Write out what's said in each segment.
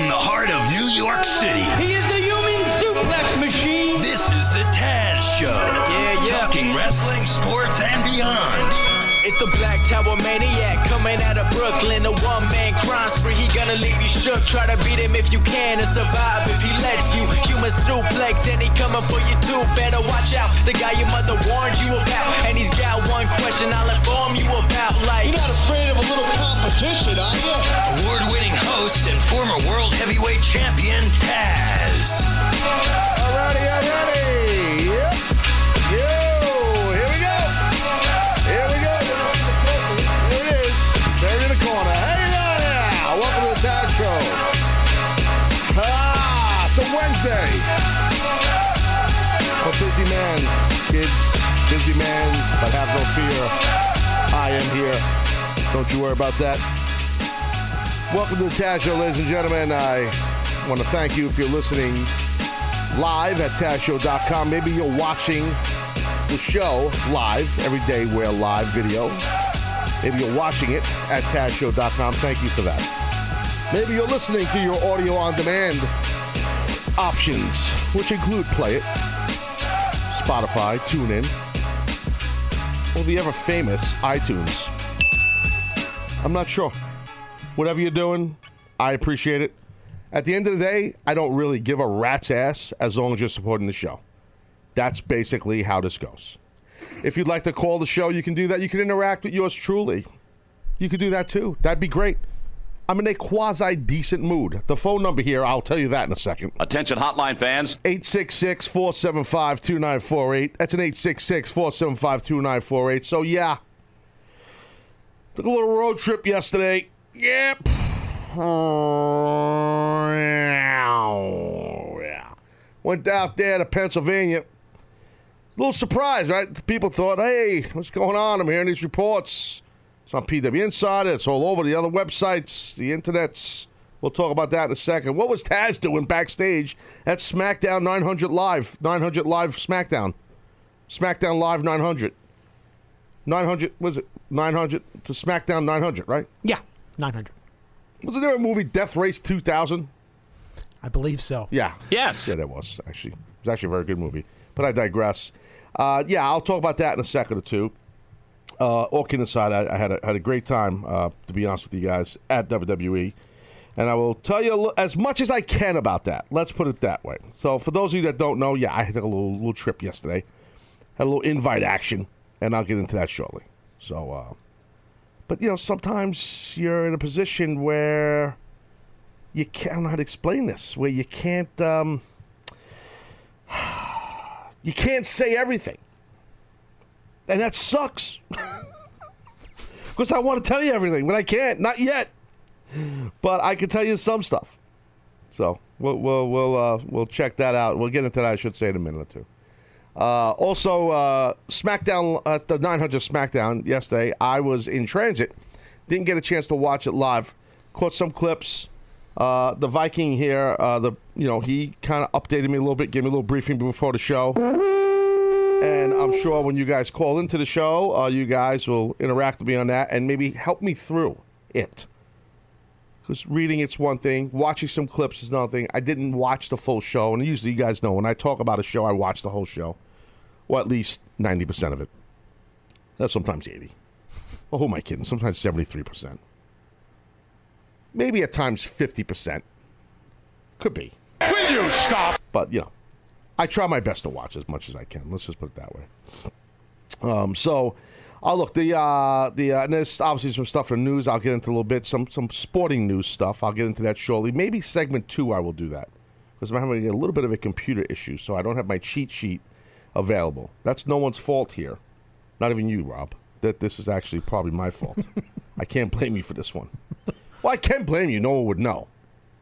From the heart of New York City, Black Tower Maniac coming out of Brooklyn. A one man crime spree. He gonna leave you shook. Try to beat him if you can and survive if he lets you. Human suplex and he coming for you too. Better watch out. The guy your mother warned you about. And he's got one question I'll inform you about. Like, You're not afraid of a little competition, are you? Award winning host and former world heavyweight champion, Taz. Alrighty, alrighty. A busy man, kids. Busy man, but have no fear. I am here. Don't you worry about that. Welcome to the Taz Show, ladies and gentlemen. I want to thank you if you're listening live at TazShow.com. Maybe you're watching the show live. Every day we're live video. Maybe you're watching it at TazShow.com. Thank you for that. Maybe you're listening to your audio on demand options, which include Play It, Spotify, TuneIn, or the ever famous iTunes. I'm not sure. Whatever you're doing, I appreciate it. At the end of the day, I don't really give a rat's ass as long as you're supporting the show. That's basically how this goes. If you'd like to call the show, you can do that. You can interact with yours truly. You could do that too. That'd be great. I'm in a quasi decent mood. The phone number here, I'll tell you that in a second. Attention hotline fans. 866 475 2948. That's an 866 475 2948. So, yeah. Took a little road trip yesterday. Yep. Yeah. Went out there to Pennsylvania. A little surprised, right? People thought, hey, what's going on? I'm hearing these reports. It's on PW Insider. It's all over the other websites, the internets. We'll talk about that in a second. What was Taz doing backstage at SmackDown 900 Live? 900 Live SmackDown. SmackDown Live 900. 900, was it? 900 to SmackDown 900, right? Yeah, 900. Wasn't there a movie, Death Race 2000? I believe so. Yeah. Yes. Yeah, that was actually. It was actually a very good movie. But I digress. Uh, yeah, I'll talk about that in a second or two. Uh, all kidding aside, I, I had a had a great time. Uh, to be honest with you guys, at WWE, and I will tell you as much as I can about that. Let's put it that way. So, for those of you that don't know, yeah, I took a little little trip yesterday. Had a little invite action, and I'll get into that shortly. So, uh, but you know, sometimes you're in a position where you can't. I don't know how to explain this. Where you can't. Um, you can't say everything. And that sucks. Because I want to tell you everything, but I can't. Not yet. But I can tell you some stuff. So we'll we'll we'll, uh, we'll check that out. We'll get into that. I should say in a minute or two. Uh, also, uh, SmackDown, uh, the 900 SmackDown yesterday. I was in transit, didn't get a chance to watch it live. Caught some clips. Uh, the Viking here, uh, the you know he kind of updated me a little bit, gave me a little briefing before the show. And I'm sure when you guys call into the show, uh, you guys will interact with me on that and maybe help me through it. Because reading it's one thing, watching some clips is another thing. I didn't watch the full show, and usually you guys know when I talk about a show, I watch the whole show, or at least ninety percent of it. That's sometimes eighty. Oh, who am I kidding? Sometimes seventy-three percent. Maybe at times fifty percent. Could be. Will you stop? But you know, I try my best to watch as much as I can. Let's just put it that way. Um, so, I'll look the uh, the uh, and there's obviously some stuff in the news. I'll get into a little bit some some sporting news stuff. I'll get into that shortly. Maybe segment two I will do that because I'm having a little bit of a computer issue, so I don't have my cheat sheet available. That's no one's fault here, not even you, Rob. That this is actually probably my fault. I can't blame you for this one. Well, I can't blame you. No one would know.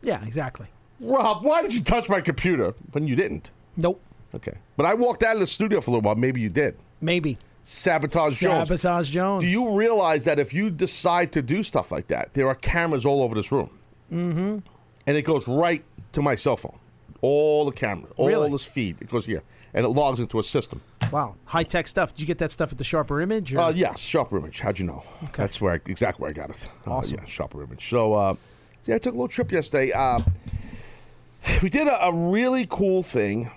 Yeah, exactly. Rob, why did you touch my computer when you didn't? Nope. Okay. But I walked out of the studio for a little while. Maybe you did. Maybe. Sabotage Jones. Sabotage Jones. Do you realize that if you decide to do stuff like that, there are cameras all over this room? Mm-hmm. And it goes right to my cell phone. All the cameras, all Really? this feed, it goes here. And it logs into a system. Wow, high tech stuff. Did you get that stuff at the Sharper Image? Or? Uh, yes, Sharper Image. How'd you know? Okay. That's where I, exactly where I got it. Uh, Awesome. yeah, Sharper Image. So, uh, Yeah, I took a little trip yesterday. Uh, we did a, a really cool thing,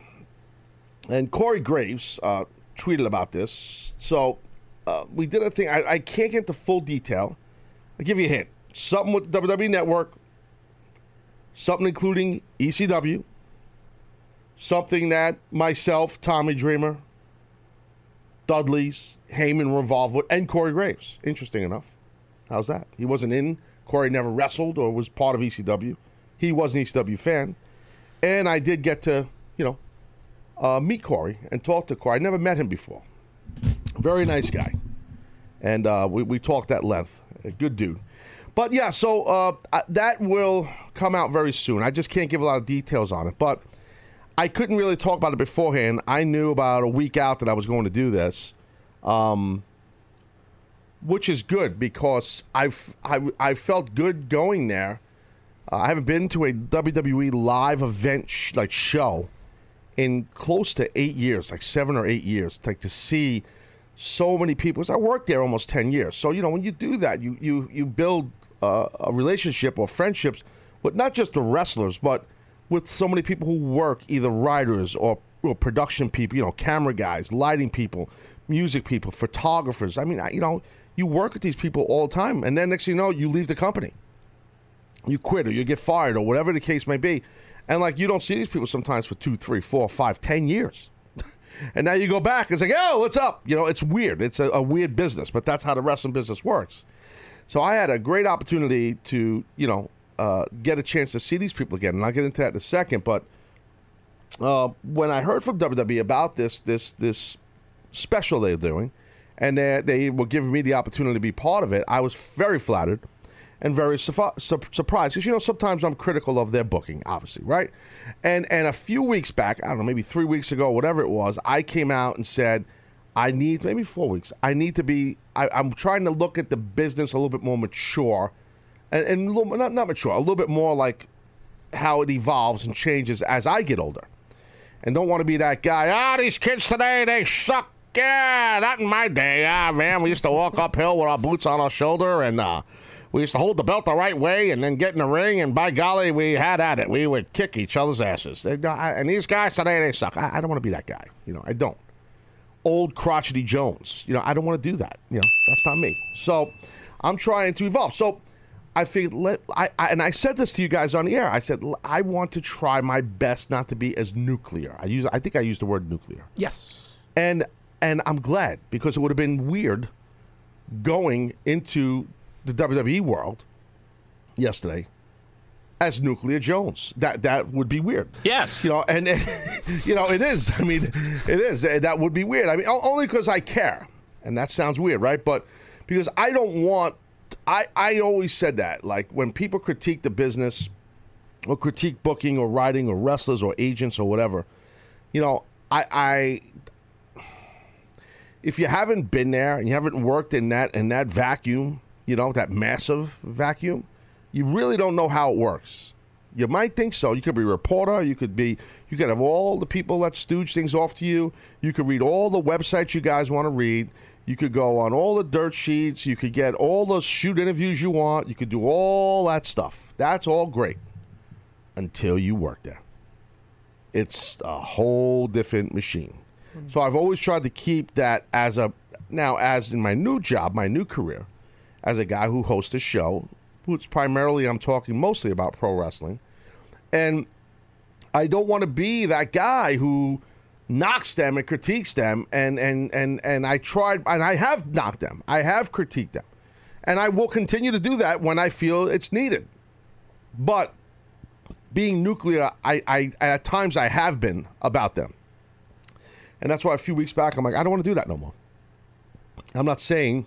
and Corey Graves uh, tweeted about this. So uh, we did a thing. I, I can't get the full detail. I'll give you a hint. Something with the WWE Network, something including ECW, something that myself, Tommy Dreamer, Dudley's, Heyman with, and Corey Graves. Interesting enough. How's that? He wasn't in. Corey never wrestled or was part of ECW. He was an ECW fan. And I did get to, you know, uh, meet Corey and talk to Corey. I never met him before. Very nice guy. And uh, we, we talked at length. A good dude. But yeah, so uh, that will come out very soon. I just can't give a lot of details on it. But I couldn't really talk about it beforehand. I knew about a week out that I was going to do this, um, which is good because I've I, I felt good going there. Uh, I haven't been to a WWE live event sh- like show in close to eight years, like seven or eight years. Like to see so many people. I worked there almost ten years, so you know when you do that, you you you build uh, a relationship or friendships with not just the wrestlers, but with so many people who work, either writers or, or production people, you know, camera guys, lighting people, music people, photographers. I mean, I, you know, you work with these people all the time, and then next thing you know, you leave the company you quit or you get fired or whatever the case may be. And like you don't see these people sometimes for two, three, four, five, ten years. and now you go back, it's like, oh, what's up? You know, it's weird. It's a, a weird business, but that's how the wrestling business works. So I had a great opportunity to, you know, uh, get a chance to see these people again. And I'll get into that in a second. But uh, when I heard from WWE about this, this, this special they're doing, and they, they were giving me the opportunity to be part of it, I was very flattered and very surf- sur- surprised because you know sometimes I'm critical of their booking, obviously, right? And and a few weeks back, I don't know, maybe three weeks ago, whatever it was, I came out and said, I need maybe four weeks. I need to be. I, I'm trying to look at the business a little bit more mature, and, and little, not not mature, a little bit more like how it evolves and changes as I get older, and don't want to be that guy. Ah, these kids today they suck. Yeah, not in my day. Ah, man, we used to walk uphill with our boots on our shoulder and. uh we used to hold the belt the right way and then get in the ring, and by golly, we had at it. We would kick each other's asses. And these guys today, they suck. I, I don't want to be that guy. You know, I don't. Old crotchety Jones. You know, I don't want to do that. You know, that's not me. So I'm trying to evolve. So I figured, let I, I and I said this to you guys on the air. I said I want to try my best not to be as nuclear. I use I think I used the word nuclear Yes. and and I'm glad because it would have been weird going into the WWE world yesterday as Nuclear Jones. That that would be weird. Yes. You know, and, and, you know it is. I mean, it is. That would be weird. I mean, only because I care, and that sounds weird, right? But because I don't want. I I always said that. Like when people critique the business, or critique booking, or writing, or wrestlers, or agents, or whatever, you know, I I if you haven't been there and you haven't worked in that in that vacuum, you know, that massive vacuum, you really don't know how it works. You might think so. You could be a reporter. You could be. You could have all the people that stooge things off to you. You could read all the websites you guys want to read. You could go on all the dirt sheets. You could get all the shoot interviews you want. You could do all that stuff. That's all great until you work there. It's a whole different machine. Hmm. So I've always tried to keep that as a now as in my new job, my new career, as a guy who hosts a show, which primarily I'm talking mostly about pro wrestling, and I don't want to be that guy who knocks them and critiques them, and and and and I tried and I have knocked them, I have critiqued them, and I will continue to do that when I feel it's needed, but being nuclear, I, I at times I have been about them. And that's why a few weeks back I'm like, I don't want to do that no more. I'm not saying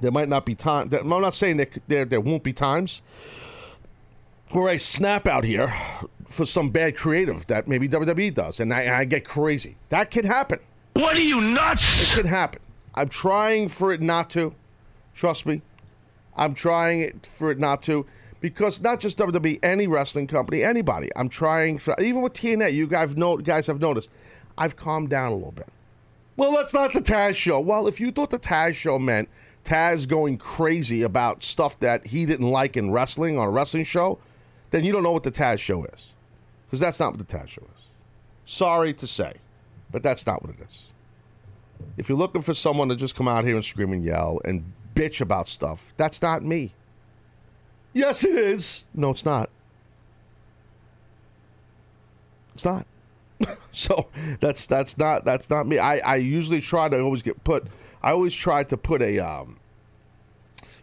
there might not be time. I'm not saying that there there won't be times where I snap out here for some bad creative that maybe WWE does, and I, and I get crazy. That can happen. What are you nuts? It can happen. I'm trying for it not to. Trust me. I'm trying for it not to. Because not just WWE, any wrestling company, anybody. I'm trying for even with TNA, you guys know guys have noticed, I've calmed down a little bit. Well, that's not the Taz show. Well, if you thought the Taz show meant Taz going crazy about stuff that he didn't like in wrestling on a wrestling show, then you don't know what the Taz show is. Because that's not what the Taz show is. Sorry to say, but that's not what it is. If you're looking for someone to just come out here and scream and yell and bitch about stuff, that's not me. Yes, it is. No, it's not. It's not. so that's that's not that's not me. I, I usually try to always get put. I always try to put a um,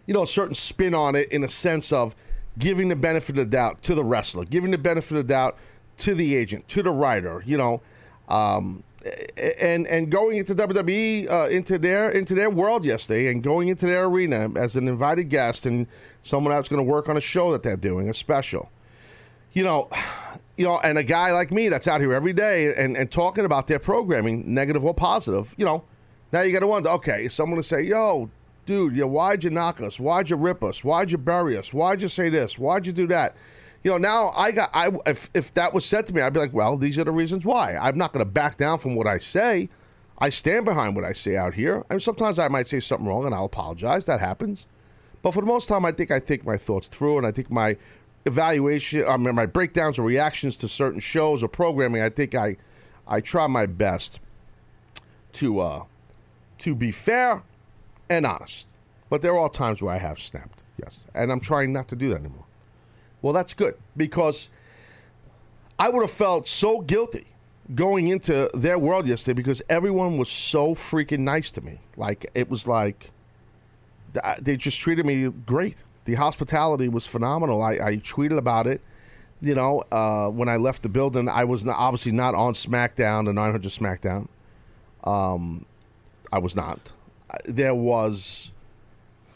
you know, a certain spin on it in a sense of giving the benefit of the doubt to the wrestler, giving the benefit of the doubt to the agent, to the writer. You know, um, and and going into WWE uh, into their into their world yesterday, and going into their arena as an invited guest and someone that's going to work on a show that they're doing, a special. You know, you know, and a guy like me that's out here every day and, and talking about their programming, negative or positive, you know, now you got to wonder, okay, someone to say, yo, dude, you why'd you knock us? Why'd you rip us? Why'd you bury us? Why'd you say this? Why'd you do that? You know, now I got, I if, if that was said to me, I'd be like, well, these are the reasons why. I'm not going to back down from what I say. I stand behind what I say out here. I mean, sometimes I might say something wrong and I'll apologize. That happens. But for the most time, I think I think my thoughts through and I think my evaluation, I mean, my breakdowns or reactions to certain shows or programming, I think I, I try my best to, uh, to be fair and honest. But there are times where I have snapped, yes, and I'm trying not to do that anymore. Well, that's good because I would have felt so guilty going into their world yesterday because everyone was so freaking nice to me. Like it was like they just treated me great. The hospitality was phenomenal. I, I tweeted about it. You know, uh, when I left the building, I was not, obviously not on SmackDown, the 900 SmackDown. Um, I was not. There was,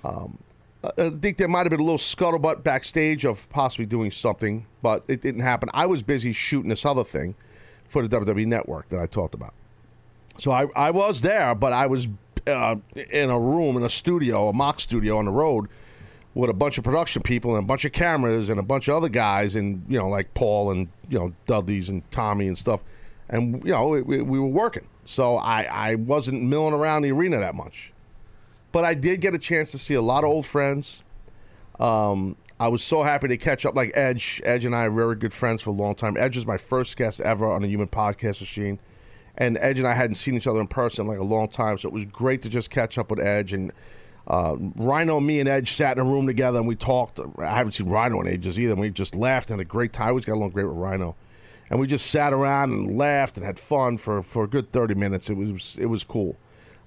um, I think there might have been a little scuttlebutt backstage of possibly doing something, but it didn't happen. I was busy shooting this other thing for the WWE Network that I talked about. So I, I was there, but I was uh, in a room, in a studio, a mock studio on the road with a bunch of production people and a bunch of cameras and a bunch of other guys and you know like Paul and you know Dudley's and Tommy and stuff, and you know we, we were working. So I I wasn't milling around the arena that much, but I did get a chance to see a lot of old friends. Um, I was so happy to catch up. Like Edge, Edge and I are very good friends for a long time. Edge was my first guest ever on a Human Podcast Machine, and Edge and I hadn't seen each other in person in like a long time. So it was great to just catch up with Edge and uh, Rhino, me, and Edge sat in a room together and we talked. I haven't seen Rhino in ages either. We just laughed and had a great time. I always got along great with Rhino, and we just sat around and laughed and had fun for, for a good thirty minutes. It was it was cool.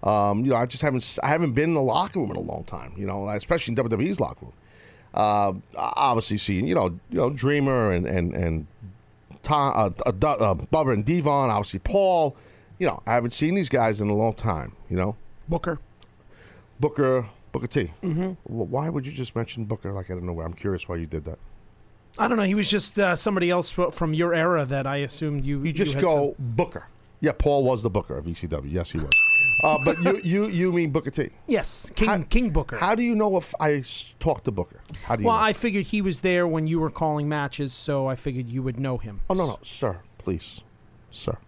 Um, you know, I just haven't I haven't been in the locker room in a long time. You know, especially in WWE's locker room. Uh, obviously, seeing you know you know Dreamer and and and Tom, uh, uh, uh, Bubba and Devon, obviously Paul. You know, I haven't seen these guys in a long time. You know, Booker. Booker Booker T. Mm-hmm. Why would you just mention Booker like I don't know? I'm curious why you did that. I don't know. He was just uh, somebody else from your era that I assumed you. You just had go Booker. Yeah, Paul was the Booker of ECW. Yes, he was. uh, but you you you mean Booker T? yes, King How- King Booker. How do you know if I talked to Booker? How do you? well, know? I figured he was there when you were calling matches, so I figured you would know him. Oh no no, sir, please, sir.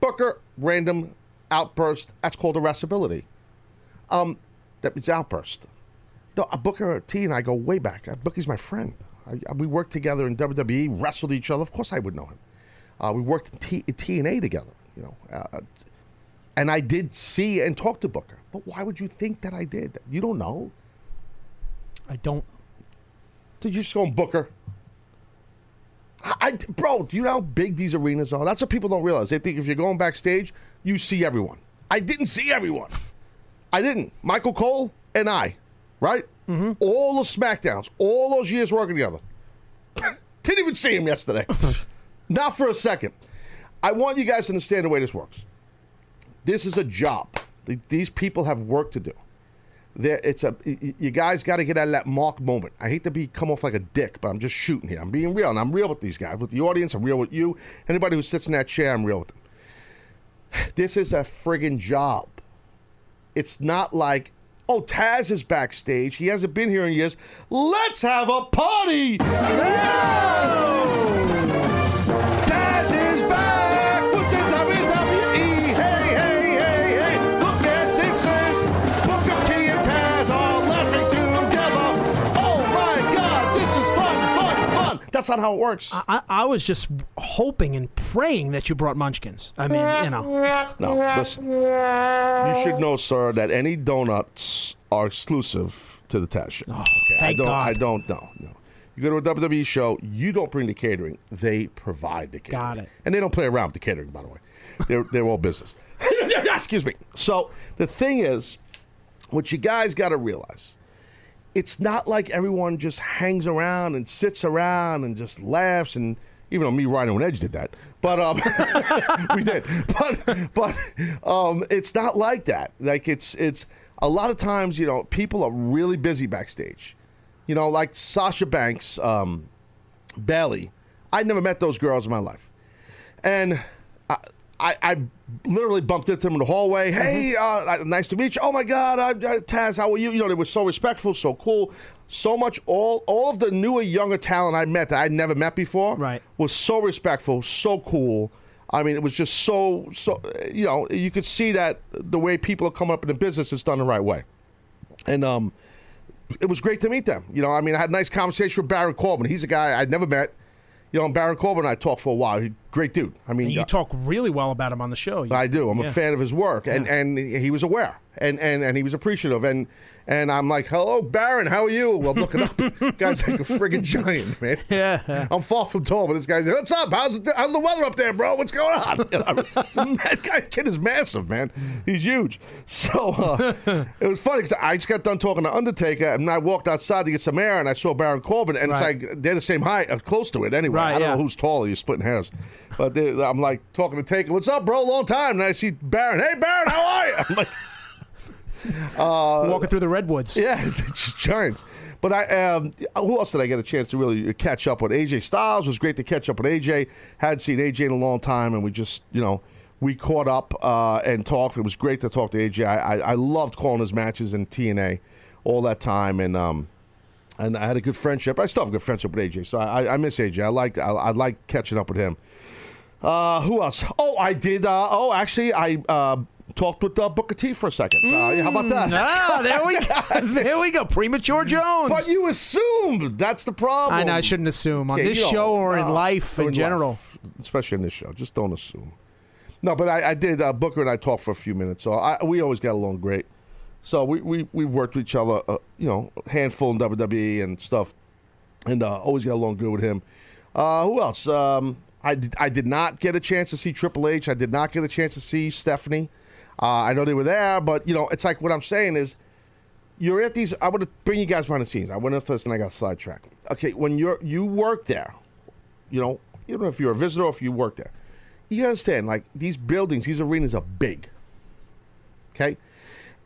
Booker random outburst. That's called irascibility. Um, that means outburst. No, uh, Booker T and I go way back. Uh, Booker's my friend. I, we worked together in WWE, wrestled each other. Of course, I would know him. Uh, we worked in T, TNA together. You know, uh, and I did see and talk to Booker. But why would you think that I did? You don't know. I don't. Did you just go and Booker? I, I- bro, do you know how big these arenas are? That's what people don't realize. They think if you're going backstage, you see everyone. I didn't see everyone. I didn't. Michael Cole and I, right? Mm-hmm. All the SmackDowns, all those years working together. didn't even see him yesterday. Not for a second. I want you guys to understand the way this works. This is a job. These people have work to do. There, it's a you guys got to get out of that mark moment. I hate to be come off like a dick, but I'm just shooting here. I'm being real, and I'm real with these guys, with the audience. I'm real with you. Anybody who sits in that chair, I'm real with them. This is a friggin' job. It's not like, oh, Taz is backstage. He hasn't been here in years. Let's have a party. Yes! Not how it works. I, I was just hoping and praying that you brought Munchkins. I mean, you know. No, listen. You should know, sir, that any donuts are exclusive to the Taz show. okay, I Oh, thank don't. God. I don't know. No. You go to a WWE show, you don't bring the catering; they provide the catering. Got it. And they don't play around with the catering, by the way. They're they're all business. Excuse me. So the thing is, what you guys got to realize, it's not like everyone just hangs around and sits around and just laughs and. Even though me, Rhino, and Edge did that, but um, we did. But but um, it's not like that. Like it's it's a lot of times, you know, people are really busy backstage. You know, like Sasha Banks, um, Bayley. I never met those girls in my life, and I, I, I literally bumped into them in the hallway. Hey, uh, nice to meet you. Oh my God, I, I, Taz, how are you? You know, they were so respectful, so cool. So much, all all of the newer, younger talent I met that I'd never met before, Right. was so respectful, so cool. I mean, it was just so so. You know, you could see that the way people are coming up in the business is done the right way, and um, it was great to meet them. You know, I mean, I had a nice conversation with Baron Corbin. He's a guy I'd never met. You know, and Baron Corbin and I talked for a while. He, great dude. I mean, And you uh, talk really well about him on the show. You- I do. I'm Yeah. a fan of his work, and and he was aware, and and and he was appreciative, and and I'm like, hello, Baron, how are you? Well, looking up, guy's like a friggin' giant, man. Yeah. I'm far from tall, but this guy's like, what's up? How's the, how's the weather up there, bro? What's going on? You know, I mean, it's a mad guy, kid is massive, man. He's huge. So uh, it was funny because I just got done talking to Undertaker, and I walked outside to get some air, and I saw Baron Corbin, and Right. it's like they're the same height, uh, close to it anyway. Right, I don't yeah. know who's taller. You're splitting hairs, but they, I'm like talking to Taker. What's up, bro? Long time. And I see Baron. Hey, Baron, how are you? I'm like. Walking through the redwoods. Yeah, it's just giants. But I, um, who else did I get a chance to really catch up with? AJ Styles was great to catch up with AJ. Hadn't seen AJ in a long time, and we just, you know, we caught up uh, and talked. It was great to talk to AJ. I, I, I loved calling his matches in TNA all that time, and um, and I had a good friendship. I still have a good friendship with AJ, so I, I miss AJ. I like I, I like catching up with him. Uh, who else? Oh, I did. Uh, oh, actually, I uh, talked with uh, Booker T for a second. Uh, how about that? Ah, there we go. there we go. Premature Jones. But you assumed that's the problem. I know. I shouldn't assume on Yeah, this show or in life or in general. life, especially in this show. Just don't assume. No, but I, I did. Uh, Booker and I talked for a few minutes, so I, we always got along great. So we we we've worked with each other, uh, you know, a handful in WWE and stuff, and uh, always got along good with him. Uh, who else? Um, I did, I did not get a chance to see Triple H. I did not get a chance to see Stephanie. Uh, I know they were there, but you know, it's like what I'm saying is you're at these. I want to bring you guys behind the scenes. I went into this and I got sidetracked. Okay, when you're you work there, you know, you don't know if you're a visitor or if you work there. You understand, like these buildings, these arenas are big. Okay,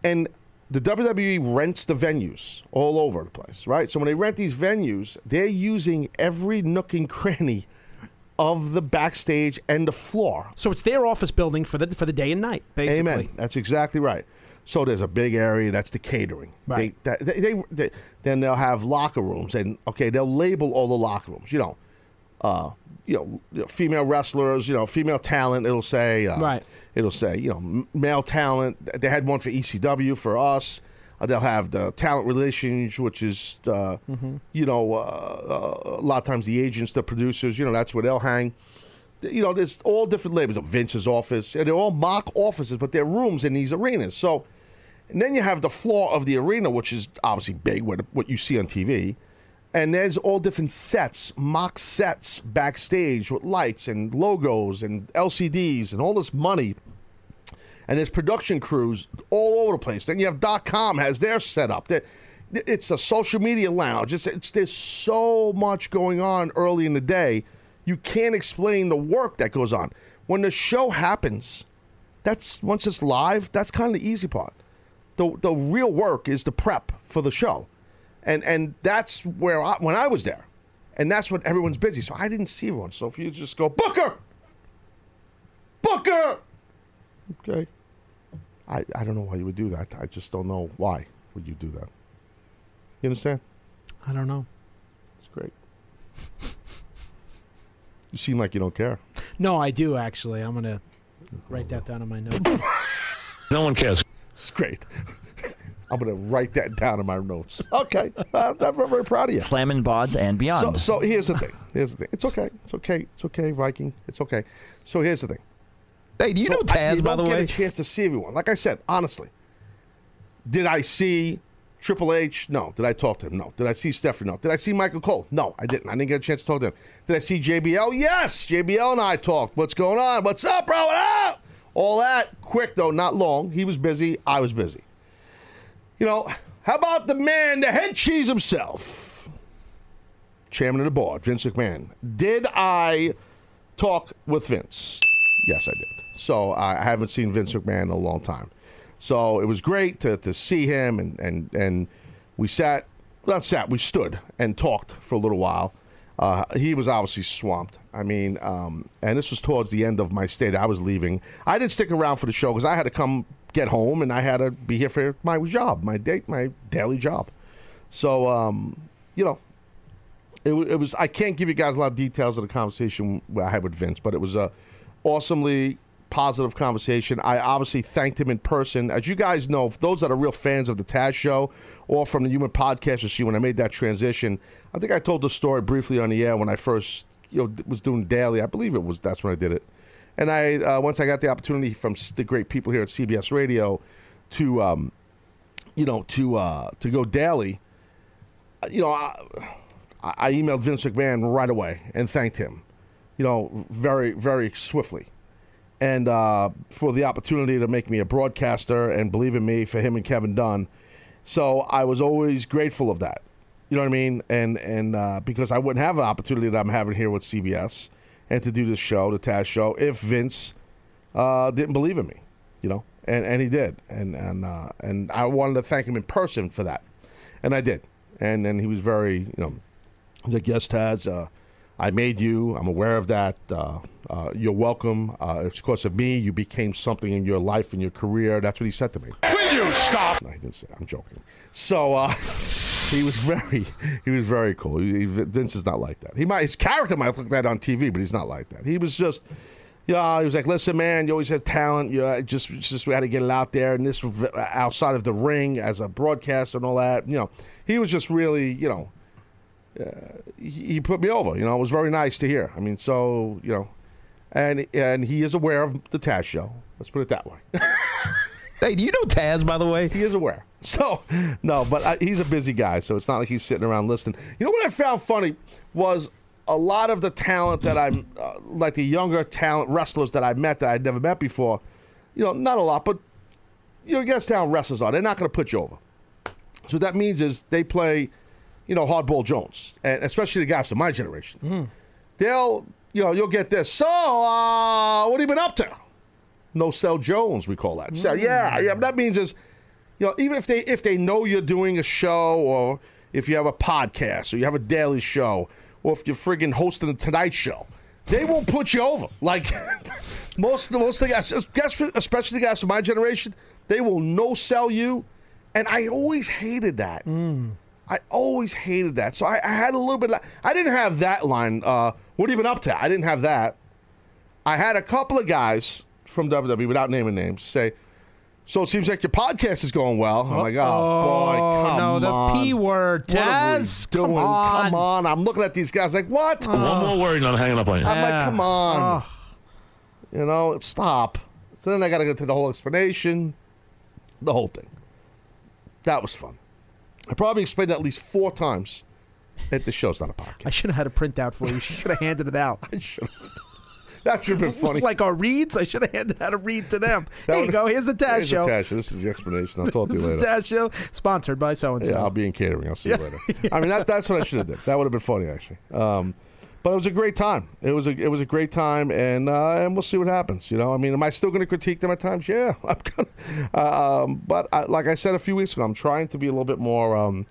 and the WWE rents the venues all over the place, right? So when they rent these venues, they're using every nook and cranny of the backstage and the floor. So it's their office building for the for the day and night, basically. Amen. That's exactly right. So there's a big area that's the catering. Right. They, that- they, they, they- then they'll have locker rooms, and okay, they'll label all the locker rooms. You know, uh, you know, female wrestlers. You know, female talent. It'll say, uh, Right. It'll say, you know, male talent. They had one for ECW for us. Uh, they'll have the talent relations, which is, uh, you know, uh, uh, a lot of times the agents, the producers. You know, that's where they'll hang you know, there's all different labels. Of Vince's office, and they're all mock offices, but they're rooms in these arenas. So, and then you have the floor of the arena, which is obviously big, what, what you see on TV. And there's all different sets, mock sets backstage with lights and logos and LCDs and all this money. And there's production crews all over the place. Then you have dot .com has their setup. There- It's a social media lounge. It's, it's there's so much going on early in the day. You can't explain the work that goes on. When the show happens, that's once it's live, that's kind of the easy part. The the real work is the prep for the show. And and that's where I, when I was there. And that's when everyone's busy. So I didn't see everyone. So if you just go, Booker! Booker! Okay. I, I don't know why you would do that. I just don't know why would you do that. You understand? I don't know. It's great. You seem like you don't care. No, I do actually. I'm gonna write that down on my notes. No one cares. It's great. I'm going to write that down in my notes. Okay, uh, I'm very proud of you. Slamming bods and beyond. So, so here's the thing. Here's the thing. It's okay. It's okay. It's okay, Viking. It's okay. So here's the thing. Hey, do you know So I- Taz, you by the get a chance to see everyone. Like I said, honestly, did I see Triple H? No. Did I talk to him? No. Did I see Stephanie? No. Did I see Michael Cole? No, I didn't. I didn't get a chance to talk to him. Did I see JBL? Yes. JBL and I talked. What's going on? What's up, bro? What up? All that quick though, not long. He was busy. I was busy. You know, how about the man, the head cheese himself, chairman of the board, Vince McMahon? Did I talk with Vince? Yes, I did. So I I haven't seen Vince McMahon in a long time. So it was great to, to see him, and, and, and we sat, not sat, we stood and talked for a little while. Uh, he was obviously swamped. I mean, um, and this was towards the end of my stay. I was leaving. I didn't stick around for the show because I had to come get home, and I had to be here for my job, my date, my daily job. So, um, you know, it, it was. I can't give you guys a lot of details of the conversation I had with Vince, but it was a awesomely positive conversation. I obviously thanked him in person. As you guys know, those that are real fans of the Taz Show or from the Human Podcast see when I made that transition, I think I told the story briefly on the air when I first you know was doing daily. I believe it was that's when I did it. And I uh, once I got the opportunity from the great people here at CBS Radio to um, you know to uh, to go daily you know, I, I emailed Vince McMahon right away and thanked him, you know, very, very swiftly. And uh, for the opportunity to make me a broadcaster and believe in me for him and Kevin Dunn. So I was always grateful of that. You know what I mean? And and uh, because I wouldn't have the opportunity that I'm having here with CBS and to do this show, the Taz show, if Vince uh, didn't believe in me, you know, and, and he did, and and uh, and I wanted to thank him in person for that, and I did, and and he was very, you know, he's like, yes, Taz, uh, I made you, I'm aware of that, uh, uh, you're welcome. Uh, it's because of me, you became something in your life and your career. That's what he said to me. Will you stop? No, he didn't say. That. I'm joking. So uh, he was very, he was very cool. He, he- Vince is not like that. He might, his character might look like that on TV, but he's not like that. He was just, yeah. He was like, listen, man, you always have talent. You uh, just, just we had to get it out there, and this was outside of the ring as a broadcaster and all that. You know, he was just really, you know, uh, he, he put me over. You know, it was very nice to hear. I mean, so you know, and and he is aware of the Taz show. Let's put it that way. Hey, do you know Taz, by the way? He is aware. So, no, but I, he's a busy guy, so it's not like he's sitting around listening. You know what I found funny was a lot of the talent that I'm, uh, like the younger talent wrestlers that I met that I'd never met before. You know, not a lot, but you know, guess how wrestlers are. They're not going to put you over. So what that means is they play, you know, hardball Jones, and especially the guys from my generation. Mm-hmm. They'll, you know, you'll get this. So, uh, what have you been up to? No sell Jones, we call that. So mm. yeah, yeah. That means is, you know, even if they if they know you're doing a show or if you have a podcast or you have a daily show or if you're friggin' hosting a Tonight Show, they won't put you over. Like most the most of the guys, guys, especially the guys from my generation, they will no sell you, and I always hated that. Mm. I always hated that. So I, I had a little bit. Of, I didn't have that line. Uh, what have you been up to? I didn't have that. I had a couple of guys from WWE, without naming names, say, "So it seems like your podcast is going well." I'm like, "Oh, boy, come no, the. P word, What are Taz. Come on. Come on. I'm looking at these guys like, "What?" One more word and I'm hanging up on you. I'm like, "Come on." Oh. You know, stop. So then I got to go to the whole explanation, the whole thing. That was fun. I probably explained it at least four times. That the show's not a podcast. I should have had a printout for you. You should have handed it out. I should have. That should have been funny. Like our reads, I should have handed out a read to them. That Here you go. Here's the Taz Here's the show. Taz show. This is the explanation. I'll talk to This you is the later. Taz show, sponsored by so and Yeah, I'll be in catering. I'll see you later. I mean, that, that's what I should have done. That would have been funny, actually. Um, but it was a great time. It was a it was a great time, and uh, and we'll see what happens. You know, I mean, am I still going to critique them at times? Yeah, I'm gonna. Um, but I, like I said a few weeks ago, I'm trying to be a little bit more, um,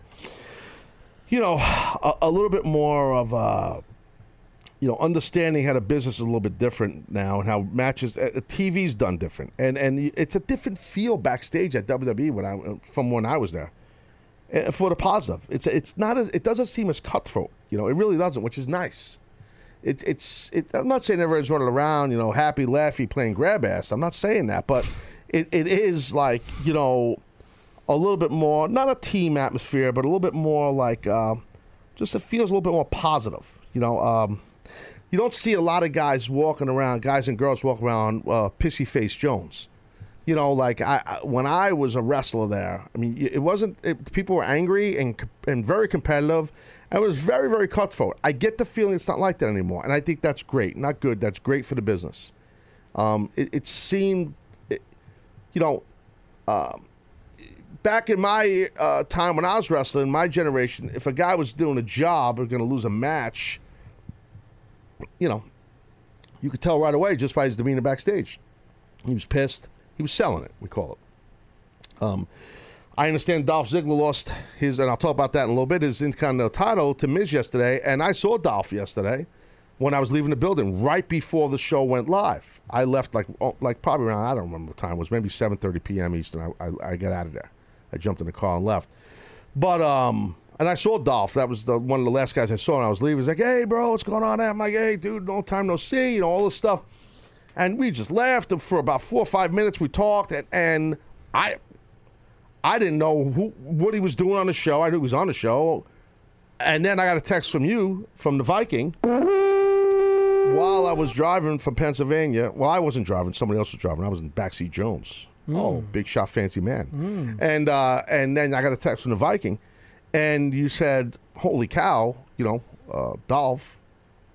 you know, a, a little bit more of a you know, understanding how the business is a little bit different now, and how matches, uh, TV's done different, and and it's a different feel backstage at WWE when I from when I was there, uh, for the positive. It's it's not as it doesn't seem as cutthroat, you know, it really doesn't, which is nice. It, it's it, I'm not saying everyone's running around, you know, happy, laughy, playing grab ass. I'm not saying that, but it, it is like you know, a little bit more, not a team atmosphere, but a little bit more like uh, just it feels a little bit more positive. You know, um, you don't see a lot of guys walking around, guys and girls walking around uh, pissy face Jones. You know, like I, I when I was a wrestler there, I mean, it wasn't it, people were angry and and very competitive. And it was very very cutthroat. I get the feeling it's not like that anymore, and I think that's great. Not good. That's great for the business. Um, it, it seemed, it, you know, um, back in my uh, time when I was wrestling, my generation, if a guy was doing a job or going to lose a match, you know, you could tell right away just by his demeanor backstage. He was pissed. He was selling it. We call it. Um, I understand Dolph Ziggler lost his, and I'll talk about that in a little bit, his Intercontinental title to Miz yesterday, and I saw Dolph yesterday when I was leaving the building right before the show went live. I left like oh, like probably around I don't remember what time it was, maybe 7:30 p.m. Eastern. I, I, I got out of there. I jumped in the car and left. But um, and I saw Dolph. That was the one of the last guys I saw, and I was leaving. He's like, "Hey, bro, what's going on?" I'm like, "Hey, dude, no time no see," you know, all this stuff. And we just laughed for about four or five minutes. We talked, and, and I, I didn't know who what he was doing on the show. I knew he was on the show, and then I got a text from you from the Viking while I was driving from Pennsylvania. Well, I wasn't driving; somebody else was driving. I was in backseat Jones. Oh, big shot, fancy man. And uh, and then I got a text from the Viking, and you said, "Holy cow!" You know, uh, Dolph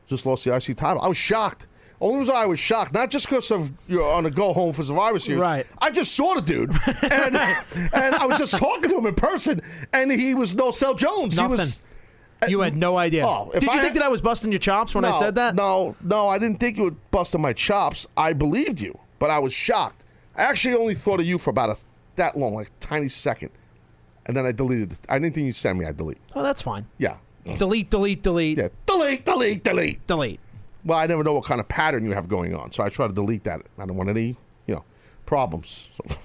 just lost the IC title. I was shocked. Only reason I was shocked, not just because of you know, on a go home for Survivor Series. Right. I just saw the dude, and and I was just talking to him in person, and he was no Sell Jones. Nothing. He was. You had no idea. Oh, if Did you I think that I was busting your chops when I said that? No, no, I didn't think you would bust on my chops. I believed you, but I was shocked. I actually only thought of you for about a that long, like a tiny second, and then I deleted. it. I didn't think you sent me. I delete. Oh, that's fine. Yeah, Delete, delete, delete, yeah. Delete, delete, delete. delete. Well, I never know what kind of pattern you have going on, so I try to delete that. I don't want any, you know, problems. So,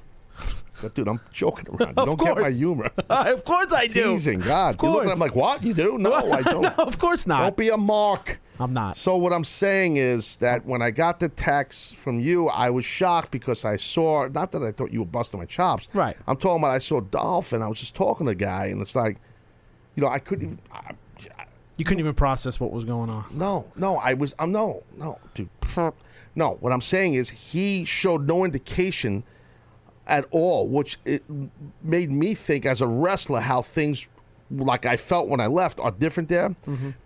but dude, I'm joking around. You don't get my course. humor. of course I do. Teasing, God. Of You're looking course. at me like, what? You do? No, I don't. no, of course not. Don't be a mark. I'm not. So what I'm saying is that when I got the text from you, I was shocked because I saw not that I thought you were busting my chops. Right. I'm talking about I saw Dolphin. I was just talking to the guy and it's like, you know, I couldn't even. I- You couldn't even process what was going on. no, no, I was. I'm no, no, dude. No, what I'm saying is he showed no indication at all, which it made me think as a wrestler how things like I felt when I left are different there.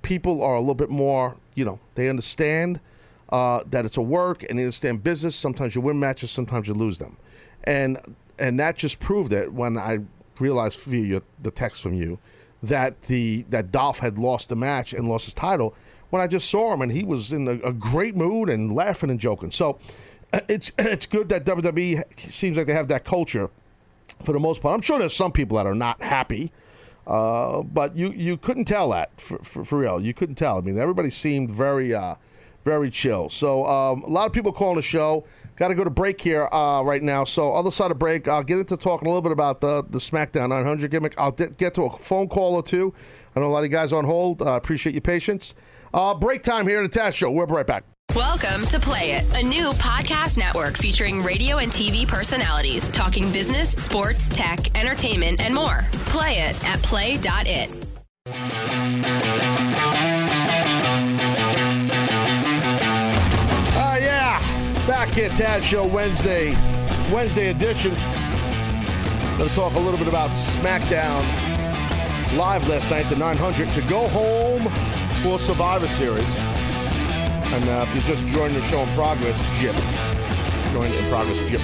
People are a little bit more, you know, they understand uh, that it's a work and they understand business. Sometimes you win matches, sometimes you lose them, and and that just proved it when I realized via your, the text from you that the that Dolph had lost the match and lost his title. When I just saw him and he was in a, a great mood and laughing and joking, so it's it's good that WWE seems like they have that culture for the most part. I'm sure there's some people that are not happy, uh, but you you couldn't tell that for, for, for real. You couldn't tell. I mean, everybody seemed very uh, very chill. So um, a lot of people calling the show. Got to go to break here uh, right now. So other side of break, I'll get into talking a little bit about the the SmackDown 900 gimmick. I'll get to a phone call or two. I know a lot of guys on hold. Uh, appreciate your patience. Uh, break time here at the Taz Show. We'll be right back. Welcome to Play It, a new podcast network featuring radio and TV personalities talking business, sports, tech, entertainment, and more. Play it at play.it. back here, Taz Show Wednesday, Wednesday edition. Going to talk a little bit about SmackDown live last night, the 900, to go home for Survivor Series. And uh, if you're just joining the show in progress, Jip. Join in progress, Jip.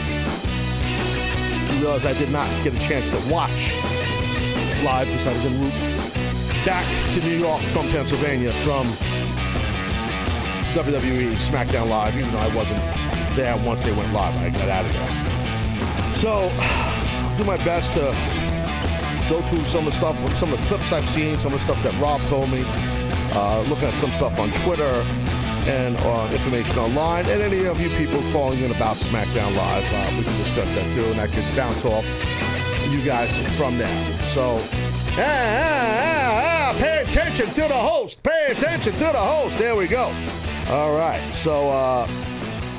You realize I did not get a chance to watch live because I was en route back to New York from Pennsylvania from WWE SmackDown Live, even though I wasn't there once they went live. I got out of there. So, do my best to go through some of the stuff, some of the clips I've seen, some of the stuff that Rob told me, uh, looking at some stuff on Twitter and uh, information online, and any of you people calling in about SmackDown Live, uh, we can discuss that too, and I can bounce off you guys from there. So, ah, ah, ah, pay attention to the host. Pay attention to the host. There we go. All right. So, uh,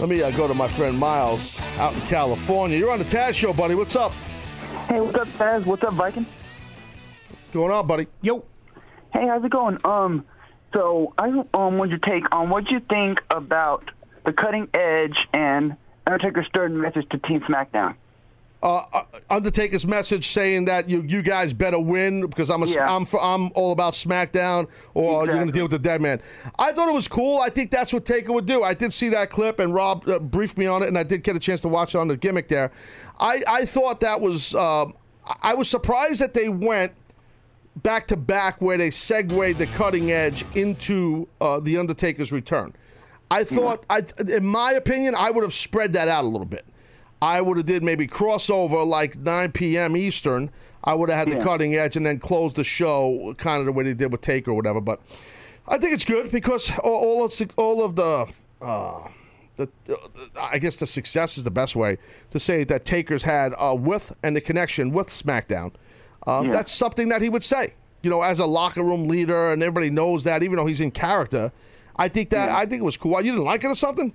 let me uh, go to my friend Miles out in California. You're on the Taz Show, buddy. What's up? Hey, what's up, Taz? What's up, Viking? Going on, buddy? Yo. Hey, how's it going? Um, so I um wanted your take on what you think about the cutting edge and Undertaker's third message to Team SmackDown. Uh, uh, Undertaker's message saying that you you guys better win because I'm a, Yeah. I'm for, I'm all about SmackDown or you're going to deal with the dead man. I thought it was cool. I think that's what Taker would do. I did see that clip and Rob uh, briefed me on it, and I did get a chance to watch it on the gimmick there. I I thought that was um, I was surprised that they went back to back where they segued the cutting edge into uh, the Undertaker's return. I thought, I, in my opinion, I would have spread that out a little bit. I would have did maybe crossover like 9 p.m. Eastern. I would have had the cutting edge and then closed the show kind of the way they did with Taker or whatever. But I think it's good because all, all of the- all of the. Uh, the, I guess the success is the best way to say it, that Taker's had uh, with and the connection with SmackDown. Uh, Yeah. That's something that he would say, you know, as a locker room leader, and everybody knows that, even though he's in character. I think that I think it was cool. You didn't like it or something?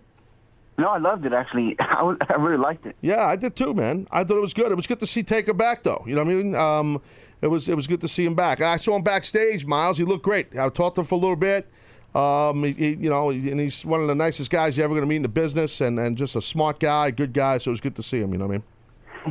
No, I loved it actually. I, was, I really liked it. Yeah, I did too, man. I thought it was good. It was good to see Taker back, though. You know what I mean? Um, it was it was good to see him back. And I saw him backstage, Miles. He looked great. I talked to him for a little bit. Um, he, he- you know, and he's one of the nicest guys you're ever going to meet in the business, and, and just a smart guy, good guy. So it was good to see him. You know what I mean?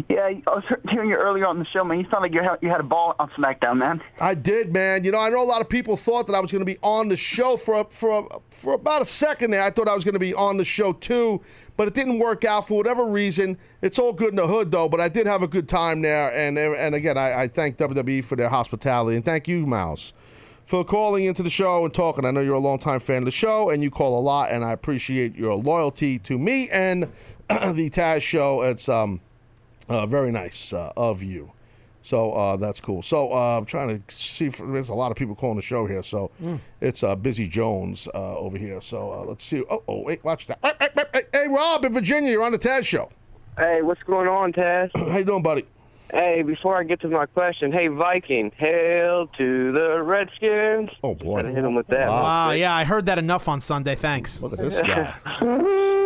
Yeah, I was hearing you earlier on the show, man. You sound like you had, you had a ball on SmackDown, man. I did, man. You know, I know a lot of people thought that I was going to be on the show for a, for a, for about a second there. I thought I was going to be on the show too, but it didn't work out for whatever reason. It's all good in the hood though. But I did have a good time there, and and again, I, I thank WWE for their hospitality, and thank you, Mouse, for calling into the show and talking. I know you're a longtime fan of the show, and you call a lot, and I appreciate your loyalty to me and the Taz show. It's um uh, very nice uh, of you. So uh, that's cool. So uh, I'm trying to see if there's a lot of people calling the show here. So it's uh, Busy Jones uh, over here. So uh, let's see. Oh, oh, wait, watch that. Hey, hey, hey, hey, Hey, Rob in Virginia, you're on the Taz show. Hey, what's going on, Taz? How you doing, buddy? Hey, before I get to my question, hey Viking, hail to the Redskins. Oh boy, Gotta hit him with that. Wow, yeah, I heard that enough on Sunday. Thanks. Look at this guy.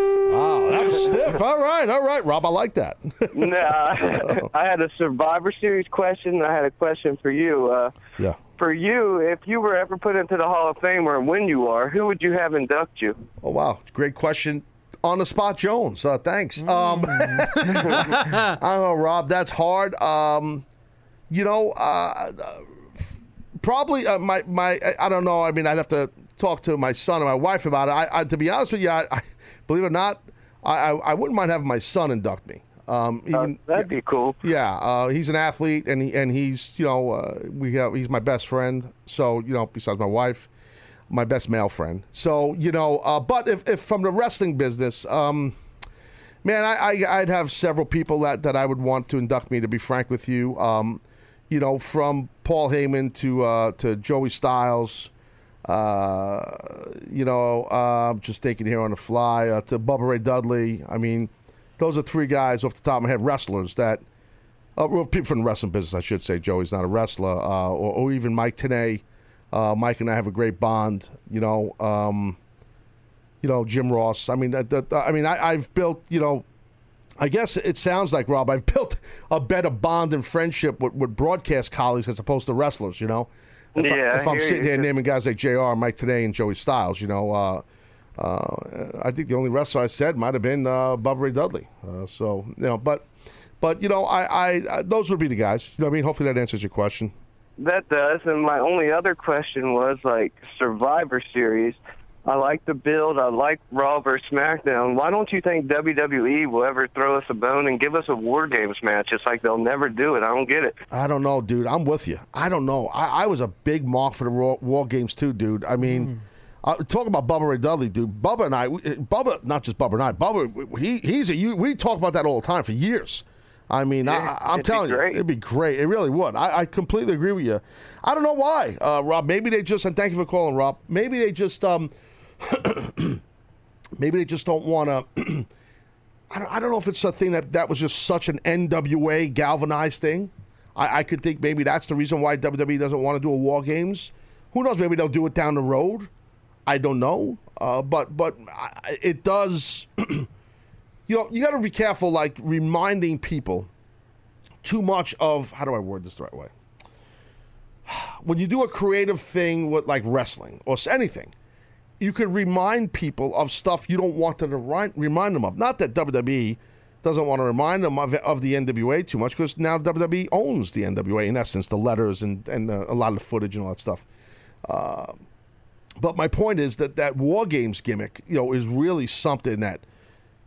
Wow, that was stiff. All right, all right, Rob, I like that. nah, I had a Survivor Series question. and I had a question for you. Uh, yeah. for you, if you were ever put into the Hall of Fame, or when you are, who would you have induct you? Oh wow, great question. On the spot, Jones. Uh, thanks. Um, I don't know, Rob. That's hard. Um, you know, uh, probably uh, my my. I- I don't know. I mean, I'd have to talk to my son and my wife about it. I, I to be honest with you, I, I believe it or not, I, I I wouldn't mind having my son induct me. Um, even That'd be cool. yeah, uh, he's an athlete, and he and he's you know uh, we have he's my best friend. So you know, besides my wife, my best male friend. So you know, uh, but if, if from the wrestling business, um, man, I, I I'd have several people that that I would want to induct me. To be frank with you, um, you know, from Paul Heyman to uh, to Joey Styles. Uh, you know, uh, I'm just thinking here on the fly uh, to Bubba Ray Dudley. I mean, those are three guys off the top of my head, wrestlers that uh, well, people from the wrestling business, I should say. Joey's not a wrestler, uh, or, or even Mike Tenay. Uh, Mike and I have a great bond. You know, um, you know Jim Ross. I mean, that, that, I mean, I, I've built. You know, I guess it sounds like Rob. I've built a better bond and friendship with, with broadcast colleagues as opposed to wrestlers. You know, if, Yeah, I, if I'm sitting you. here naming guys like Jr., Mike Tenay, and Joey Styles, you know. Uh, uh, I think the only wrestler I said might have been uh, Bubba Ray Dudley. Uh, so you know, but but you know, I, I, I those would be the guys. You know, what I mean, hopefully that answers your question. That does. And my only other question was like Survivor Series. I like the build. I like Raw versus SmackDown. Why don't you think WWE will ever throw us a bone and give us a War Games match? It's like they'll never do it. I don't get it. I don't know, dude. I'm with you. I don't know. I, I was a big mark for the Raw, War Games too, dude. I mean, uh, talk about Bubba Ray Dudley, dude. Bubba and I, we- Bubba, not just Bubba and I. Bubba, he he's a you. We talk about that all the time for years. I mean, I, Yeah, I'm telling you, it'd be great. It really would. I, I completely agree with you. I don't know why, uh, Rob. Maybe they just and thank you for calling, Rob. Maybe they just um, maybe they just don't want to. I don't, know if it's a thing that that was just such an NWA galvanized thing. I, I could think maybe that's the reason why WWE doesn't want to do a War Games. Who knows? Maybe they'll do it down the road. I don't know. Uh, but but I, it does. you know, you got to be careful, like reminding people too much of how do I word this the right way? When you do a creative thing with like wrestling or anything, you could remind people of stuff you don't want them to ri- remind them of. Not that WWE doesn't want to remind them of, of the NWA too much, because now WWE owns the NWA in essence, the letters and and uh, a lot of the footage and all that stuff. Uh, but my point is that that War Games gimmick, you know, is really something that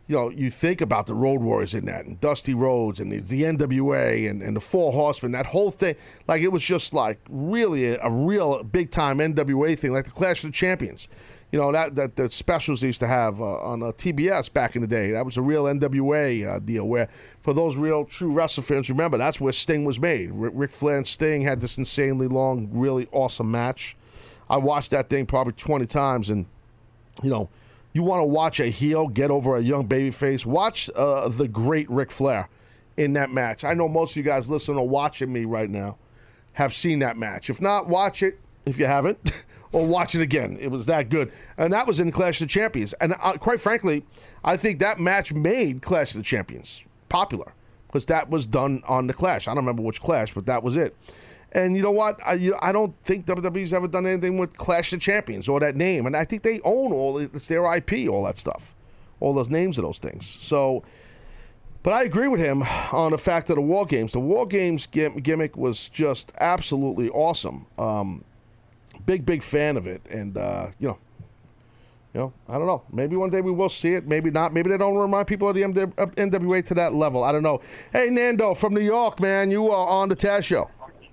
you know, you think about the Road Warriors in that, and Dusty Rhodes, and the, the NWA, and, and the Four Horsemen, that whole thing. Like, it was just like really a, a real big time NWA thing, like the Clash of the Champions. You know, that, that the specials they used to have uh, on uh, TBS back in the day. That was a real NWA uh, deal where, for those real true wrestling fans, remember, that's where Sting was made. Ric Flair and Sting had this insanely long, really awesome match. I watched that thing probably 20 times, and, you know, you want to watch a heel get over a young babyface, watch uh, the great Ric Flair in that match. I know most of you guys listening or watching me right now have seen that match. If not, watch it if you haven't, or watch it again. It was that good. And that was in Clash of the Champions. And uh, quite frankly, I think that match made Clash of the Champions popular because that was done on the Clash. I don't remember which Clash, but that was it. And you know what? I, you I don't think WWE's ever done anything with Clash of the Champions or that name. And I think they own all it's their IP, all that stuff, all those names of those things. So, but I agree with him on the fact that the War Games. The War Games gimmick was just absolutely awesome. Um, big, big fan of it. And, uh, you know, you know, I don't know. Maybe one day we will see it. Maybe not. Maybe they don't remind people of the MW- NWA to that level. I don't know. Hey, Nando from New York, man. You are on the Taz Show.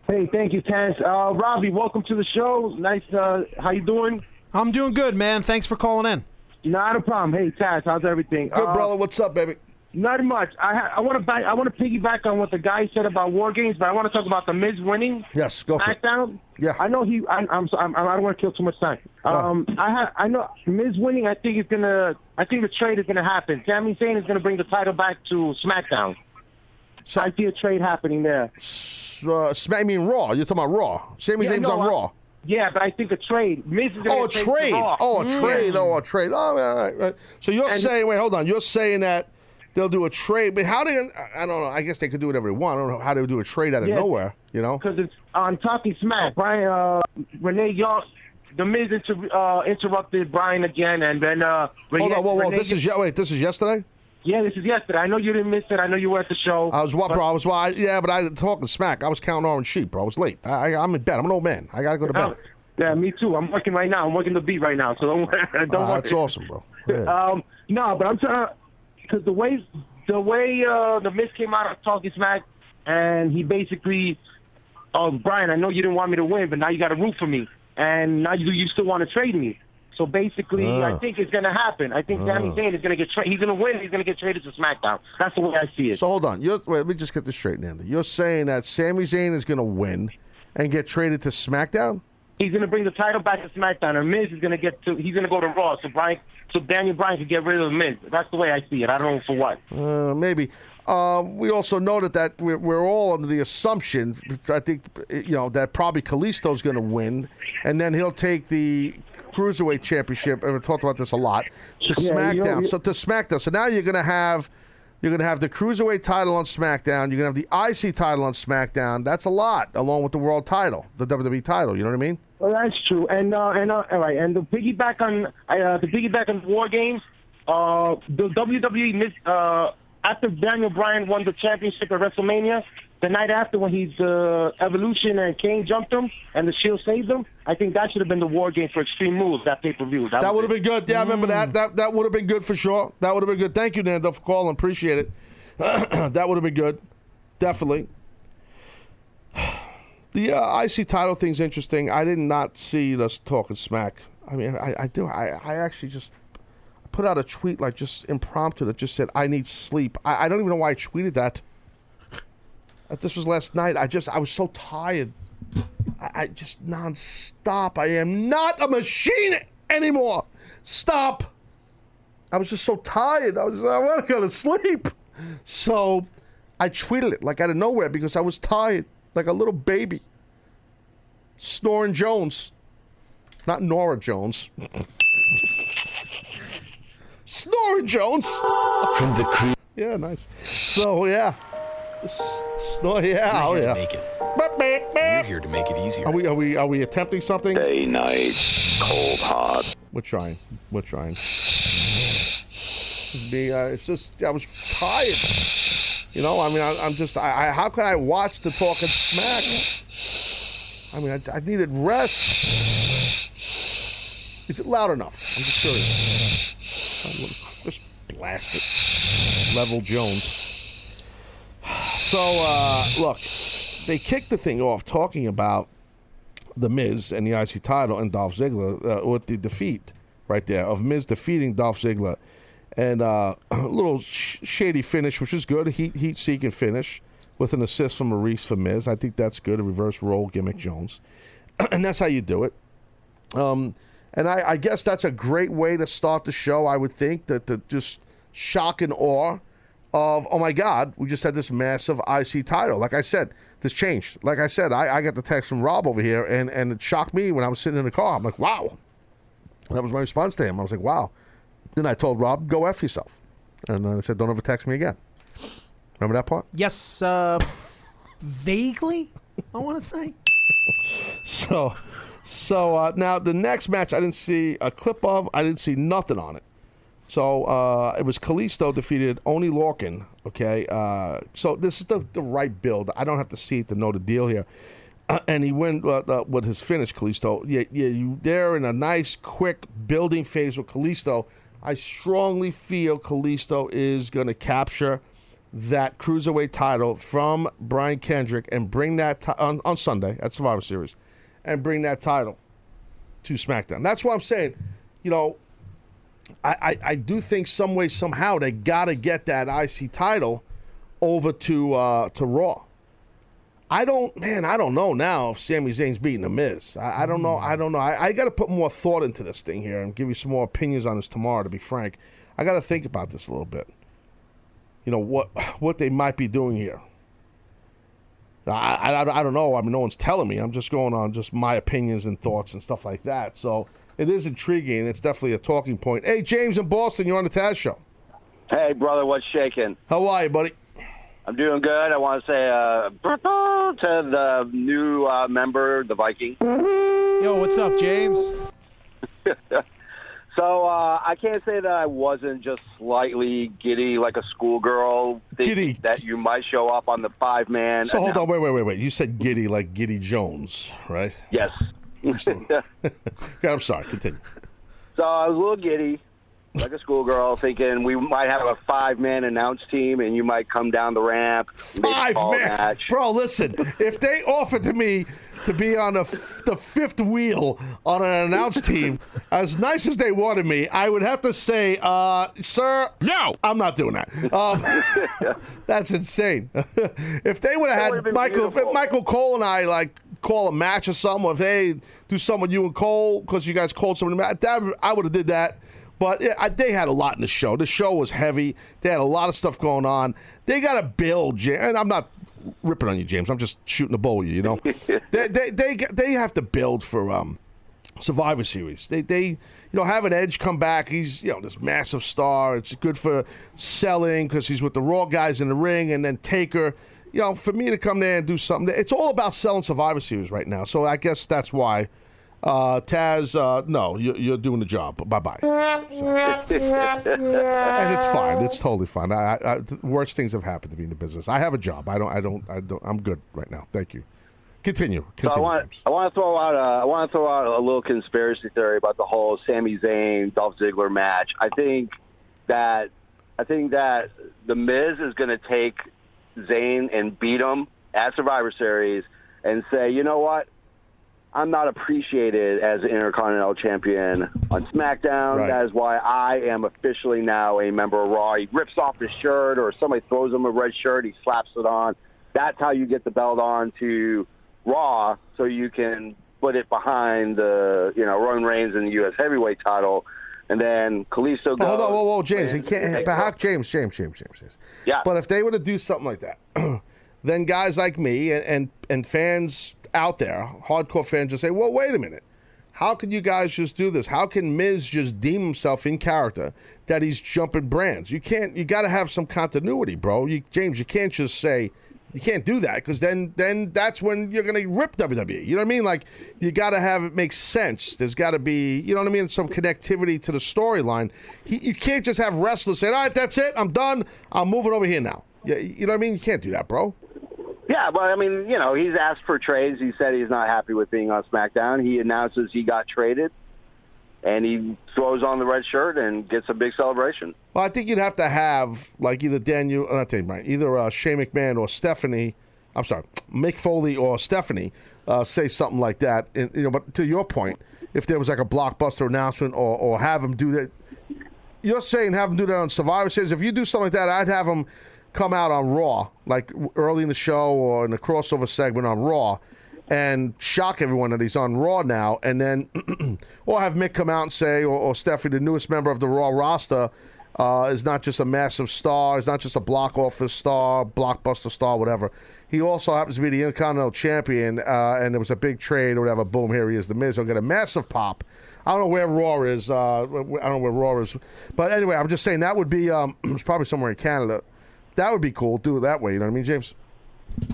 Hey, thank you, Taz. Uh, Robbie, welcome to the show. Nice. Uh, how you doing? I'm doing good, man. Thanks for calling in. Not a problem. Hey, Taz, how's everything? Good, Uh, brother. What's up, baby? Not much. I ha- I want to back. I want to piggyback on what the guy said about War Games, but I want to talk about the Miz winning. Yes, go for it. SmackDown. Yeah. I know he. I, I'm, I'm. I don't want to kill too much time. Um. I ha- I know Miz winning. I think it's gonna. I think the trade is gonna happen. Sami Zayn is gonna bring the title back to SmackDown. So, I see a trade happening there. uh, I mean Raw. You're talking about Raw. Sami Yeah, Zayn's no, on I- Raw. Yeah, but I think a trade. Miz is Oh, a get traded to trade. Oh, a Mm. trade. Oh, a trade. Oh, all right, right. So you're And- saying, wait, hold on. You're saying that they'll do a trade, but how do I don't know. I guess they could do whatever they want. I don't know how they would do a trade out of Yeah. nowhere, you know? because it's on Talking Smack. Brian, uh, Renee Young, the Miz inter- uh, interrupted Brian again, and then uh, Hold on, whoa, whoa. Renee- This is, wait, this is yesterday? yeah, this is yesterday. I know you didn't miss it. I know you were at the show. I was what, bro? I was, I, yeah, but I talking smack. I was counting orange sheep, bro. I was late. I, I, I'm in bed. I'm an old man. I got to go to bed. Oh, yeah, me too. I'm working right now. I'm working the beat right now, so don't, don't worry. that's awesome, bro. Yeah. Um, no, but I'm trying because the way the way uh, the Miz came out of Talking Smack, and he basically, oh Brian, I know you didn't want me to win, but now you got to root for me, and now you you still want to trade me. So basically, Ah. I think it's going to happen. I think Sami Zayn is going to get tra- he's going to win. He's going to get traded to SmackDown. That's the way I see it. So hold on. You're, wait, let me just get this straight, Nando. You're saying that Sami Zayn is going to win and get traded to SmackDown? he's going to bring the title back to SmackDown, and Miz is going to get to he's going to go to Raw. So Brian, so Daniel Bryan can get rid of Miz. That's the way I see it. I don't know for what. Uh, maybe. Uh, we also noted that we're, we're all under the assumption, I think, you know, that probably Kalisto's going to win, and then he'll take the cruiserweight championship. And we talked about this a lot to Yeah, SmackDown. you know, you- so to SmackDown. So now you're going to have. You're going to have the cruiserweight title on SmackDown. You're going to have the IC title on SmackDown. That's a lot, along with the world title, the WWE title. You know what I mean? Well, that's true. And uh, and uh, all right. And the piggyback on uh, the piggyback on War Games, uh, the WWE miss, uh, after Daniel Bryan won the championship at WrestleMania, the night after when he's uh, Evolution and Kane jumped him and the Shield saved him, I think that should have been the War Game for Extreme Rules. That pay per view. That would have been good. Yeah, I remember that. That that would have been good for sure. That would have been good. Thank you, Nando, for calling. Appreciate it. that would have been good. Definitely. The uh, IC title thing's interesting. I did not see us talking smack. I mean, I, I do. I, I actually just put out a tweet like just impromptu that just said I need sleep. I, I don't even know why I tweeted that. This was last night. I just I was so tired. I, I just nonstop. I am not a machine anymore. Stop. I was just so tired. I was I want to go to sleep. So I tweeted it like out of nowhere because I was tired, like a little baby. Snoring Jones. Not Norah Jones. Snoring Jones. From the crew. Yeah, nice. So yeah. Snore, yeah, We're oh here yeah. to make it. We're here to make it easier. Are we are we are we attempting something? Day, night, cold, hot. We're trying. We're trying. This is me. Uh, it's just I was tired. You know, I mean, I, I'm just. I, I how can I watch the talking smack? I mean, I, I needed rest. Is it loud enough? I'm just curious. Just blast it. Level Jones. So uh, look, they kicked the thing off talking about the Miz and the IC title and Dolph Ziggler uh, with the defeat right there of Miz defeating Dolph Ziggler, and uh, a little sh- shady finish, which is good. Heat heat seeking finish with an assist from Maurice for Miz. I think that's good. A reverse role gimmick Jones, and that's how you do it. Um, and I, I guess that's a great way to start the show. I would think that the just shock and awe of oh my god, we just had this massive IC title. Like I said, this changed. Like I said, I, I got the text from Rob over here, and and it shocked me when I was sitting in the car. I'm like, wow. That was my response to him. I was like, wow. Then I told Rob, go f yourself, and I said, don't ever text me again. Remember that part? Yes, uh, vaguely, I want to say. So, so uh, now the next match I didn't see a clip of. I didn't see nothing on it. So uh, it was Kalisto defeated Oney Lorcan. Okay, uh, so this is the, the right build. I don't have to see it to know the deal here. Uh, and he went uh, uh, with his finish, Kalisto. Yeah, yeah, you there in a nice, quick building phase with Kalisto. I strongly feel Kalisto is going to capture that cruiserweight title from Brian Kendrick and bring that ti- on, on Sunday at Survivor Series, and bring that title to SmackDown. That's what I'm saying. You know, I, I, I do think some way somehow they got to get that IC title over to uh, to Raw. I don't, man, I don't know now if Sami Zayn's beating the Miz. I, I don't know. I don't know. I, I got to put more thought into this thing here and give you some more opinions on this tomorrow. To be frank, I got to think about this a little bit. You know what what they might be doing here. I, I, I don't know. I mean, no one's telling me. I'm just going on just my opinions and thoughts and stuff like that. So it is intriguing. It's definitely a talking point. Hey, James in Boston, you're on the Taz show. Hey, brother, what's shaking? How are you, buddy? I'm doing good. I want to say uh, to the new uh, member, the Viking. Yo, what's up, James? so uh, I can't say that I wasn't just slightly giddy, like a schoolgirl, Giddy. that you might show up on the five man. So hold on, wait, wait, wait, wait. You said Giddy like Giddy Jones, right? Yes. Yeah, I'm sorry. Continue. So I was a little giddy, like a schoolgirl, thinking we might have a five man announce team, and you might come down the ramp. Five call a man, match. bro. Listen, if they offered to me to be on the, f- the fifth wheel on an announce team, as nice as they wanted me, I would have to say, uh, sir, no, I'm not doing that. Um, that's insane. if they would have had Michael, if. Michael Cole and I like call a match or something, if hey, do something with you and Cole because you guys called someone, that I would have did that. But yeah, I, they had a lot in the show. The show was heavy. They had a lot of stuff going on. They got to build, and I'm not ripping on you, James. I'm just shooting the bull, you you know. they, they they they have to build for um Survivor Series. They they you know have an Edge come back. He's you know this massive star. It's good for selling because he's with the Raw guys in the ring, and then Taker. You know, for me to come there and do something, it's all about selling Survivor Series right now. So I guess that's why. Uh, Taz, uh, no, you're, you're doing the job. Bye bye. and it's fine. It's totally fine. I, I, worst things have happened to me in the business. I have a job. I don't. I don't. I don't. I'm good right now. Thank you. Continue. So I Continue. want I want to throw out a, I want to throw out a little conspiracy theory about the whole Sami Zayn Dolph Ziggler match. I think that I think that the Miz is going to take Zayn and beat him at Survivor Series and say, you know what? I'm not appreciated as an Intercontinental Champion on SmackDown. Right. That is why I am officially now a member of Raw. He rips off his shirt, or somebody throws him a red shirt. He slaps it on. That's how you get the belt on to Raw, so you can put it behind the you know Roman Reigns and the U.S. Heavyweight title, and then Kalisto goes. Hold on, whoa, whoa, James. He can't. But how, James, James, James, James, James. Yeah. But if they were to do something like that, then guys like me and, and and fans out there, hardcore fans, just say, "Well, wait a minute. How can you guys just do this? How can Miz just deem himself in character that he's jumping brands? You can't. You got to have some continuity, bro. You, James, you can't just say You can't do that because then then that's when you're to rip WWE. You know what I mean? Like you got to have it make sense. There's got to be you know what I mean, some connectivity to the storyline. You can't just have wrestlers saying, "All right, that's it. I'm done. I'm moving over here now." You, you know what I mean? You can't do that, bro. Yeah, but I mean, you know, he's asked for trades. He said he's not happy with being on SmackDown. He announces he got traded, and he throws on the red shirt and gets a big celebration. Well, I think you'd have to have like either Daniel, uh, not Daniel, either uh, McMahon or Stephanie. I'm sorry, Mick Foley or Stephanie uh, say something like that. And, you know, but to your point, if there was like a blockbuster announcement or, or have him do that, you're saying have him do that on Survivor Series. If you do something like that, I'd have him come out on Raw, like early in the show or in the crossover segment on Raw, and shock everyone that he's on Raw now, and then, or have Mick come out and say, or, or Stephanie, the newest member of the Raw roster, uh, is not just a massive star, is not just a block office star, blockbuster star, whatever. He also happens to be the Intercontinental Champion, uh, and there was a big trade or whatever. Boom, here he is. The Miz He'll get a massive pop. I don't know where Raw is. Uh, I don't know where Raw is, but anyway, I'm just saying that would be. Um, it's probably somewhere in Canada. That would be cool. Do it that way. You know what I mean, James?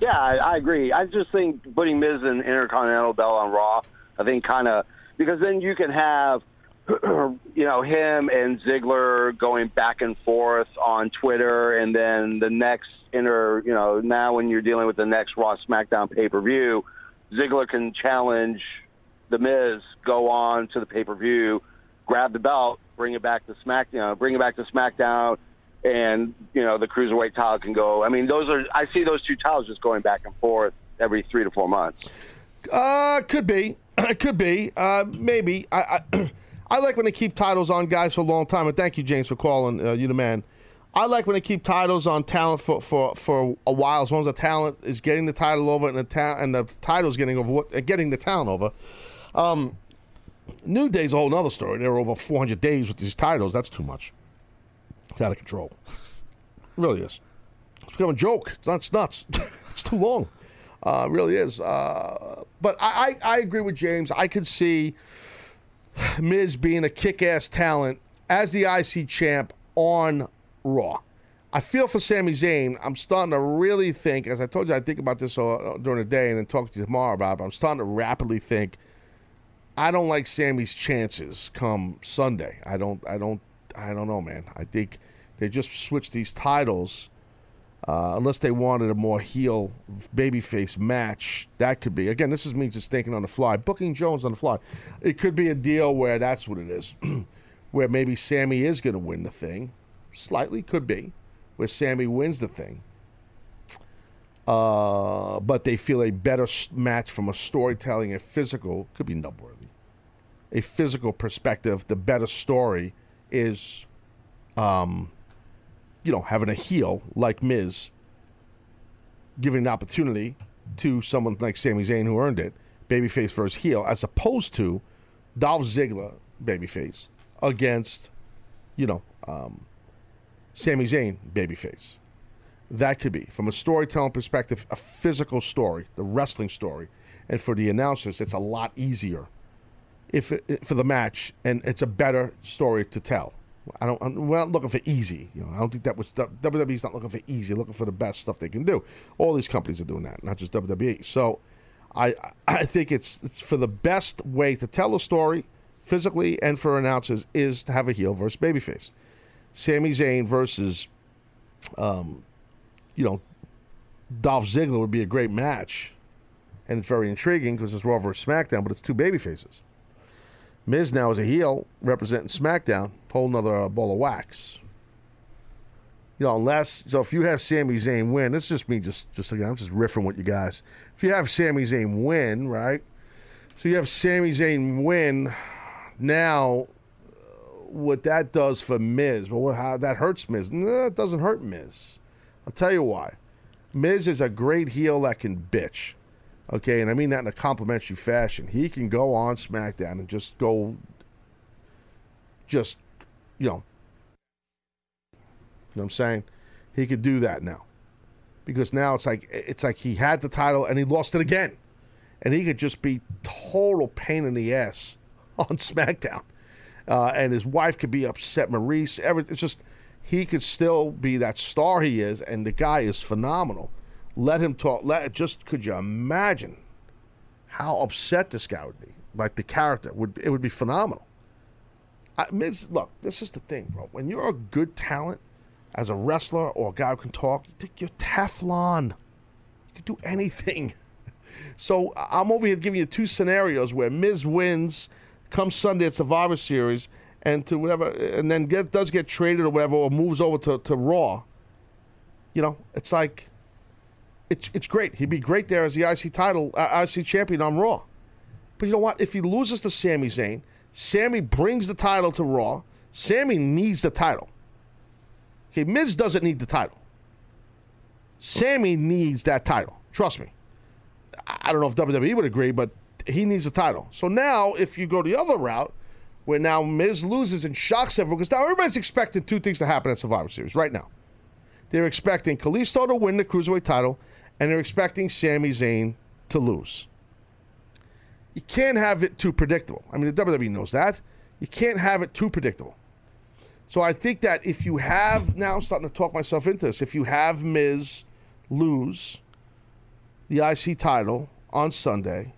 Yeah, I, I agree. I just think putting Miz and Intercontinental belt on Raw, I think kind of because then you can have, you know, him and Ziggler going back and forth on Twitter, and then the next inter, you know, now when you're dealing with the next Raw SmackDown pay per view, Ziggler can challenge the Miz, go on to the pay per view, grab the belt, bring it back to SmackDown, bring it back to SmackDown, and you know the cruiserweight title can go. I mean, those are I see those two titles just going back and forth every three to four months. Uh, could be, it could be, uh, maybe. I, I, I like when they keep titles on guys for a long time. And thank you, James, for calling. Uh, you the man. I like when they keep titles on talent for, for, for a while, as long as the talent is getting the title over and the ta- and the title's getting over what uh, getting the talent over. Um, New Day's a whole other story. They're over 400 days with these titles. That's too much. It's out of control. It really is. It's become a joke. It's not it's nuts. it's too long. Uh, it really is. Uh, but I, I, I agree with James. I could see Miz being a kick ass talent as the IC champ on Raw. I feel for Sami Zayn. I'm starting to really think, as I told you, I think about this uh, during the day and then talk to you tomorrow about it. But I'm starting to rapidly think. I don't like Sami's chances come Sunday. I don't. I don't. I don't know, man. I think they just switched these titles. Uh, unless they wanted a more heel babyface match, that could be. Again, this is me just thinking on the fly, booking Jones on the fly. It could be a deal where that's what it is, where maybe Sami is going to win the thing, slightly could be, where Sami wins the thing. Uh, but they feel a better match from a storytelling and physical could be noteworthy. A physical perspective, the better story is um, you know, having a heel like Miz, giving an opportunity to someone like Sami Zayn who earned it, babyface versus heel, as opposed to Dolph Ziggler, babyface, against, you know, um, Sami Zayn, babyface. That could be, from a storytelling perspective, a physical story, the wrestling story. And for the announcers, it's a lot easier if for the match, and it's a better story to tell. I don't. I'm, we're not looking for easy. You know, I don't think that was WWE's not looking for easy. Looking for the best stuff they can do. All these companies are doing that, not just WWE. So, I I think it's it's for the best way to tell a story, physically and for announcers, is to have a heel versus babyface. Sami Zayn versus, um, you know, Dolph Ziggler would be a great match, and it's very intriguing because it's Raw versus SmackDown, but it's two babyfaces. Miz now is a heel representing SmackDown, whole nother uh, ball of wax. You know, unless so, if you have Sami Zayn win, this is just me, just just again, I'm just riffing with you guys. If you have Sami Zayn win, right? So you have Sami Zayn win. Now, what that does for Miz, well, what, how that hurts Miz? No, it doesn't hurt Miz. I'll tell you why. Miz is a great heel that can bitch. Okay, and I mean that in a complimentary fashion. He can go on SmackDown and just go, just, you know, you know what I'm saying? He could do that now. Because now it's like it's like he had the title and he lost it again. And he could just be total pain in the ass on SmackDown. Uh, and his wife could be upset, Maurice, everything. It's just he could still be that star he is, and the guy is phenomenal. Let him talk. Let just could you imagine how upset this guy would be? Like the character would it would be phenomenal. I, Miz, look, this is the thing, bro. When you're a good talent as a wrestler or a guy who can talk, you're Teflon. You can do anything. So I'm over here giving you two scenarios where Miz wins, comes Sunday at Survivor Series, and to whatever, and then get, does get traded or whatever, or moves over to, to Raw. You know, it's like, it's it's great. He'd be great there as the IC title, uh, IC champion on Raw. But you know what? If he loses to Sami Zayn, Sami brings the title to Raw. Sami needs the title. Okay, Miz doesn't need the title. Sami needs that title. Trust me. I don't know if WWE would agree, but he needs the title. So now, if you go the other route, where now Miz loses and shocks everyone, because now everybody's expecting two things to happen at Survivor Series right now. They're expecting Kalisto to win the Cruiserweight title, and they're expecting Sami Zayn to lose. You can't have it too predictable. I mean, the WWE knows that. You can't have it too predictable. So I think that if you have, now I'm starting to talk myself into this, if you have Miz lose the IC title on Sunday,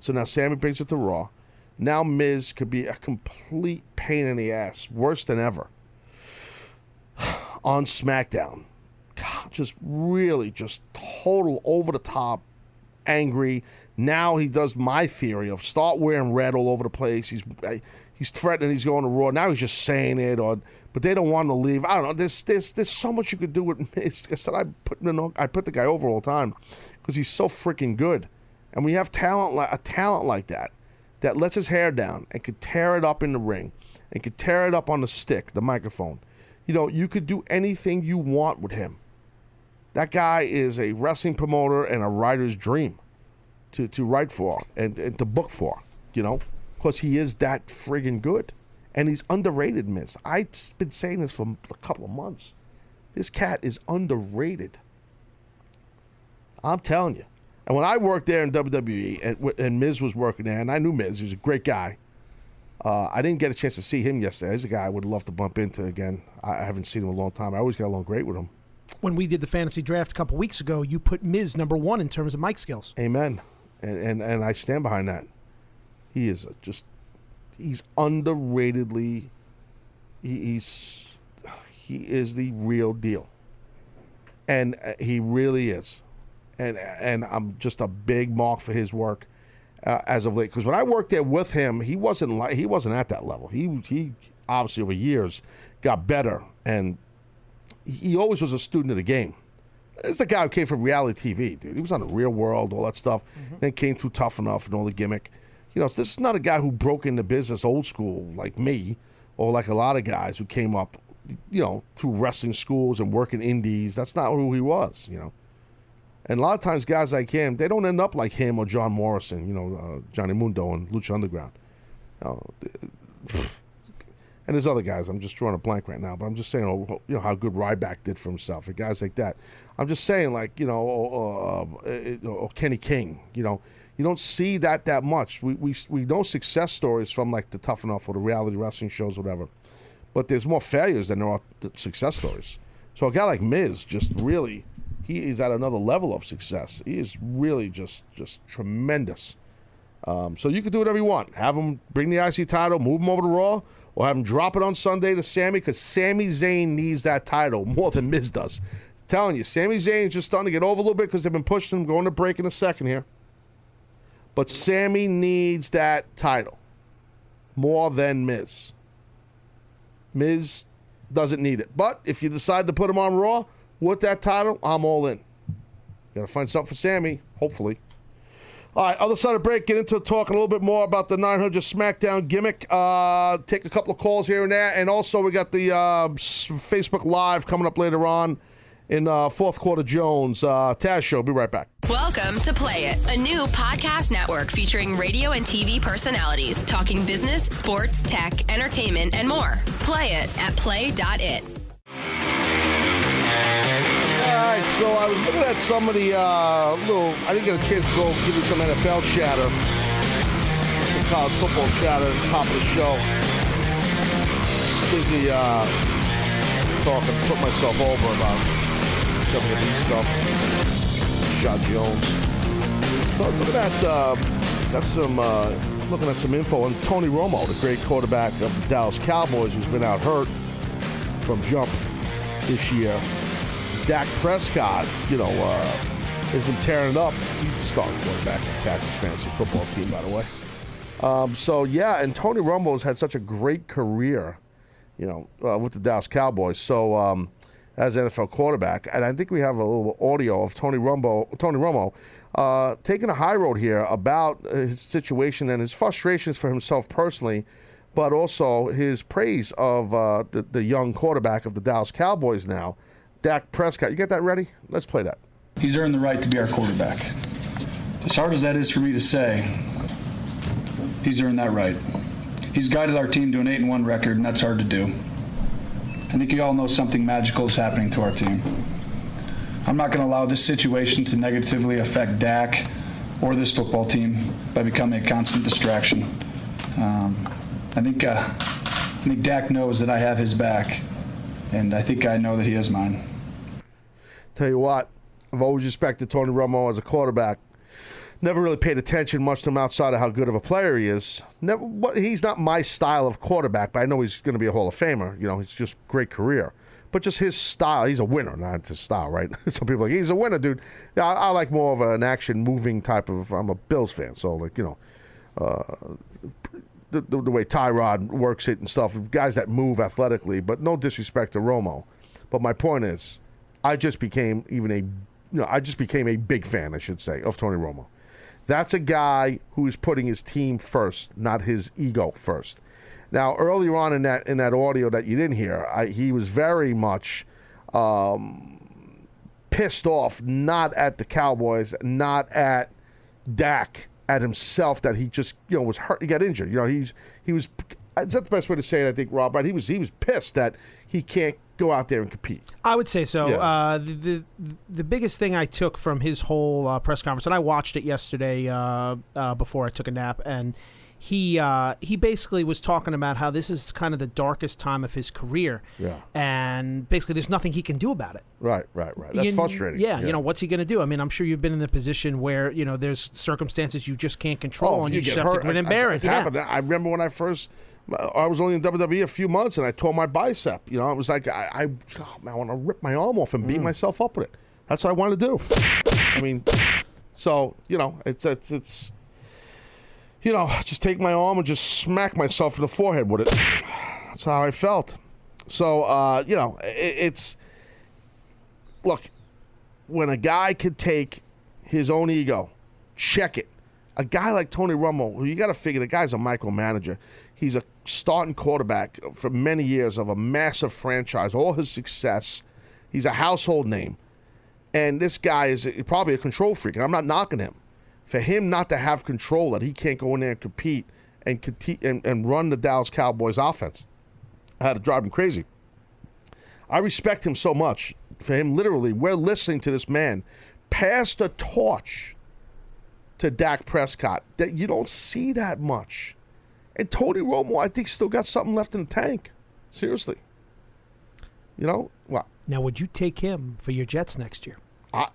so now Sami brings it to Raw, now Miz could be a complete pain in the ass, worse than ever, on SmackDown. God, just really, just total over the top, angry. Now he does my theory of start wearing red all over the place. He's he's threatening he's going to Raw. Now he's just saying it, or but they don't want to leave. I don't know. There's there's there's so much you could do with Miz. I said I put I put the guy over all the time because he's so freaking good, and we have talent like a talent like that that lets his hair down and could tear it up in the ring and could tear it up on the stick, the microphone. You know, you could do anything you want with him. That guy is a wrestling promoter and a writer's dream to, to write for and, and to book for, you know, because he is that friggin' good. And he's underrated, Miz. I've been saying this for a couple of months. This cat is underrated. I'm telling you. And when I worked there in WWE, and, and Miz was working there, and I knew Miz, he was a great guy. Uh, I didn't get a chance to see him yesterday. He's a guy I would love to bump into again. I, I haven't seen him in a long time. I always got along great with him. When we did the fantasy draft a couple weeks ago, you put Miz number one in terms of mic skills. Amen. And and, and I stand behind that. He is just he's underratedly he, he's he is the real deal. And uh, he really is. And and I'm just a big mark for his work uh, as of late because when I worked there with him, he wasn't like he wasn't at that level. He he obviously over years got better and he always was a student of the game. It's a guy who came from reality TV, dude. He was on the Real World, all that stuff. Then came through Tough Enough and all the gimmick. You know, this is not a guy who broke into business old school like me, or like a lot of guys who came up, you know, through wrestling schools and working indies. That's not who he was, you know. And a lot of times, guys like him, they don't end up like him or John Morrison, you know, uh, Johnny Mundo and Lucha Underground. You know, and there's other guys. I'm just drawing a blank right now, but I'm just saying, oh, you know, how good Ryback did for himself, and guys like that. I'm just saying, like, you know, or, uh, or Kenny King. You know, you don't see that that much. We we we know success stories from like the Tough Enough or the reality wrestling shows, or whatever. But there's more failures than there are success stories. So a guy like Miz just really, he is at another level of success. He is really just just tremendous. Um, so you can do whatever you want. Have him bring the IC title, move him over to Raw, or have him drop it on Sunday to Sami because Sami Zayn needs that title more than Miz does. telling you, Sami Zayn is just starting to get over a little bit because they've been pushing him, going to break in a second here. But Sami needs that title more than Miz. Miz doesn't need it. But if you decide to put him on Raw with that title, I'm all in. Got to find something for Sami, hopefully. All right, other side of break, get into talking a little bit more about the 900 SmackDown gimmick. Uh, take a couple of calls here and there. And also, we got the uh, Facebook Live coming up later on in uh, fourth quarter Jones. Uh, Taz Show. Be right back. Welcome to Play It, a new podcast network featuring radio and TV personalities talking business, sports, tech, entertainment, and more. Play it at play.it. All right, so I was looking at some of the uh, little. I didn't get a chance to go give you some NFL chatter, some college football chatter at the top of the show. Busy uh, talking, put myself over about WWE stuff. Rashad Jones. So let's look at that. Uh, got some uh, looking at some info on Tony Romo, the great quarterback of the Dallas Cowboys, who's been out hurt from jump this year. Dak Prescott, you know, uh, has been tearing it up. He's the starting quarterback on Taz's fantasy football team, by the way. Um, so yeah, and Tony Romo has had such a great career, you know, uh, with the Dallas Cowboys. So um, as NFL quarterback, and I think we have a little audio of Tony Romo, Tony Romo, uh, taking a high road here about his situation and his frustrations for himself personally, but also his praise of uh, the, the young quarterback of the Dallas Cowboys now, Dak Prescott. You get that ready? Let's play that. He's earned the right to be our quarterback. As hard as that is for me to say, he's earned that right. He's guided our team to an 8 and 1 record, and that's hard to do. I think you all know something magical is happening to our team. I'm not going to allow this situation to negatively affect Dak or this football team by becoming a constant distraction. Um, I think uh, I think Dak knows that I have his back, and I think I know that he has mine. Tell you what, I've always respected Tony Romo as a quarterback. Never really paid attention much to him outside of how good of a player he is. Never, he's not my style of quarterback, but I know he's going to be a Hall of Famer. You know, he's just great career. But just his style, he's a winner, not his style, right? Some people like he's a winner, dude. Yeah, I, I like more of an action, moving type of. I'm a Bills fan, so like you know, uh, the, the, the way Tyrod works it and stuff. Guys that move athletically, but no disrespect to Romo. But my point is, I just became even a, you know, I just became a big fan, I should say, of Tony Romo. That's a guy who is putting his team first, not his ego first. Now, earlier on in that in that audio that you didn't hear, I, he was very much um, pissed off, not at the Cowboys, not at Dak, at himself that he just you know was hurt. He got injured. You know, he's he was. Is that the best way to say it? I think Rob. Right? He was he was pissed that he can't go out there and compete. I would say so. Yeah. Uh, the, the the biggest thing I took from his whole uh, press conference, and I watched it yesterday uh, uh, before I took a nap, and he uh, he basically was talking about how this is kind of the darkest time of his career, Yeah. and basically there's nothing he can do about it. Right, right, right. That's You- frustrating. Yeah, you know what's he going to do? I mean, I'm sure you've been in the position where you know there's circumstances you just can't control, Oh, and you, you just get have to hurt, grin and bear it. it Yeah. happened. I remember when I first, I was only in WWE a few months, and I tore my bicep. You know, it was like I, I, oh, man, I want to rip my arm off and beat Mm. myself up with it. That's what I want to do. I mean, so you know, it's it's it's, you know, just take my arm and just smack myself in the forehead with it. That's how I felt. So uh, you know, it, it's look when a guy could take his own ego, check it. A guy like Tony Romo, who you got to figure the guy's a micromanager. He's a starting quarterback for many years of a massive franchise, all his success. He's a household name. And this guy is probably a control freak, and I'm not knocking him. For him not to have control, that he can't go in there and compete and, and, and run the Dallas Cowboys offense, I had to drive him crazy. I respect him so much. For him, literally, we're listening to this man pass the torch to Dak Prescott that you don't see that much. And Tony Romo, I think, still got something left in the tank. Seriously. You know, well, Now, would you take him for your Jets next year? I,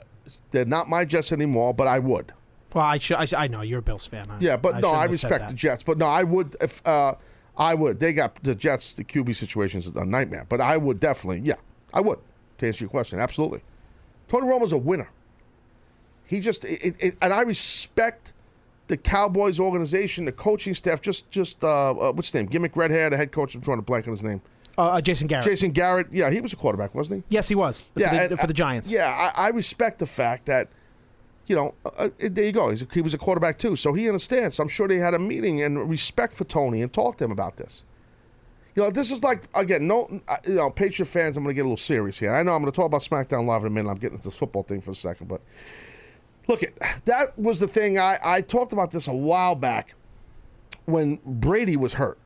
they're not my Jets anymore, but I would. Well, I should. I, I know you're a Bills fan. I, Yeah, but no, I respect the Jets. But no, I would if uh, I would. They got the Jets. The QB situation is a nightmare. But I would definitely, yeah, I would. To answer your question, absolutely. Tony Romo's a winner. He just it, it, and I respect the Cowboys organization, the coaching staff. Just just uh, uh, what's his name? Gimmick red hair, the head coach. I'm trying to blank on his name. Uh, uh, Jason Garrett. Jason Garrett. Yeah, he was a quarterback, wasn't he? Yes, he was. For, the, and, for the uh, Giants. Yeah, I, I respect the fact that, you know, uh, there you go. He's a, he was a quarterback too, so he understands. I'm sure they had a meeting and respect for Tony and talked to him about this. You know, this is like again, no, you know, Patriot fans. I'm going to get a little serious here. I know I'm going to talk about SmackDown Live in a minute. I'm getting into this football thing for a second, but look, it that was the thing. I I talked about this a while back when Brady was hurt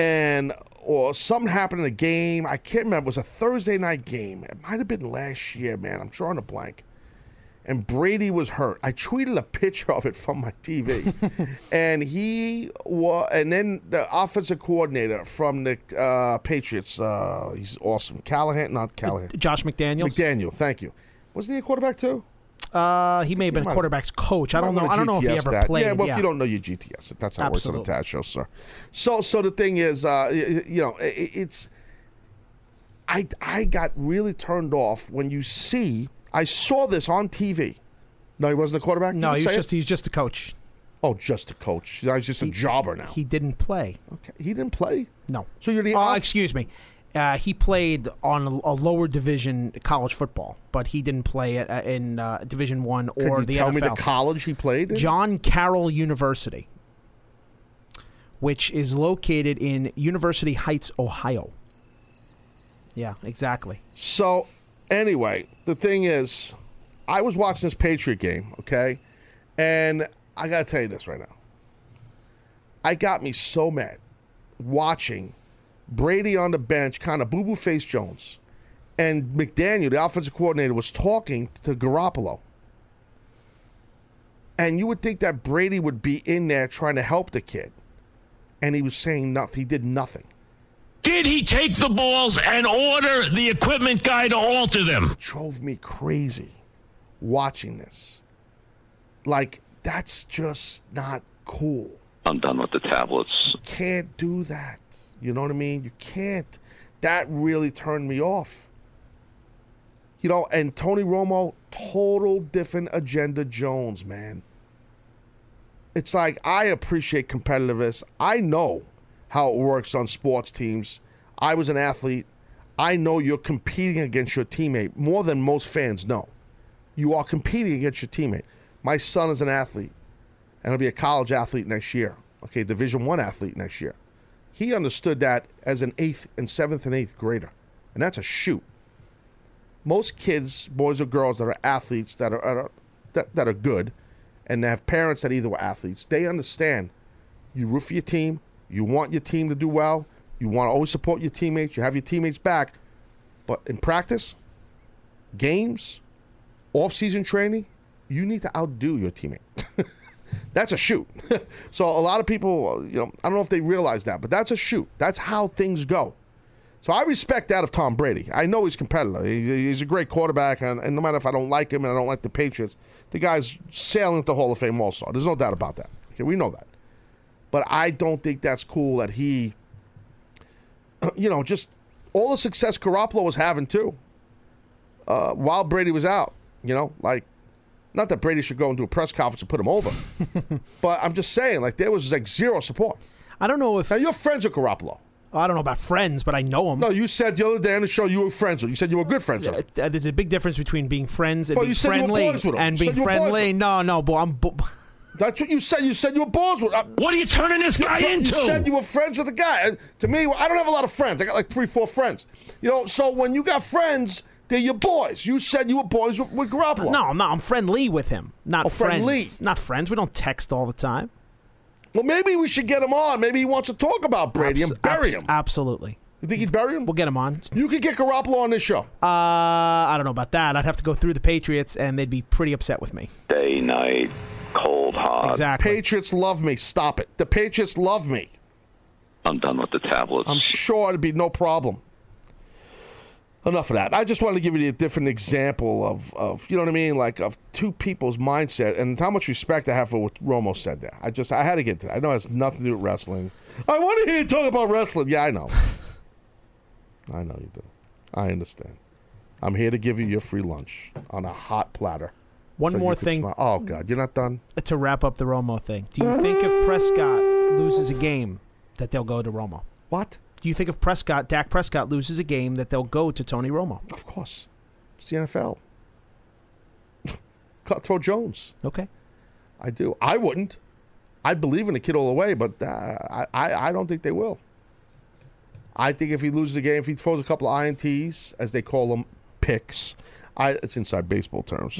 and or something happened in a game. I can't remember. It was a Thursday night game. It might have been last year, man. I'm drawing a blank. And Brady was hurt. I tweeted a picture of it from my TV, and he was. And then the offensive coordinator from the uh, Patriots. Uh, he's awesome. Callahan, not Callahan. Josh McDaniels. McDaniel. Thank you. Wasn't he a quarterback too? Uh, he may have been a quarterback's coach. I don't know. I don't know if he ever that. played. Yeah, well, if you don't know, you GTS it. That's how it works on the Absolutely. Show, sir. So, so the thing is, uh, you know, i- i it's. I I got really turned off when you see. I saw this on TV. No, he wasn't a quarterback. No, he's say it? just he's just a coach. Oh, just a coach. He's just a jobber now. He didn't play. Okay, he didn't play. No. So you're the Uh, off- excuse me. Uh, he played on a, a lower division college football, but he didn't play at, uh, in uh, Division One or Can you the tell NFL. me the college he played in? John Carroll University, which is located in University Heights, Ohio. Yeah, exactly. So, anyway, the thing is, I was watching this Patriot game, okay? And I got to tell you this right now. I got me so mad watching Brady on the bench, kind of boo boo face Jones. And McDaniel, the offensive coordinator, was talking to Garoppolo. And you would think that Brady would be in there trying to help the kid. And he was saying nothing. He did nothing. Did he take the balls and order the equipment guy to alter them? drove me crazy watching this. Like, that's just not cool. I'm done with the tablets. Can't do that. You know what I mean? You can't. That really turned me off. You know, and Tony Romo, total different agenda Jones, man. It's like I appreciate competitiveness. I know how it works on sports teams. I was an athlete. I know you're competing against your teammate more than most fans know. You are competing against your teammate. My son is an athlete, and he'll be a college athlete next year. Okay, Division One athlete next year. He understood that as an eighth and seventh and eighth grader, and that's a shoot. Most kids, boys or girls that are athletes that are, are that, that are good, and have parents that either were athletes, they understand. You root for your team. You want your team to do well. You want to always support your teammates. You have your teammates back. But in practice, games, off-season training, you need to outdo your teammate. that's a shoot. so a lot of people, you know, I don't know if they realize that, but that's a shoot. That's how things go. So I respect that of Tom Brady. I know he's competitive. He's a great quarterback, and, and no matter if I don't like him and I don't like the Patriots, the guy's sailing the Hall of Fame also. There's no doubt about that. Okay, we know that. But I don't think that's cool that he, you know, just all the success Garoppolo was having too, uh, while Brady was out. You know, like, not that Brady should go into a press conference and put him over, but I'm just saying, like, there was like zero support. I don't know if now you're friends with Garoppolo. I don't know about friends, but I know him. No, you said the other day on the show you were friends with. You said you were good friends with. Uh, there's a big difference between being friends and Well, being you said you were friendly boys with him. and being said you were boys friendly. No, no, but I'm. Bo- That's what you said. You said you were balls with. Uh, What are you turning this guy you, into? You said you were friends with a guy. And to me, I don't have a lot of friends. I got like three, four friends. You know, so when you got friends, they're your boys. You said you were boys with, with Garoppolo. No, I'm not. I'm friendly with him. Not Oh, friends. friendly. Not friends. We don't text all the time. Well, maybe we should get him on. Maybe he wants to talk about Brady and bury him. Absolutely. You think he'd bury him? We'll get him on. You could get Garoppolo on this show. Uh, I don't know about that. I'd have to go through the Patriots, and they'd be pretty upset with me. Day, night, cold, hot. Exactly. Patriots love me. Stop it. The Patriots love me. I'm done with the tablets. I'm sure it'd be no problem. Enough of that. I just wanted to give you a different example of, of you know what I mean, like of two people's mindset and how much respect I have for what Romo said there. I just I had to get to that. I know it has nothing to do with wrestling. I want to hear you talk about wrestling. Yeah, I know. I know you do. I understand. I'm here to give you your free lunch on a hot platter. One so more thing. smile. Oh God, you're not done. To wrap up the Romo thing, do you think if Prescott loses a game that they'll go to Romo? What? Do you think if Prescott, Dak Prescott loses a game that they'll go to Tony Romo? Of course. It's the NFL. Cutthroat Jones. Okay. I do. I wouldn't. I believe in the kid all the way, but uh, I, I, don't think they will. I think if he loses a game, if he throws a couple of INTs, as they call them, picks, I, it's inside baseball terms.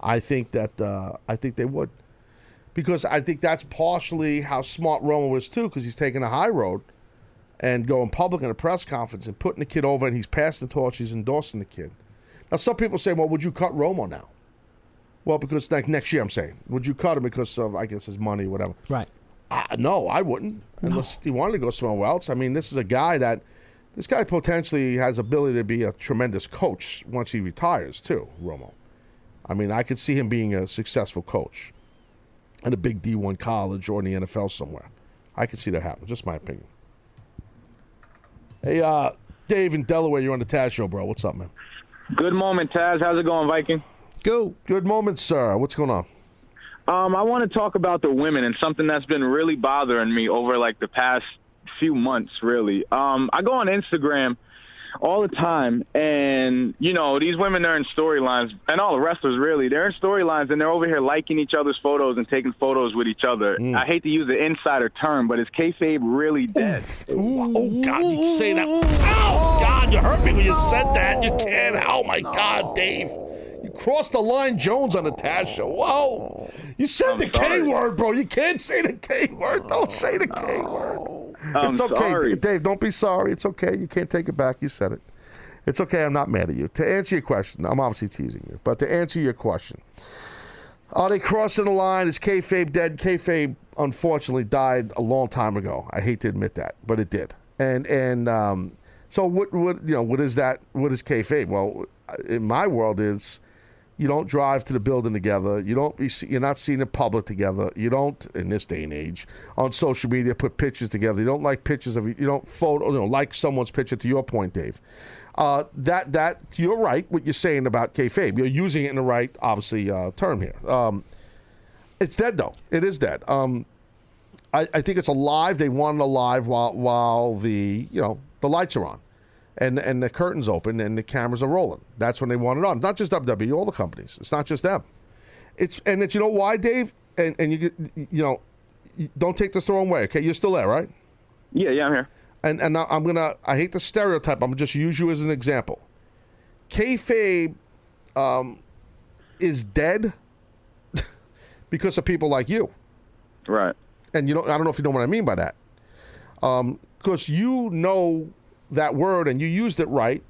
I think that uh, I think they would, because I think that's partially how smart Romo was too, because he's taking a high road and going public in a press conference and putting the kid over, and he's passing the torch, he's endorsing the kid. Now, some people say, "Well, would you cut Romo now?" Well, because like next year, I'm saying, would you cut him because of I guess his money, whatever? Right. Uh, no, I wouldn't unless he wanted to go somewhere else. I mean, this is a guy that this guy potentially has ability to be a tremendous coach once he retires too, Romo. I mean, I could see him being a successful coach in a big D1 college or in the NFL somewhere. I could see that happen. Just my opinion. Hey, uh, Dave in Delaware, you're on the Taz show, bro. What's up, man? Good moment, Taz. How's it going, Viking? Go. Good moment, sir. What's going on? Um, I want to talk about the women and something that's been really bothering me over like the past few months, really. Um, I go on Instagram all the time, and you know these women are in storylines, and all the wrestlers really, they're in storylines, and they're over here liking each other's photos and taking photos with each other. Mm. I hate to use the insider term, but is kayfabe really dead? Oh God, you say that? Oh God, you hurt me when you said that. You can't. Oh my God, Dave, you crossed the line, Jones on the Taz show. Whoa, you said the K word, bro. You can't say the K word. Don't say the K word. I'm it's okay, sorry. Dave. Don't be sorry. It's okay. You can't take it back. You said it. It's okay. I'm not mad at you. To answer your question, I'm obviously teasing you, but to answer your question, are they crossing the line? Is kayfabe dead? Kayfabe unfortunately died a long time ago. I hate to admit that, but it did. And and um, so what? What you know? What is that? What is kayfabe? Well, in my world, is you don't drive to the building together. You don't. You're not seen in public together. You don't in this day and age on social media put pictures together. You don't like pictures of. You don't photo. You know, like someone's picture. To your point, Dave. Uh, that that you're right. What you're saying about kayfabe. You're using it in the right, obviously, uh, term here. Um, it's dead though. It is dead. Um, I, I think it's alive. They want it alive while while the you know the lights are on, and and the curtains open and the cameras are rolling. That's when they want it on. Not just WWE, all the companies. It's not just them. It's and it's you know why, Dave, and and you you know, don't take this the wrong way. Okay, you're still there, right? Yeah, yeah, I'm here. And and now I'm gonna. I hate the stereotype. I'm gonna just use you as an example. Kayfabe um, is dead because of people like you. Right. And you know, I don't know if you know what I mean by that. Because you know that word and you used it right,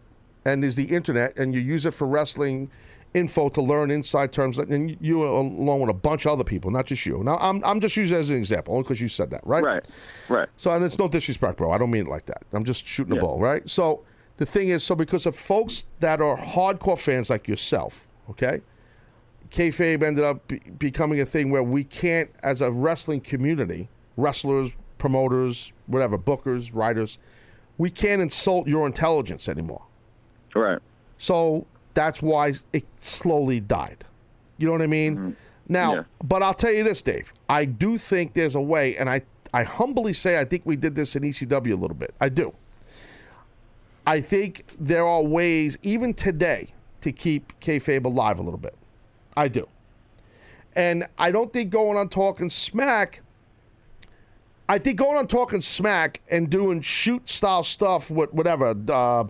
and is the internet, and you use it for wrestling info to learn inside terms, and you along with a bunch of other people, not just you. Now, I'm, I'm just using it as an example, only because you said that, right? Right. Right. So, and it's no disrespect, bro. I don't mean it like that. I'm just shooting the ball, right? So, the thing is, so because of folks that are hardcore fans like yourself, okay, kayfabe ended up be- becoming a thing where we can't, as a wrestling community, wrestlers, promoters, whatever, bookers, writers, we can't insult your intelligence anymore. Right. So that's why it slowly died. You know what I mean? Mm-hmm. Now, Yeah. but I'll tell you this, Dave. I do think there's a way, and I, I humbly say I think we did this in ECW a little bit. I do. I think there are ways, even today, to keep kayfabe alive a little bit. I do. And I don't think going on talking smack. I think going on talking smack and doing shoot style stuff with whatever, uh,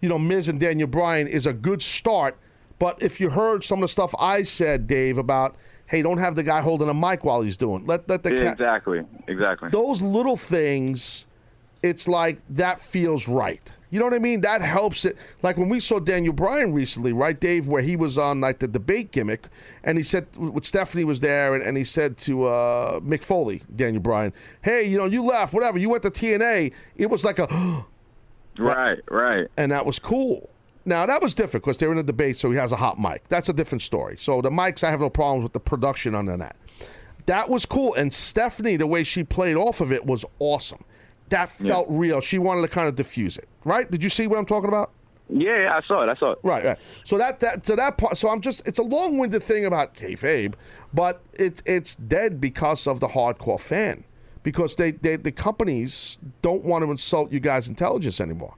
you know, Miz and Daniel Bryan is a good start. But if you heard some of the stuff I said, Dave, about hey, don't have the guy holding a mic while he's doing. Let let the ca- exactly. Exactly. those little things, it's like that feels right. You know what I mean? That helps it. Like when we saw Daniel Bryan recently, right, Dave, where he was on like the debate gimmick, and he said, with Stephanie was there, and, and he said to uh, Mick Foley, Daniel Bryan, hey, you know, you left, whatever, you went to TNA. It was like a, Right. Right. and that was cool. Now that was different because they were in a debate, so he has a hot mic. That's a different story. So the mics, I have no problems with the production on that. That was cool, and Stephanie, the way she played off of it was awesome. That felt real. She wanted to kind of diffuse it, right? Did you see what I'm talking about? Yeah, yeah, I saw it. I saw it. Right, right. So that that so that part. So I'm just. It's a long-winded thing about kayfabe, but it's it's dead because of the hardcore fan, because they, they the companies don't want to insult you guys' intelligence anymore.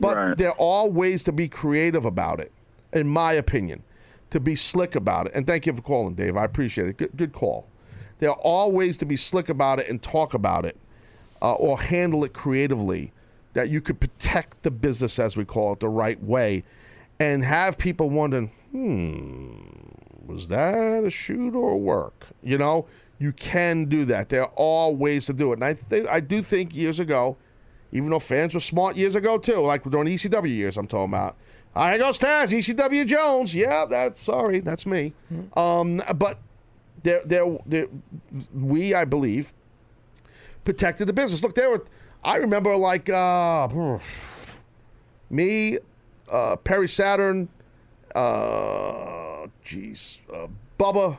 But Right. there are ways to be creative about it, in my opinion, to be slick about it. And thank you for calling, Dave. I appreciate it. Good, good call. There are ways to be slick about it and talk about it, uh, or handle it creatively, that you could protect the business, as we call it, the right way, and have people wondering, hmm, was that a shoot or a work? You know, you can do that. There are ways to do it, and I think I do think years ago, even though fans were smart years ago too, like during ECW years, I'm talking about. I goes Taz, ECW Jones. Yeah, that's sorry, that's me. Um, but there, there, there, we, I believe, protected the business. Look, there were. I remember like uh, me, uh, Perry Saturn, uh, uh, Bubba.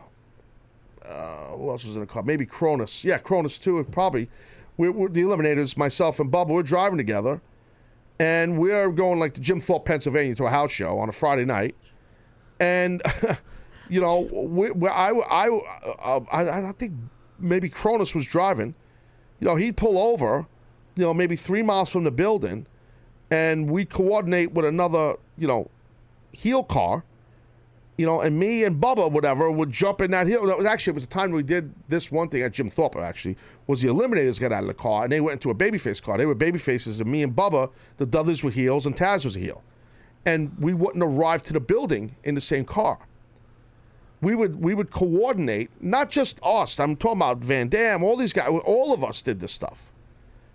Uh, who else was in the car? Maybe Kronus. Yeah, Kronus too. Probably. We're, we're the Eliminators. Myself and Bubba. We're driving together, and we're going like to Jim Thorpe, Pennsylvania, to a house show on a Friday night, and you know, we, we, I, I, uh, I, I think maybe Kronus was driving. You know, he'd pull over, you know, maybe three miles from the building, and we'd coordinate with another, you know, heel car you know, and me and Bubba, whatever, would jump in that heel. That was actually it was the time we did this one thing at Jim Thorpe. Actually, was the Eliminators got out of the car and they went into a babyface car. They were babyfaces, and me and Bubba, the Dudleys were heels, and Taz was a heel, and we wouldn't arrive to the building in the same car. We would we would coordinate, not just us. I'm talking about Van Dam, all these guys, all of us did this stuff.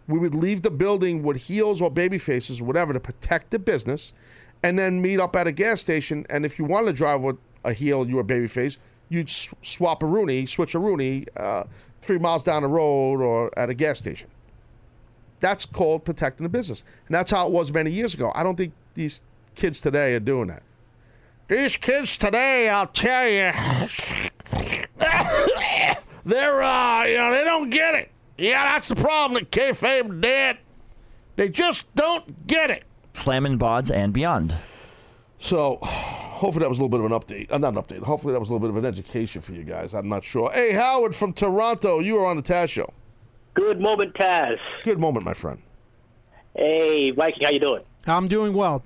We would leave the building with heels or baby faces, whatever, to protect the business and then meet up at a gas station. And if you wanted to drive with a heel, you were babyface, you'd s- swap a Rooney, switch a Rooney uh, three miles down the road or at a gas station. That's called protecting the business. And that's how it was many years ago. I don't think these kids today are doing that. These kids today, I'll tell you, they're, uh, you know, they don't get it. Yeah, that's the problem that kayfabe did. They just don't get it. Slamming Bods and beyond. So, hopefully that was a little bit of an update. Uh, not an update. Hopefully that was a little bit of an education for you guys. I'm not sure. Hey, Howard from Toronto, you are on the Taz Show. Good moment, Taz. Good moment, my friend. Hey, Viking, how you doing? I'm doing well.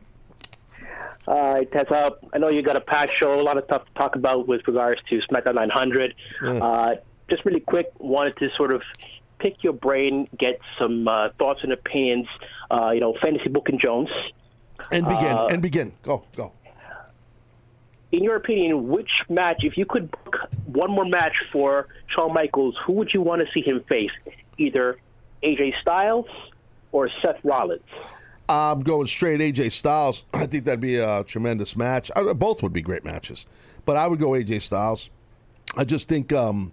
All right. Uh, I know you got a packed show, a lot of stuff to talk about with regards to SmackDown 900. Uh, just really quick, wanted to sort of pick your brain, get some uh, thoughts and opinions. Uh, you know, fantasy booking Jones. And begin. Uh, and begin. Go. Go. In your opinion, which match, if you could book one more match for Shawn Michaels, who would you want to see him face? Either AJ Styles or Seth Rollins? I'm going straight AJ Styles. I think that'd be a tremendous match. I, both would be great matches, but I would go AJ Styles. I just think, um,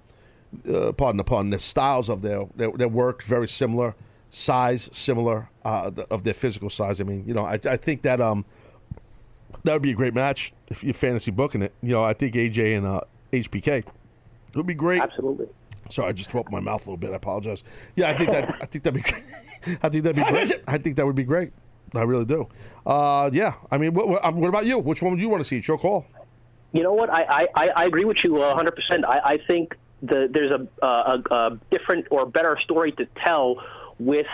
uh, pardon the pun, the styles of their, their their work very similar, size similar uh, of their physical size. I mean, you know, I, I think that um that would be a great match if you're fantasy booking it. You know, I think AJ and uh, HBK would be great. Absolutely. Sorry, I just threw up my mouth a little bit. I apologize. Yeah, I think that I think that'd be great. I think that'd be great. I think that would be great. I really do. Uh, yeah, I mean, what, what, what about you? Which one would you want to see? It's your call. You know what? I, I, I- agree with you uh, 100%. I, I think the, there's a, a, a different or better story to tell with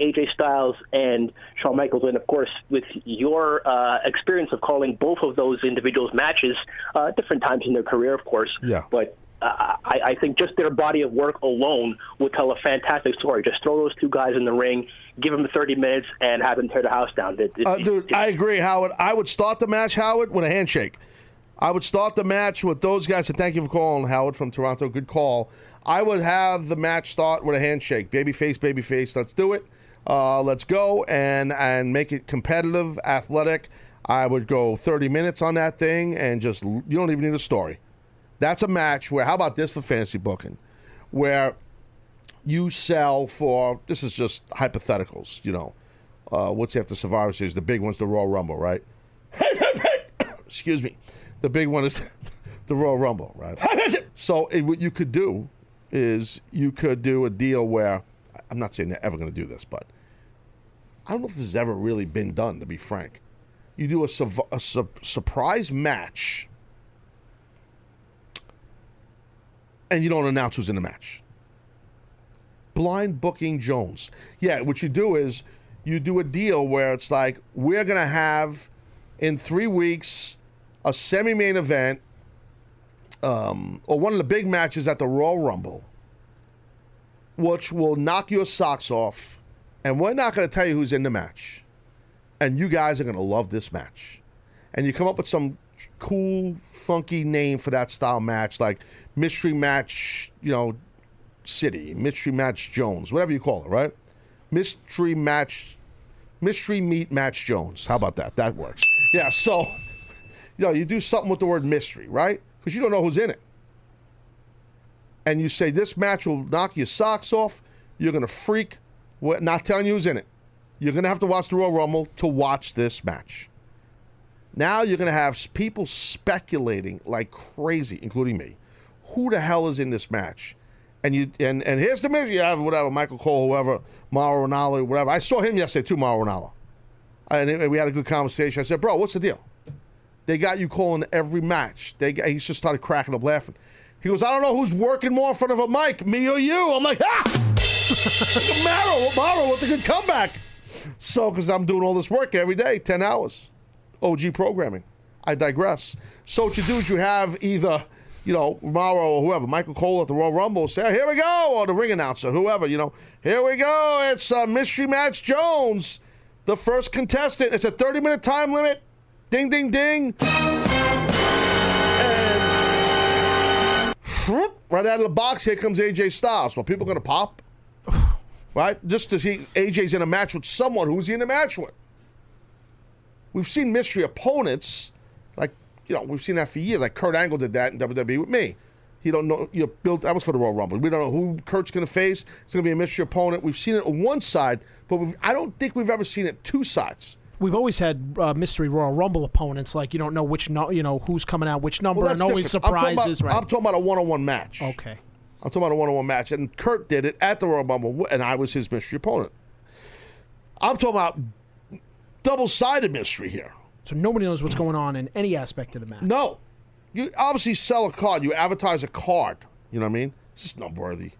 AJ Styles and Shawn Michaels. And, of course, with your uh, experience of calling both of those individuals matches, uh, different times in their career, of course. Yeah. But uh, I, I think just their body of work alone would tell a fantastic story. Just throw those two guys in the ring, give them 30 minutes, and have them tear the house down. It- it- Uh, dude, I agree, Howard. I would start the match, Howard, with a handshake. I would start the match with those guys. And thank you for calling, Howard from Toronto. Good call. I would have the match start with a handshake. Babyface, babyface. Let's do it. Uh, let's go and and make it competitive, athletic. I would go 30 minutes on that thing and just you don't even need a story. That's a match where how about this for fantasy booking, where you sell for this is just hypotheticals. You know, uh, what's after Survivor Series? The big one's the Royal Rumble, right? Excuse me. The big one is the Royal Rumble, right? so it, what you could do is you could do a deal where I'm not saying they're ever going to do this, but I don't know if this has ever really been done. To be frank, you do a, suv- a su- surprise match, and you don't announce who's in the match. Blind booking Jones. Yeah, what you do is you do a deal where it's like we're going to have in three weeks a semi-main event um, or one of the big matches at the Royal Rumble, which will knock your socks off, and we're not going to tell you who's in the match, and you guys are going to love this match, and you come up with some cool, funky name for that style match, like mystery match, you know, City, mystery match Jones, whatever you call it, right? Mystery match, mystery meet match Jones. How about that? That works. Yeah. So, you know, you do something with the word mystery, right? Because you don't know who's in it. And you say this match will knock your socks off. You're gonna freak. We're not telling you who's in it. You're gonna have to watch the Royal Rumble to watch this match. Now you're going to have people speculating like crazy, including me. Who the hell is in this match? And you and and here's the match. You have whatever Michael Cole, whoever Mauro Ranallo, whatever. I saw him yesterday too, Mauro Ranallo, and we had a good conversation. I said, "Bro, what's the deal? They got you calling every match." They he just started cracking up laughing. He goes, "I don't know who's working more in front of a mic, me or you." I'm like, "Ah, Mauro, Mauro with a good comeback." So, because I'm doing all this work every day, ten hours. OG programming. I digress. So what you do is you have either, you know, Mauro or whoever, Michael Cole at the Royal Rumble say, here we go, or the ring announcer, whoever, you know, here we go. It's uh, Mystery Match Jones, the first contestant. It's a 30 minute time limit. Ding, ding, ding. And right out of the box, here comes AJ Styles. Well, people going to pop, right? Just to see AJ's in a match with someone. Who's he in a match with? We've seen mystery opponents, like you know, we've seen that for years. Like Kurt Angle did that in WWE with me. He don't know you built that was for the Royal Rumble. We don't know who Kurt's going to face. It's going to be a mystery opponent. We've seen it on one side, but we've, I don't think we've ever seen it two sides. We've always had uh, mystery Royal Rumble opponents, like you don't know which no, you know who's coming out which number, Well, and always different. I'm talking surprises. about- right? I'm talking about a one-on-one match. Okay. I'm talking about a one-on-one match, and Kurt did it at the Royal Rumble, and I was his mystery opponent. I'm talking about double-sided mystery here. So nobody knows what's going on in any aspect of the match. No. You obviously sell a card. You advertise a card. You know what I mean? It's just not worthy.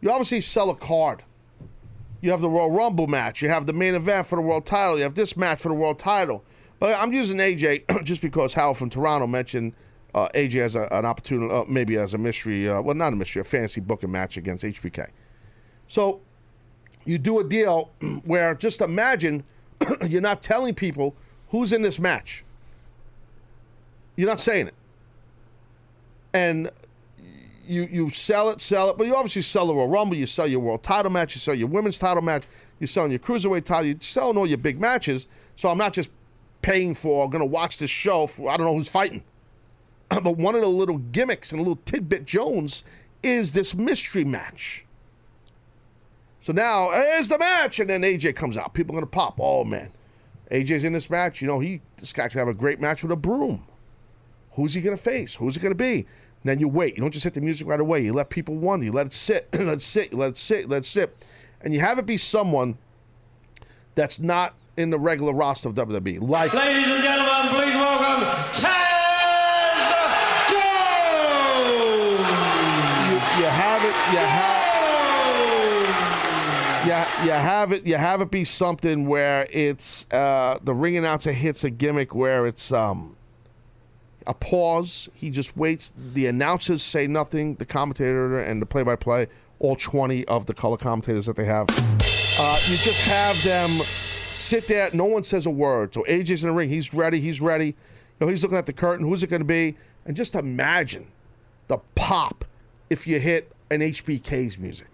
You obviously sell a card. You have the Royal Rumble match. You have the main event for the world title. You have this match for the world title. But I'm using AJ just because Howard from Toronto mentioned uh, AJ as a, an opportunity, uh, maybe as a mystery, uh, well, not a mystery, a fantasy booking match against HBK. So you do a deal where just imagine you're not telling people who's in this match. You're not saying it. And you you sell it, sell it, but you obviously sell the Royal Rumble, you sell your world title match, you sell your women's title match, you're selling your cruiserweight title, you're selling all your big matches. So I'm not just paying for, going to watch this show for, I don't know who's fighting. but one of the little gimmicks and a little tidbit Jones is this mystery match. So now, here's the match, and then AJ comes out. People are going to pop. Oh, man. AJ's in this match. You know, he this guy could have a great match with a broom. Who's he going to face? Who's it going to be? And then you wait. You don't just hit the music right away. You let people wonder. You let it sit. let it sit. You let it sit. Let it sit. And you have it be someone that's not in the regular roster of WWE. Like, Ladies and gentlemen, please welcome Taz Jones. you, you have it. You have. Yeah, you have it. You have it be something where it's uh, the ring announcer hits a gimmick where it's um, a pause. He just waits. The announcers say nothing. The commentator and the play-by-play, all twenty of the color commentators that they have, uh, you just have them sit there. No one says a word. So AJ's in the ring. He's ready. He's ready. You know, he's looking at the curtain. Who's it going to be? And just imagine the pop if you hit an HBK's music.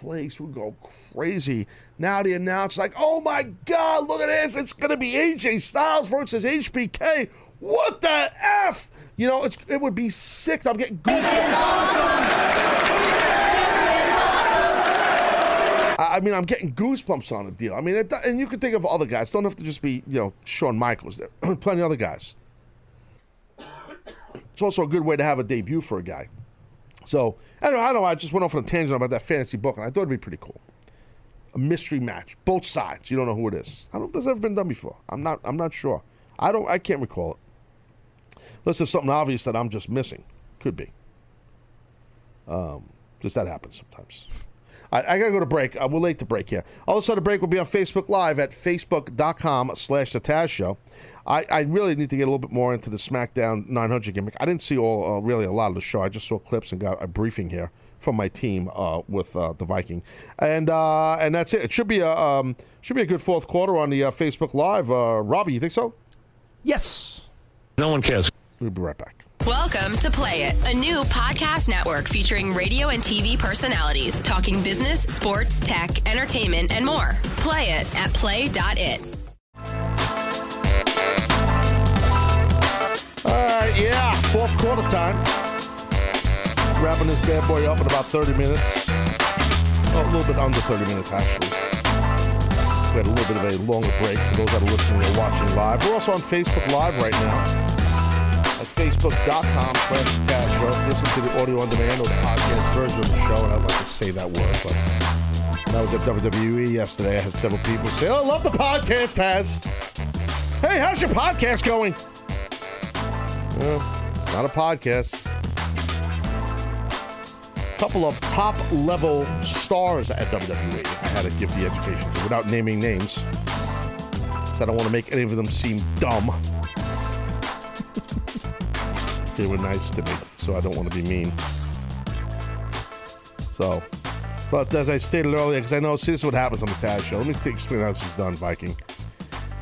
Place would go crazy. Now the announce like, oh my God, look at this. It's going to be AJ Styles versus HBK. What the F? You know, it would be sick. I'm getting goosebumps. I mean, I'm getting goosebumps on the deal. I mean, it, and you can think of other guys. Don't have to just be, you know, Shawn Michaels. There plenty of other guys. It's also a good way to have a debut for a guy. So I don't know. I don't know. I just went off on a tangent about that fantasy book, and I thought it'd be pretty cool. A mystery match, both sides. You don't know who it is. I don't know if that's ever been done before. I'm not. I'm not sure. I don't. I can't recall it. Unless there's something obvious that I'm just missing. Could be. Um, because that happens sometimes. I, I gotta go to break. Uh, we're late to break here. All of a sudden, break will be on Facebook Live at facebook.com slash the Taz Show. I, I really need to get a little bit more into the SmackDown 900 gimmick. I didn't see all uh, really a lot of the show. I just saw clips and got a briefing here from my team uh, with uh, the Viking, and uh, and that's it. It should be a um, should be a good fourth quarter on the uh, Facebook Live. Uh, Robbie, you think so? Yes. No one cares. We'll be right back. Welcome to Play It, a new podcast network featuring radio and TV personalities talking business, sports, tech, entertainment, and more. Play it at play.it. All right, yeah, fourth quarter time. Wrapping this bad boy up in about 30 minutes. Oh, a little bit under 30 minutes, actually. We had a little bit of a longer break for those that are listening or watching live. We're also on Facebook Live right now at facebook.com slash Taz Show. Listen to the audio on demand or the podcast version of the show. And I'd like to say that word, but I was at WWE yesterday. I had several people say, Oh, I love the podcast, Taz. Hey, how's your podcast going? It's not a podcast. A couple of top level stars at WWE I had to give the education to without naming names. I don't want to make any of them seem dumb. they were nice to me, so I don't want to be mean. So, but as I stated earlier, because I know, see, this is what happens on the Taz show. Let me t- explain how this is done, Viking.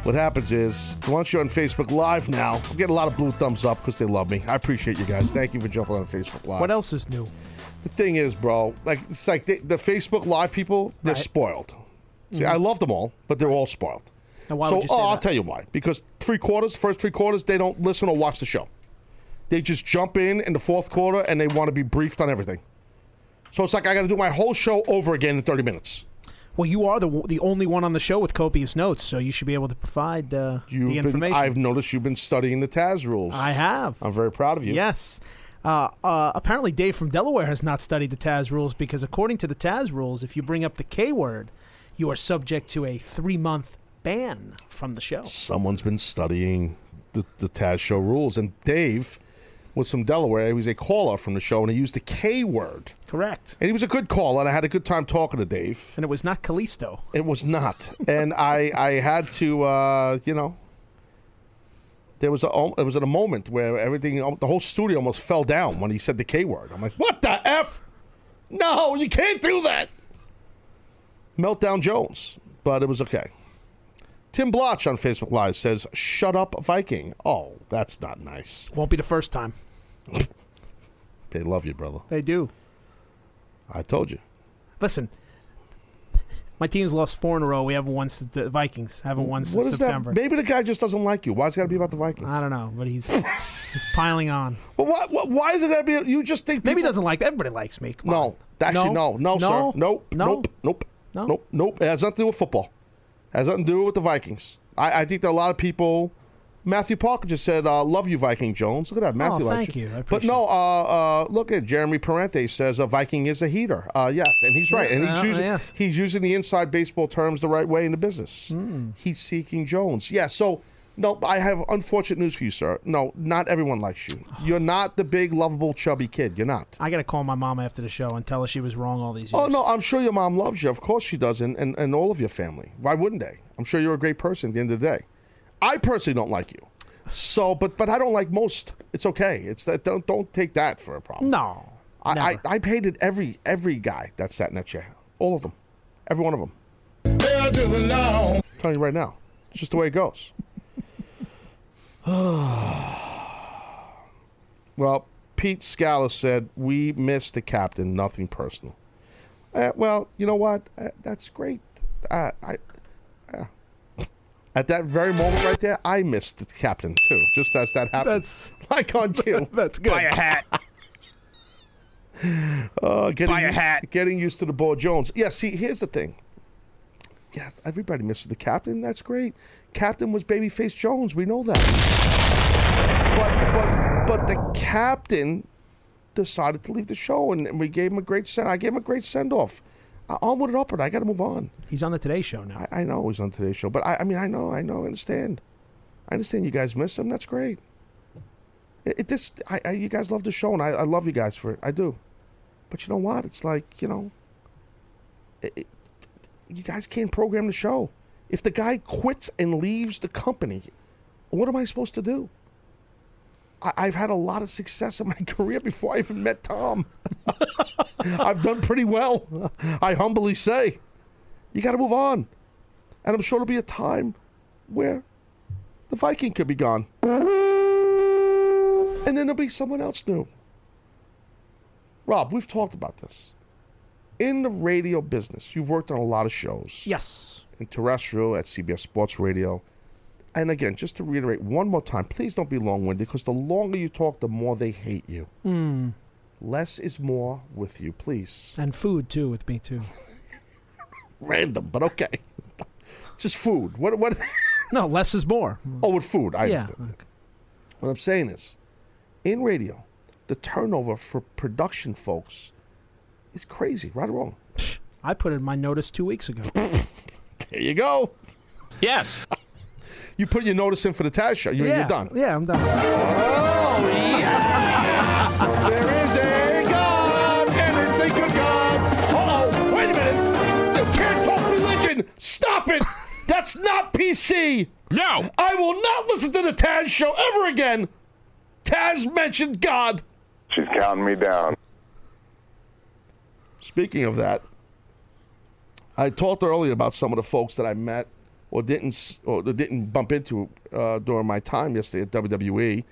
What happens is, once you're on Facebook Live now, I'm getting a lot of blue thumbs up because they love me. I appreciate you guys. Thank you for jumping on Facebook Live. What else is new? The thing is, bro, like it's like they, the Facebook Live people, they're Right. spoiled. See, Mhm. I love them all, but they're all spoiled. Now, why so, would you say oh, I'll tell you why. Because three quarters, first three quarters, they don't listen or watch the show. They just jump in in the fourth quarter and they want to be briefed on everything. So it's like I got to do my whole show over again in 30 minutes. Well, you are the the only one on the show with copious notes, so you should be able to provide uh, the You've been, information. I've noticed you've been studying the Taz rules. I have. I'm very proud of you. Yes. Uh, uh, apparently, Dave from Delaware has not studied the Taz rules because, according to the Taz rules, if you bring up the K word, you are subject to a three month ban from the show. Someone's been studying the, the Taz show rules. And Dave was from Delaware. He was a caller from the show and he used the K word. Correct. And he was a good caller, and I had a good time talking to Dave. And it was not Callisto. It was not. and I, I had to, uh, you know, there was a it was at a moment where everything, the whole studio almost fell down when he said the K word. I'm like, what the f? No, you can't do that. Meltdown Jones, but it was okay. Tim Blotch on Facebook Live says, "Shut up, Viking." Oh, that's not nice. Won't be the first time. They love you, brother. They do. I told you. Listen, my team's lost four in a row. We haven't won since the Vikings. Haven't won since What is September. that? Maybe the guy just doesn't like you. Why's it got to be about the Vikings? I don't know, but he's he's piling on. But why, why, why is it got to be? You just think Maybe he people- doesn't like. Everybody likes me. Come No, on. actually, no, no, sir, No? nope, No? nope, nope, No? nope, nope. It has nothing to do with football. Has nothing to do with the Vikings. I, I think there are a lot of people. Matthew Parker just said, uh, "Love you, Viking Jones." Look at that, Matthew. Oh, likes thank you. I but no, uh, uh, look at Jeremy Parente says a Viking is a heater. Uh, yes, and he's right, and he's uh, using yes. he's using the inside baseball terms the right way in the business. Hmm. He's seeking Jones. Yeah, so. No, I have unfortunate news for you, sir. No, not everyone likes you. You're not the big, lovable, chubby kid. You're not. I got to call my mom after the show and tell her she was wrong all these oh, years. Oh no, I'm sure your mom loves you. Of course she does, and, and, and all of your family. Why wouldn't they? I'm sure you're a great person at the end of the day. I personally don't like you. So, but but I don't like most. It's okay. It's that don't don't take that for a problem. No, I I, never. I hated every every guy that sat in that chair. All of them, every one of them. I'm telling you right now, it's just the way it goes. well, Pete Scala said we missed the captain. Nothing personal. Uh, well, you know what? Uh, that's great. Uh, I, uh, at that very moment right there, I missed the captain too. Just as that happened. That's like on you. That's good. Buy a hat. Uh, getting, Buy a hat. Getting used to the Bo Jones. Yeah. See, here's the thing. Yes, everybody misses the captain. That's great. Captain was Babyface Jones. We know that. But but but the captain decided to leave the show, and, and we gave him a great send. I gave him a great send off. I onward and upward. I got to move on. He's on the Today Show now. I, I know he's on today's show, but I, I mean, I know, I know, I understand. I understand you guys miss him. That's great. It, it this, I, I, you guys love the show, and I, I love you guys for it. I do. But you know what? It's like you know, it, it, you guys can't program the show. If the guy quits and leaves the company, what am I supposed to do? I, I've had a lot of success in my career before I even met Tom. I've done pretty well. I humbly say. You got to move on. And I'm sure there'll be a time where the Viking could be gone. And then there'll be someone else new. Rob, we've talked about this. In the radio business, you've worked on a lot of shows. Yes. In terrestrial, at CBS Sports Radio. And again, just to reiterate one more time, please don't be long winded because the longer you talk, the more they hate you. Hmm. Less is more with you, please. And food too with me too. Random, but okay. Just food. What? What? No, less is more. Oh, with food. I Yeah, understand. What I'm saying is, in radio, the turnover for production folks is crazy. Right or wrong? I put in my notice two weeks ago. There you go. Yes. You put your notice in for the Taz show. You're, yeah. you're done. Yeah, I'm done. Oh, yeah. there is a God, and it's a good God. Uh-oh, wait a minute. You can't talk religion. Stop it. That's not PC. No. I will not listen to the Taz show ever again. Taz mentioned God. She's counting me down. Speaking of that, I talked earlier about some of the folks that I met or didn't or didn't bump into uh, during my time yesterday at WWE.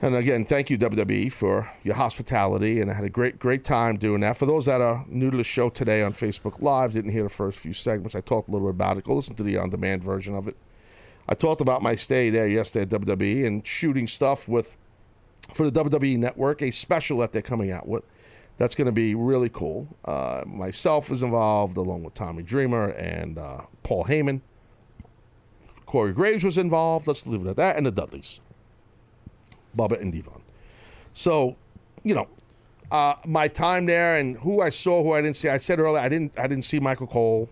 And again, thank you WWE for your hospitality, and I had a great great time doing that. For those that are new to the show today on Facebook Live, didn't hear the first few segments, I talked a little bit about it. Go listen to the on-demand version of it. I talked about my stay there yesterday at WWE and shooting stuff with for the WWE Network, a special that they're coming out with. That's going to be really cool. Uh, myself is involved, along with Tommy Dreamer and uh, Paul Heyman. Corey Graves was involved. Let's leave it at that. And the Dudleys, Bubba and Devon. So, you know, uh, my time there and who I saw, who I didn't see. I said earlier, I didn't, I didn't see Michael Cole.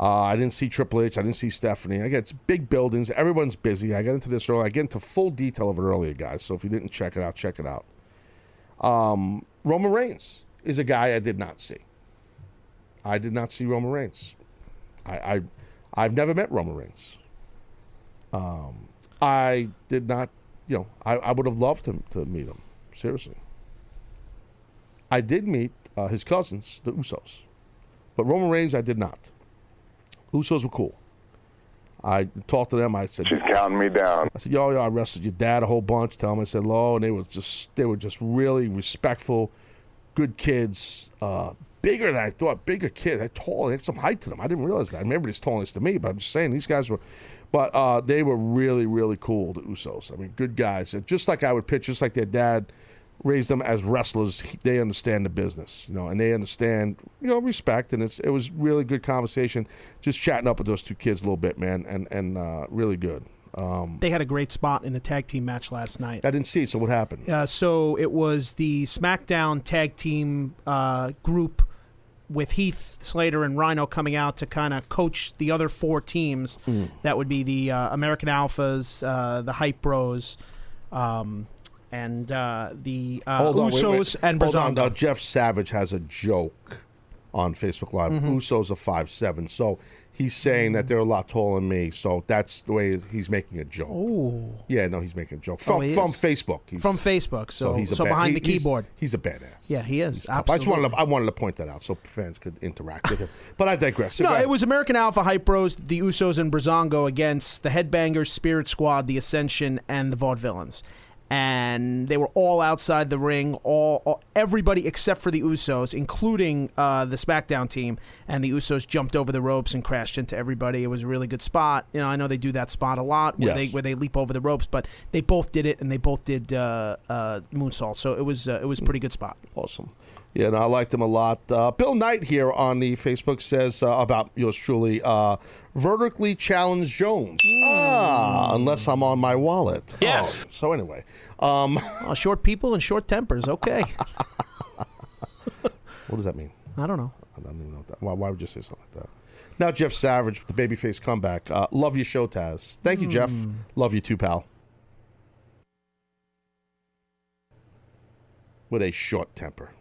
Uh, I didn't see Triple H. I didn't see Stephanie. I it's big buildings. Everyone's busy. I get into this earlier. I get into full detail of it earlier, guys. So if you didn't check it out, check it out. Um, Roman Reigns is a guy I did not see. I did not see Roman Reigns. I, I I've never met Roman Reigns. Um, I did not, you know, I, I would have loved him to meet him. Seriously. I did meet uh, his cousins, the Usos, but Roman Reigns I did not. Usos were cool. I talked to them. I said, She's counting me down. I said, "Yo, yo, I wrestled your dad a whole bunch." Tell them I said hello, and they were just they were just really respectful, good kids. Uh, bigger than I thought. Bigger kid. They're tall. They had some height to them. I didn't realize that. I mean, everybody's next to me, but I'm just saying these guys were. But uh, they were really, really cool. The Usos. I mean, good guys. Just like I would pitch, just like their dad raised them as wrestlers. They understand the business, you know, and they understand, you know, respect. And it's it was really good conversation, just chatting up with those two kids a little bit, man, and and uh, really good. Um, They had a great spot in the tag team match last night. I didn't see it. So what happened? Uh, so it was the SmackDown tag team uh, group with Heath Slater and Rhino coming out to kind of coach the other four teams. Mm. That would be the uh, American Alphas, uh, the Hype Bros, um, and uh, the uh, Hold on, wait, Usos wait. and Hold on. Jeff Savage has a joke on Facebook Live. Mhm. Usos are five seven, so he's saying that they're a lot taller than me. So that's the way he's making a joke. Oh. Yeah, no, he's making a joke from Oh, from. Facebook. He's, From Facebook, so- he's so bad- behind he- the keyboard. He's, a badass. Yeah, he is. I just wanted to, I wanted to point that out so fans could interact with him. But I digress. So No, it was American Alpha Hype Bros, the Usos, and Breezango against the Headbangers, Spirit Squad, the Ascension, and the Vaudevillains. And they were all outside the ring, all, all everybody except for the Usos, including uh, the SmackDown team. And the Usos jumped over the ropes and crashed into everybody. It was a really good spot. You know, I know they do that spot a lot where Yes. they where they leap over the ropes, but they both did it, and they both did uh, uh, moonsault. So it was uh, it was a pretty good spot. Awesome. Yeah, no, I liked him a lot. Uh, Bill Knight here on the Facebook says uh, about yours truly, uh, vertically challenged Jones. Ah, unless I'm on my wallet. Yes. Oh, so anyway, um, Oh, short people and short tempers. Okay. what does that mean? I don't know. I don't even know that. Why, why would you say something like that? Now Jeff Savage with the babyface comeback. Uh, love your show, Taz. Thank you, Jeff. Hmm. Love you too, pal. With a short temper.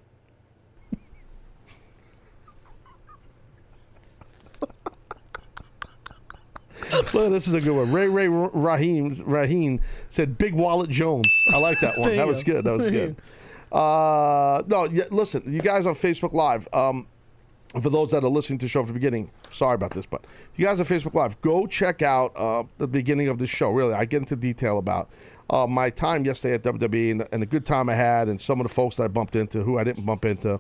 Well, this is a good one. Ray Ray Rahim Rahim said Big Wallet Jones. I like that one. That was go. good. That was There good. Uh, no, yeah, listen, you guys on Facebook Live. Um, for those that are listening to the show from the beginning, sorry about this, but you guys on Facebook Live, go check out uh, the beginning of the show. Really, I get into detail about uh, my time yesterday at WWE and, and the good time I had, and some of the folks that I bumped into, who I didn't bump into,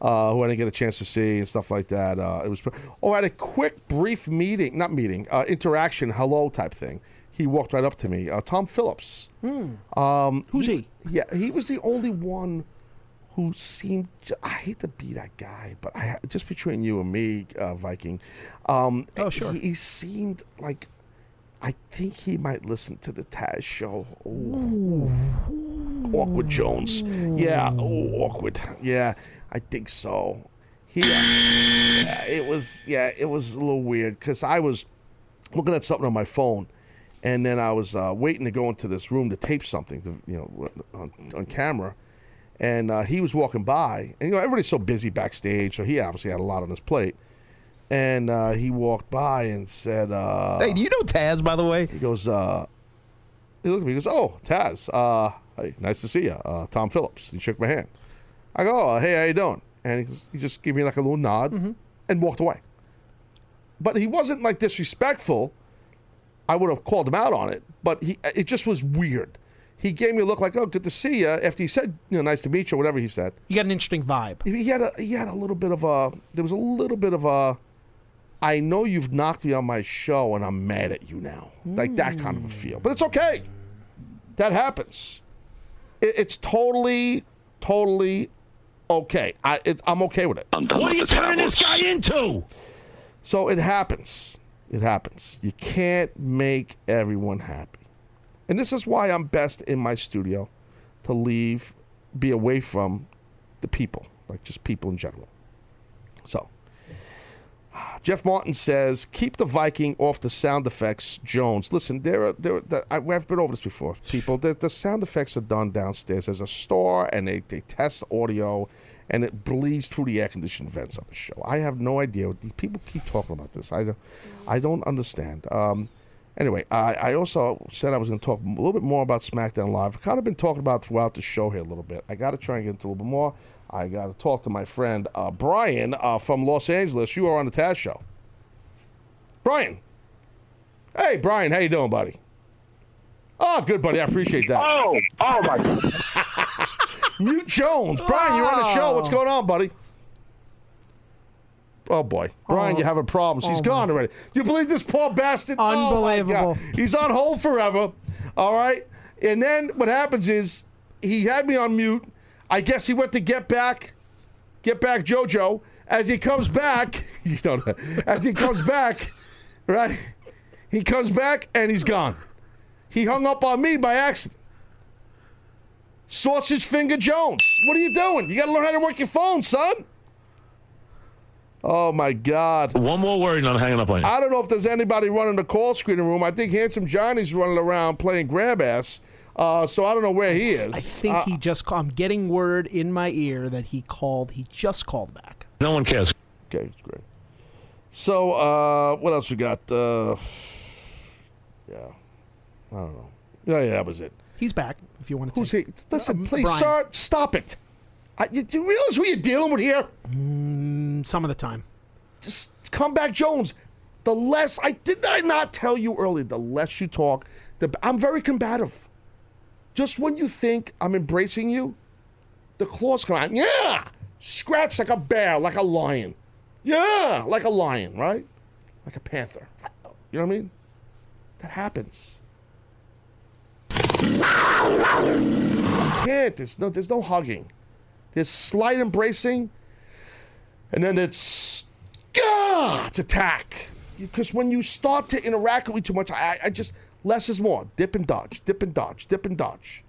uh, who I didn't get a chance to see, and stuff like that. Uh, it was oh, I had a quick, brief meeting, not meeting, uh, interaction, hello type thing. He walked right up to me. Uh, Tom Phillips. Um, Who's he? Yeah, he was the only one who seemed. I hate to be that guy, but I just between you and me, uh, Viking. Um, Oh, sure. He, he seemed like. I think he might listen to the Taz show. Ooh. Awkward Jones. Yeah, oh, awkward. Yeah, I think so. He, uh, yeah, it was. Yeah, it was a little weird because I was looking at something on my phone, and then I was uh, waiting to go into this room to tape something, to, you know, on, on camera, and uh, he was walking by, and you know everybody's so busy backstage, so he obviously had a lot on his plate, and uh, he walked by and said, uh, Hey, do you know Taz, by the way? He goes, uh, he looked at me, he goes, oh, Taz, uh, hey, nice to see you, uh, Tom Phillips. He shook my hand. I go, oh, hey, how you doing? And he, goes, he just gave me like a little nod and walked away. But he wasn't like disrespectful. I would have called him out on it, but he it just was weird. He gave me a look like, "Oh, good to see you." After he said, "You know, nice to meet you," whatever he said. You got an interesting vibe. He had a he had a little bit of a there was a little bit of a I know you've knocked me on my show and I'm mad at you now. Like that kind of a feel. But it's okay. That happens. It, it's totally totally okay. I it, I'm okay with it. What are you turning this guy into? So it happens. It happens. You can't make everyone happy. And this is why I'm best in my studio to leave, be away from the people, like just people in general. So, Jeff Martin says, keep the Viking off the sound effects, Jones. Listen, there are, there, I've been over this before. People, the, the sound effects are done downstairs. There's a store, and they, they test audio, and it bleeds through the air conditioned vents on the show. I have no idea. People keep talking about this. I don't, I don't understand. Um, anyway, I, I also said I was going to talk a little bit more about SmackDown Live. I've kind of been talking about throughout the show here a little bit. I got to try and get into a little bit more. I got to talk to my friend uh, Brian uh, from Los Angeles. You are on the Taz show. Brian. Hey, Brian. How you doing, buddy? Oh, good, buddy. I appreciate that. Oh, oh my God. Mute Jones. Brian, you're on the show. What's going on, buddy? Oh boy, Brian, Oh. you a problem. He's Oh, gone already. You believe this poor bastard? Oh. Unbelievable. He's on hold forever. All right, and then what happens is he had me on mute. I guess he went to get back, get back JoJo. As he comes back, you know, as he comes back, right? He comes back and he's gone. He hung up on me by accident. Sausage Finger Jones. What are you doing? You got to learn how to work your phone, son. Oh my God! One more word, and I'm hanging up on you. I don't know if there's anybody running the call screening room. I think Handsome Johnny's running around playing grab ass. Uh, so I don't know where he is. I think Uh, he just. ca- I'm getting word in my ear that he called. He just called back. No one cares. Okay, it's great. So uh, what else we got? Uh, yeah, I don't know. Yeah, yeah, that was it. He's back. If you want to. Who's he? Listen, Um, please, Brian. sir, stop it. I, you, you realize who you're dealing with here? Mm, some of the time. Just come back, Jones. The less I did I not tell you earlier, the less you talk, the I'm very combative. Just when you think I'm embracing you, the claws come out. Yeah, scratch like a bear, like a lion. Yeah, like a lion, right? Like a panther. You know what I mean? That happens. You can't. There's no. There's no hugging. There's slight embracing, and then it's ah, it's attack. Because when you start to interact with me too much, I, I just less is more. Dip and dodge, dip and dodge, dip and dodge.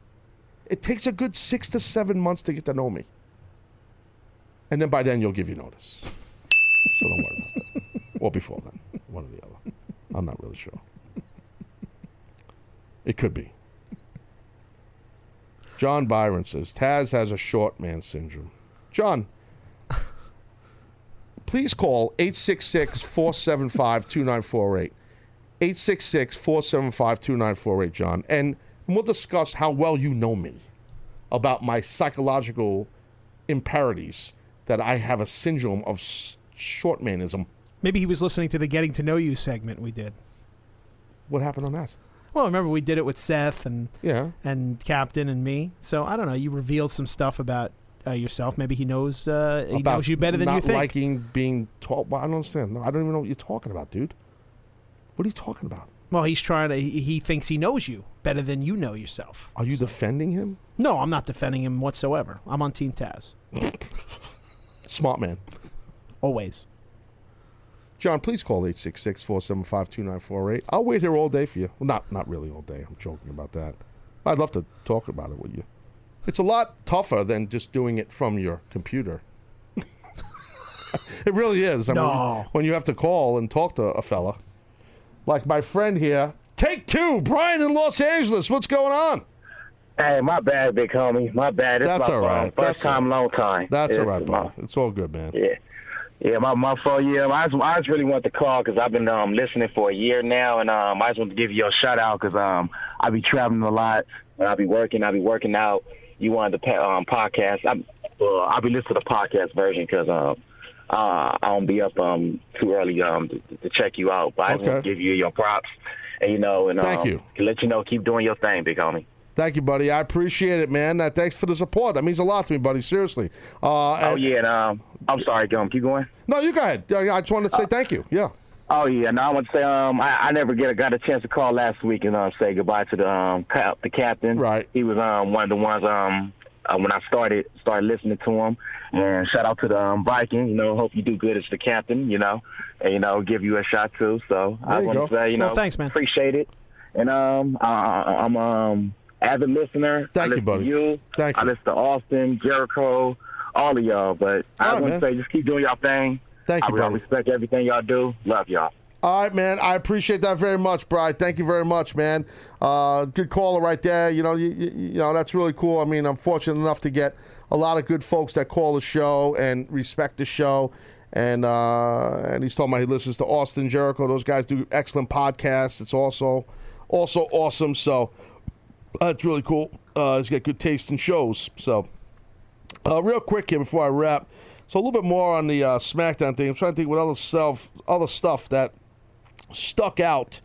It takes a good six to seven months to get to know me, and then by then you'll give you notice. So don't worry about that. or before then, one or the other. I'm not really sure. It could be. John Byron says Taz has a short man syndrome. John, please call 866 475 2948. 866 475 2948, John. And we'll discuss how well you know me about my psychological imparities that I have a syndrome of s- short manism. Maybe he was listening to the "Getting to Know You" segment we did. What happened on that? Well, remember we did it with Seth and Yeah. and Captain and me. So I don't know. You revealed some stuff about uh, yourself. Maybe he knows uh, he about knows you better than you think. Not liking being taught. Well, I don't understand. No, I don't even know what you're talking about, dude. What are you talking about? Well, he's trying to. He, he thinks he knows you better than you know yourself. Are you defending him? No, I'm not defending him whatsoever. I'm on Team Taz. Smart man. Always. John, please call 866-475-2948. I'll wait here all day for you. Well, not not really all day. I'm joking about that. I'd love to talk about it with you. It's a lot tougher than just doing it from your computer. it really is. I mean, No. when you have to call and talk to a fella. Like my friend here. Take two, Brian in Los Angeles. What's going on? Hey, my bad, big homie. My bad. It's That's my all right. First That's all time, long time. That's It's all right, my- bro. It's all good, man. Yeah. Yeah, my my fault. Yeah, I just, I just really want to call because I've been um listening for a year now, and um I just want to give you a shout out because um I be traveling a lot, and I be working, I be working out. You wanted the um podcast? I'm well, I'll be listening to the podcast version because um uh I don't be up um too early um to, to check you out, but I just Okay. to give you your props, and you know, and Thank um, you. let you know keep doing your thing, big homie. Thank you, buddy. I appreciate it, man. Uh, thanks for the support. That means a lot to me, buddy. Seriously. Uh, Oh yeah, and um I'm sorry, Gum. Keep going. No, you go ahead. I just wanted to say thank you. Yeah. Oh yeah, no, I want to say um I, I never get got a chance to call last week and um say goodbye to the um cap, the captain. Right. He was um one of the ones um uh, when I started started listening to him and shout out to the um, Viking. You know, hope you do good as the captain. You know, and you know give you a shot too. So I There you want to say you know Well, thanks, man. appreciate it. And um I, I- I'm um avid listener. Thank I you, listen buddy. To you. Thank I listen to Austin, Jericho, all of y'all. But I All right, want to say just keep doing y'all thing. Thank I, you, I buddy. respect everything y'all do. Love y'all. All right, man. I appreciate that very much, Brian. Thank you very much, man. Uh, good caller right there. You know, you, you, you know that's really cool. I mean, I'm fortunate enough to get a lot of good folks that call the show and respect the show. And uh, and he's talking about he listens to Austin Jericho. Those guys do excellent podcasts. It's also also awesome. So uh, it's really cool. Uh, he's got good taste in shows. So uh, real quick here before I wrap. So a little bit more on the uh, SmackDown thing. I'm trying to think what other stuff, other stuff that stuck out.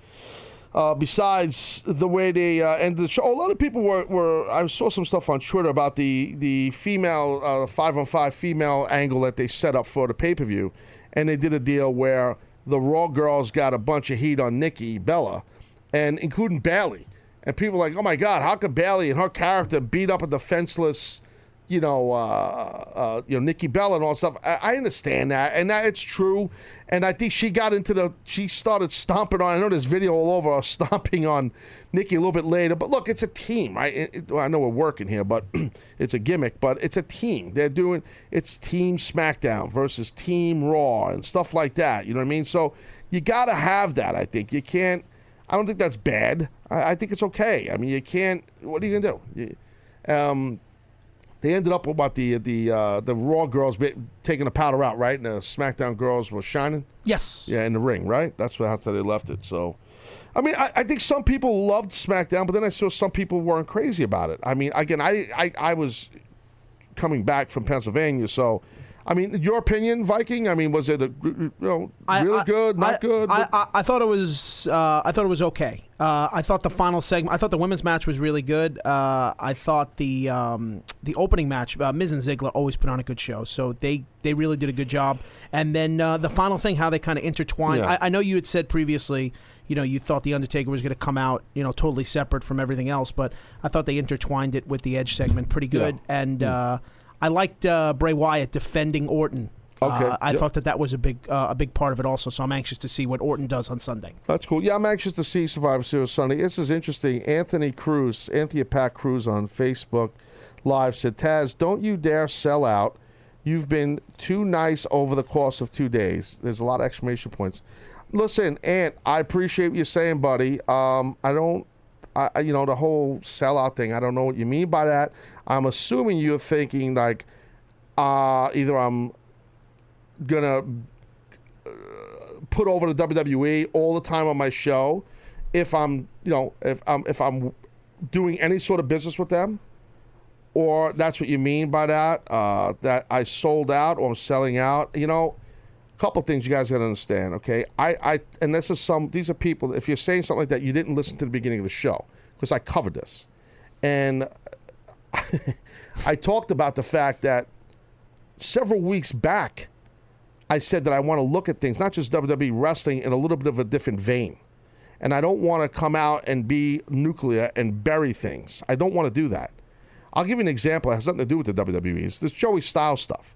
Uh, besides the way they uh, ended the show, a lot of people were, were. I saw some stuff on Twitter about the the female uh, five on five female angle that they set up for the pay per view, and they did a deal where the Raw girls got a bunch of heat on Nikki Bella, and including Bayley, and people were like, oh my God, how could Bayley and her character beat up a defenseless you know, uh, uh, you know, Nikki Bella and all stuff. I, I understand that, and that it's true. And I think she got into the, she started stomping on. I know there's video all over stomping on Nikki a little bit later. But look, it's a team, right? It, it- well, I know we're working here, but it's a gimmick. But it's a team. They're doing it's Team SmackDown versus Team Raw and stuff like that. You know what I mean? So you got to have that. I think you can't. I don't think that's bad. I, I think it's okay. I mean, you can't. What are you gonna do? You, um, they ended up with what the the uh, the Raw girls taking the powder out, right? And the SmackDown girls were shining. Yes. Yeah, in the ring, right? That's how they left it. So, I mean, I, I think some people loved SmackDown, but then I saw some people weren't crazy about it. I mean, again, I I, I was coming back from Pennsylvania, so. I mean, your opinion, Viking. I mean, was it a you know really good, not I, good? I, I, I thought it was. Uh, I thought it was okay. Uh, I thought the final segment. I thought the women's match was really good. Uh, I thought the um, the opening match. Uh, Miz and Ziggler always put on a good show, so they they really did a good job. And then uh, the final thing, how they kind of intertwined. Yeah. I, I know you had said previously. You know, you thought the Undertaker was going to come out, you know, totally separate from everything else, but I thought they intertwined it with the Edge segment pretty good. And uh, I liked uh, Bray Wyatt defending Orton. Okay, Uh, I yep. thought that that was a big uh, a big part of it also. So I'm anxious to see what Orton does on Sunday. That's cool. Yeah, I'm anxious to see Survivor Series Sunday. This is interesting. Anthony Cruz, Anthony Pat Cruz on Facebook Live said, Taz, don't you dare sell out. You've been too nice over the course of two days. There's a lot of exclamation points. Listen, Ant, I appreciate what you're saying, buddy. Um, I don't, I, you know, the whole sellout thing. I don't know what you mean by that. I'm assuming you're thinking like, uh, either I'm gonna put over to WWE all the time on my show if I'm, you know, if I'm if I'm doing any sort of business with them, or that's what you mean by that, uh, that I sold out or I'm selling out. You know, couple things you guys got to understand. Okay, I, I and this is some these are people. If you're saying something like that, you didn't listen to the beginning of the show because I covered this, and I talked about the fact that several weeks back. I said that I want to look at things, not just WWE wrestling, in a little bit of a different vein. And I don't want to come out and be nuclear and bury things. I don't want to do that. I'll give you an example. It has nothing to do with the WWE. It's this Joey Styles stuff.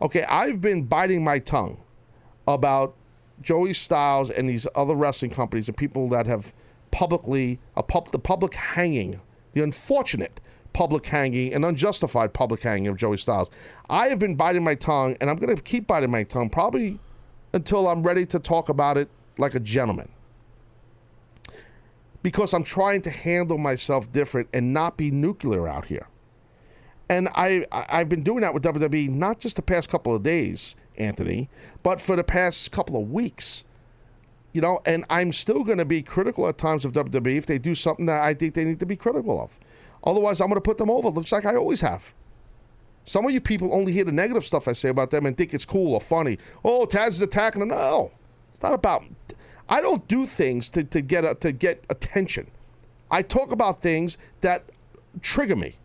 Okay, I've been biting my tongue about Joey Styles and these other wrestling companies and people that have publicly a pub, the public hanging, the unfortunate public hanging and unjustified public hanging of Joey Styles. I have been biting my tongue, and I'm going to keep biting my tongue probably until I'm ready to talk about it like a gentleman. Because I'm trying to handle myself different and not be nuclear out here. And I, I've been doing that with WWE not just the past couple of days, Anthony, but for the past couple of weeks. You know, and I'm still going to be critical at times of WWE if they do something that I think they need to be critical of. Otherwise, I'm going to put them over. Looks like I always have. Some of you people only hear the negative stuff I say about them and think it's cool or funny. Oh, Taz is attacking them. No, it's not about. I don't do things to, to get a, to get attention. I talk about things that trigger me.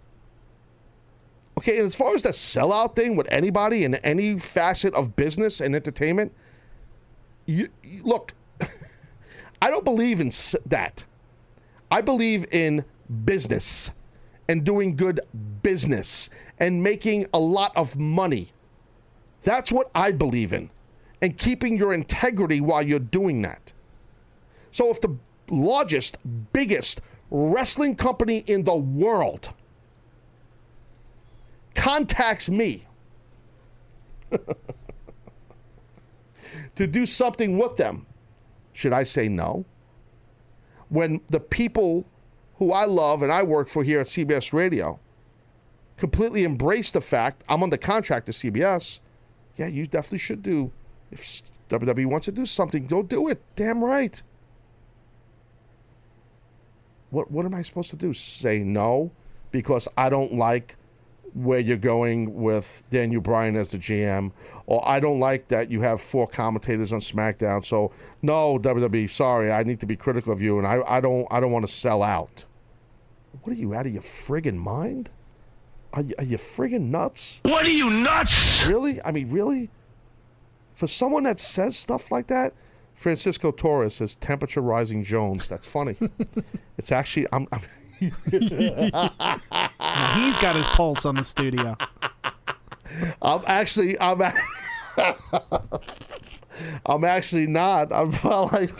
Okay, and as far as the sellout thing with anybody in any facet of business and entertainment, you, you- look. I don't believe in that. I believe in business and doing good business and making a lot of money. That's what I believe in. And keeping your integrity while you're doing that. So if the largest, biggest wrestling company in the world contacts me to do something with them, should I say no? When the people who I love and I work for here at CBS Radio completely embrace the fact I'm under contract to CBS, yeah, you definitely should do. If WWE wants to do something, go do it. Damn right. What what am I supposed to do? Say no because I don't like where you're going with Daniel Bryan as the GM, or I don't like that you have four commentators on SmackDown. So no, WWE, sorry, I need to be critical of you, and I, I don't I don't want to sell out. What are you out of your friggin' mind? Are you, are you friggin' nuts? What are you nuts? Really? I mean, really? For someone that says stuff like that, Francisco Torres says temperature rising Jones. That's funny. it's actually I'm. I'm Now he's got his pulse on the studio. I'm actually I'm a- I'm actually not. I'm like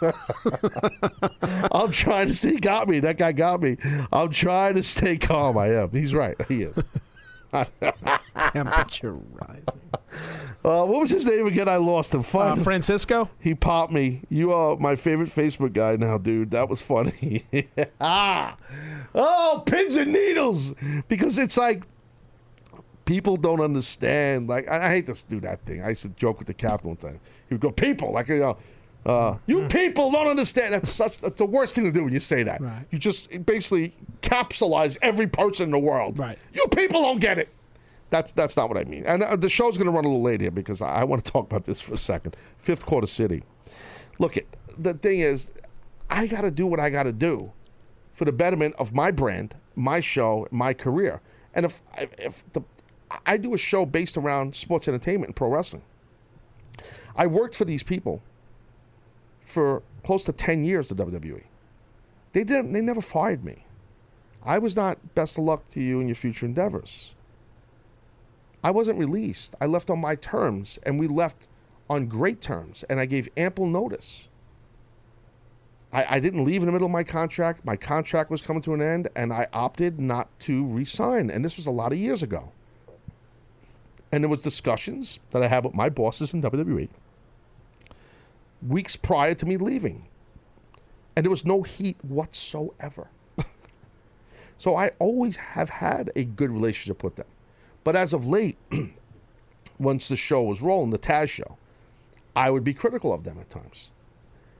I'm trying to see got me. That guy got me. I'm trying to stay calm. I am. He's right. He is. Temperature rising. Uh, what was his name again? I lost him. Fun. Uh, Francisco. He popped me. You are my favorite Facebook guy now, dude. That was funny. ah, oh, pins and needles. Because it's like people don't understand. Like I, I hate to do that thing. I used to joke with the captain one time. He would go, "People, like you know." Uh, you people don't understand. That's such. That's the worst thing to do when you say that. You just basically capsulize every person in the world. Right. You people don't get it. That's that's not what I mean. And uh, the show's going to run a little late here because I, I want to talk about this for a second. Fifth quarter city. Look, it. The thing is, I got to do what I got to do for the betterment of my brand, my show, my career. And if if the I do a show based around sports entertainment and pro wrestling. I worked for these people for close to 10 years, the WWE. They didn't they never fired me. I was not best of luck to you in your future endeavors. I wasn't released. I left on my terms and we left on great terms and I gave ample notice. I, I didn't leave in the middle of my contract. My contract was coming to an end and I opted not to resign. And this was a lot of years ago. And there was discussions that I had with my bosses in WWE weeks prior to me leaving. And there was no heat whatsoever. so I always have had a good relationship with them. But as of late, once the show was rolling, the Taz show, I would be critical of them at times.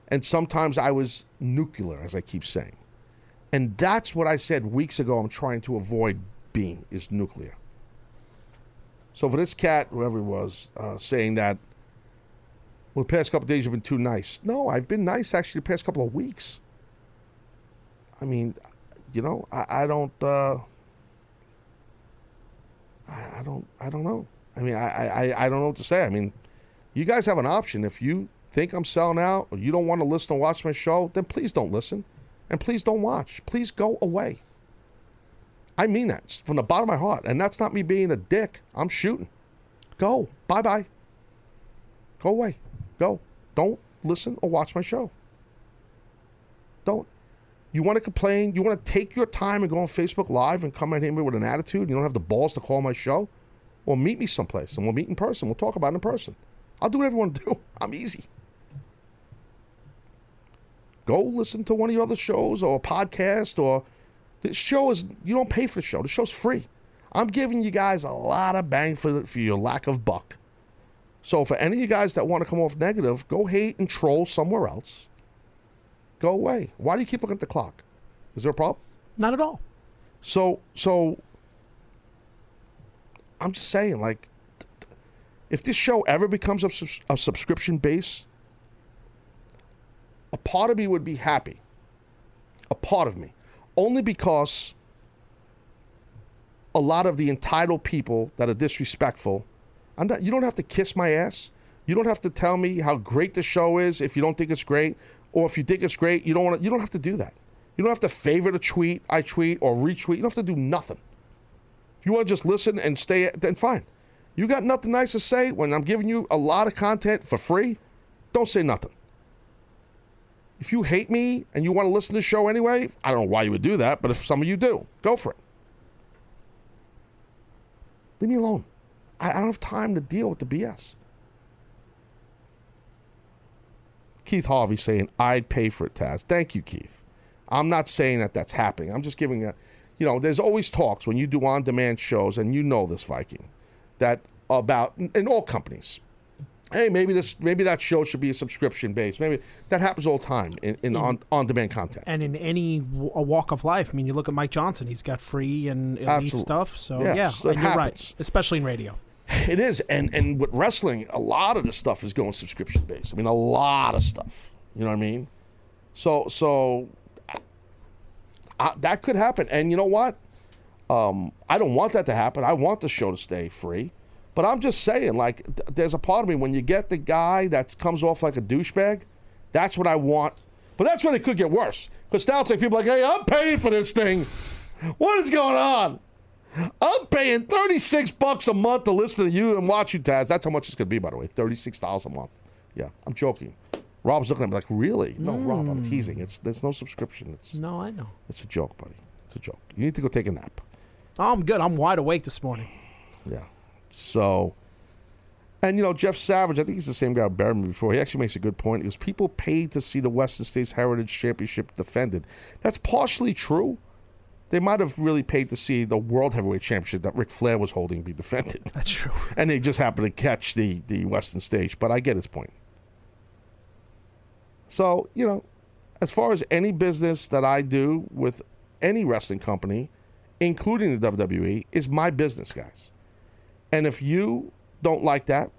And sometimes I was nuclear, as I keep saying. And that's what I said weeks ago I'm trying to avoid being is nuclear. So for this cat, whoever it was, uh, saying that, well, the past couple days you've been too nice. No, I've been nice actually the past couple of weeks. I mean, you know, I, I don't, uh, I, I don't, I don't know. I mean, I, I, I don't know what to say. I mean, you guys have an option if you think I'm selling out or you don't want to listen or watch my show, then please don't listen and please don't watch. Please go away. I mean that It's from the bottom of my heart. And that's not me being a dick. I'm shooting. Go. Bye bye. Go away. Go. Don't listen or watch my show. Don't. You want to complain? You want to take your time and go on Facebook Live and come at him with an attitude? You don't have the balls to call my show? Well, meet me someplace and we'll meet in person. We'll talk about it in person. I'll do whatever you want to do. I'm easy. Go listen to one of your other shows or a podcast or this show is you don't pay for the show. The show's free. I'm giving you guys a lot of bang for for your lack of buck. So for any of you guys that want to come off negative, go hate and troll somewhere else. Go away. Why do you keep looking at the clock? Is there a problem? Not at all. So so I'm just saying like if this show ever becomes a, a subscription base, a part of me would be happy. A part of me. Only because a lot of the entitled people that are disrespectful, I'm not, you don't have to kiss my ass. You don't have to tell me how great the show is if you don't think it's great, or if you think it's great, you don't want to, you don't have to do that. You don't have to favorite a tweet I tweet or retweet. You don't have to do nothing. If you want to just listen and stay, then fine. You got nothing nice to say when I'm giving you a lot of content for free, don't say nothing. If you hate me and you want to listen to the show anyway, I don't know why you would do that, but if some of you do, go for it. Leave me alone. I, I don't have time to deal with the BS. Keith Harvey saying, I'd pay for it, Taz. Thank you, Keith. I'm not saying that that's happening. I'm just giving a, you know, there's always talks when you do on demand shows, and you know this, Viking, that about, in all companies, hey, maybe this, maybe that show should be a subscription based. Maybe that happens all the time in, in on, on demand content. And in any w- a walk of life, I mean, you look at Mike Johnson; he's got free and elite Absolutely. stuff. So Yes, yeah, and you're right, especially in radio. It is, and and with wrestling, a lot of the stuff is going subscription based. I mean, a lot of stuff. You know what I mean? So so I, that could happen, and you know what? Um, I don't want that to happen. I want the show to stay free, but I'm just saying, like, th- there's a part of me when you get the guy that comes off like a douchebag, that's what I want. But that's when it could get worse because now it's like people like, hey, I'm paying for this thing. What is going on? I'm paying 36 bucks a month to listen to you and watch you, Taz. That's how much it's going to be, by the way. $36 a month. Yeah, I'm joking. Rob's looking at me like, really? No, Rob, I'm mm. teasing. It's There's no subscription. It's, No, I know. it's a joke, buddy. It's a joke. You need to go take a nap. Oh, I'm good. I'm wide awake this morning. Yeah. So, and you know, Jeff Savage, I think he's the same guy who buried me before. He actually makes a good point. He goes, People paid to see the Western States Heritage Championship defended. That's partially true. They might have really paid to see the World Heavyweight Championship that Ric Flair was holding be defended. That's true. And they just happened to catch the, the Western stage. But I get his point. So, you know, as far as any business that I do with any wrestling company, including the WWE, is my business, guys. And if you don't like that,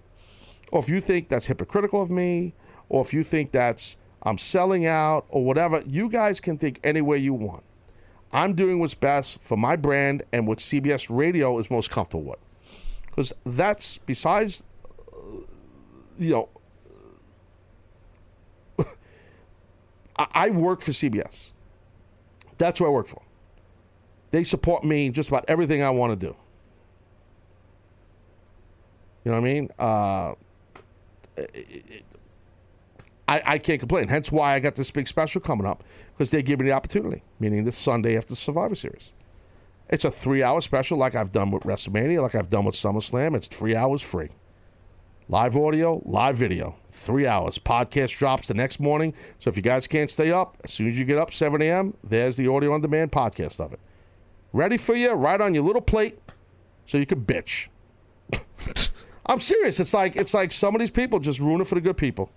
or if you think that's hypocritical of me, or if you think that's I'm selling out or whatever, you guys can think any way you want. I'm doing what's best for my brand and what CBS Radio is most comfortable with. Because that's besides, uh, you know, I, work for CBS. That's who I work for. They support me just about everything I want to do. You know what I mean? Uh, it- it- I, I can't complain. Hence why I got this big special coming up because they give me the opportunity, meaning this Sunday after Survivor Series. It's a three hour special like I've done with WrestleMania, like I've done with SummerSlam. It's three hours free. Live audio, live video, three hours. Podcast drops the next morning. So if you guys can't stay up, as soon as you get up, 7 a.m., there's the audio on demand podcast of it. Ready for you, right on your little plate, so you can bitch. I'm serious. It's like it's like some of these people just ruin it for the good people.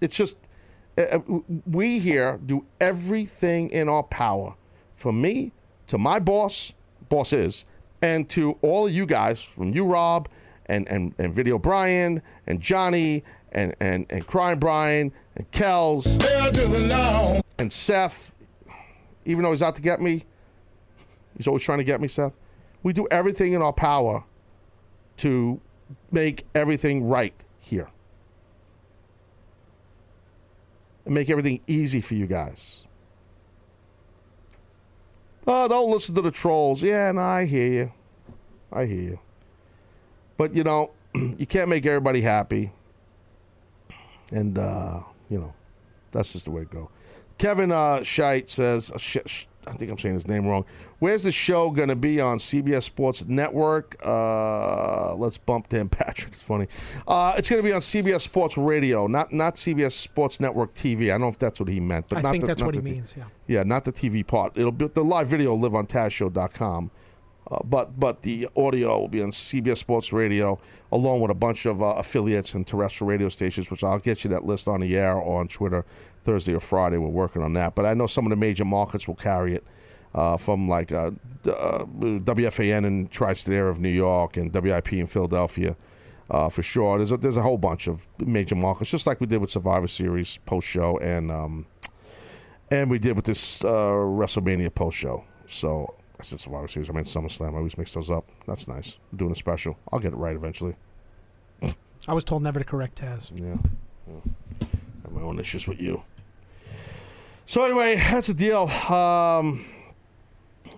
It's just uh, uh, we here do everything in our power for me to my boss, boss is, and to all of you guys, from you, Rob, and and, and Video Brian, and Johnny, and and and Crying Brian, and Kells, and Seth. Even though he's out to get me, he's always trying to get me, Seth. We do everything in our power to make everything right here. And make everything easy for you guys. Oh, don't listen to the trolls. Yeah, no, I hear you. I hear you. But, you know, you can't make everybody happy. And, uh, you know, that's just the way it go. Kevin uh, says, uh, sh- sh- I think I'm saying his name wrong. Where's the show going to be on CBS Sports Network? Uh, let's bump Dan Patrick. It's funny. Uh, it's going to be on CBS Sports Radio, not not CBS Sports Network TV. I don't know if that's what he meant, but I not think the, that's what he t- means, yeah. Yeah, not the TV part. It'll be the live video will live on TazShow.com. Uh, but but the audio will be on CBS Sports Radio, along with a bunch of uh, affiliates and terrestrial radio stations, which I'll get you that list on the air or on Twitter Thursday or Friday. We're working on that. But I know some of the major markets will carry it, uh, from like uh, uh, WFAN in Tri-State area of New York and WIP in Philadelphia. Uh, for sure, there's a, there's a whole bunch of major markets, just like we did with Survivor Series post show and um, and we did with this WrestleMania post show. So I said Survivor Series. I meant SummerSlam. I always mix those up. That's nice. I'm doing a special. I'll get it right eventually. I was told never to correct Taz. Yeah. yeah. I have my own issues with you. So anyway, that's the deal. Um,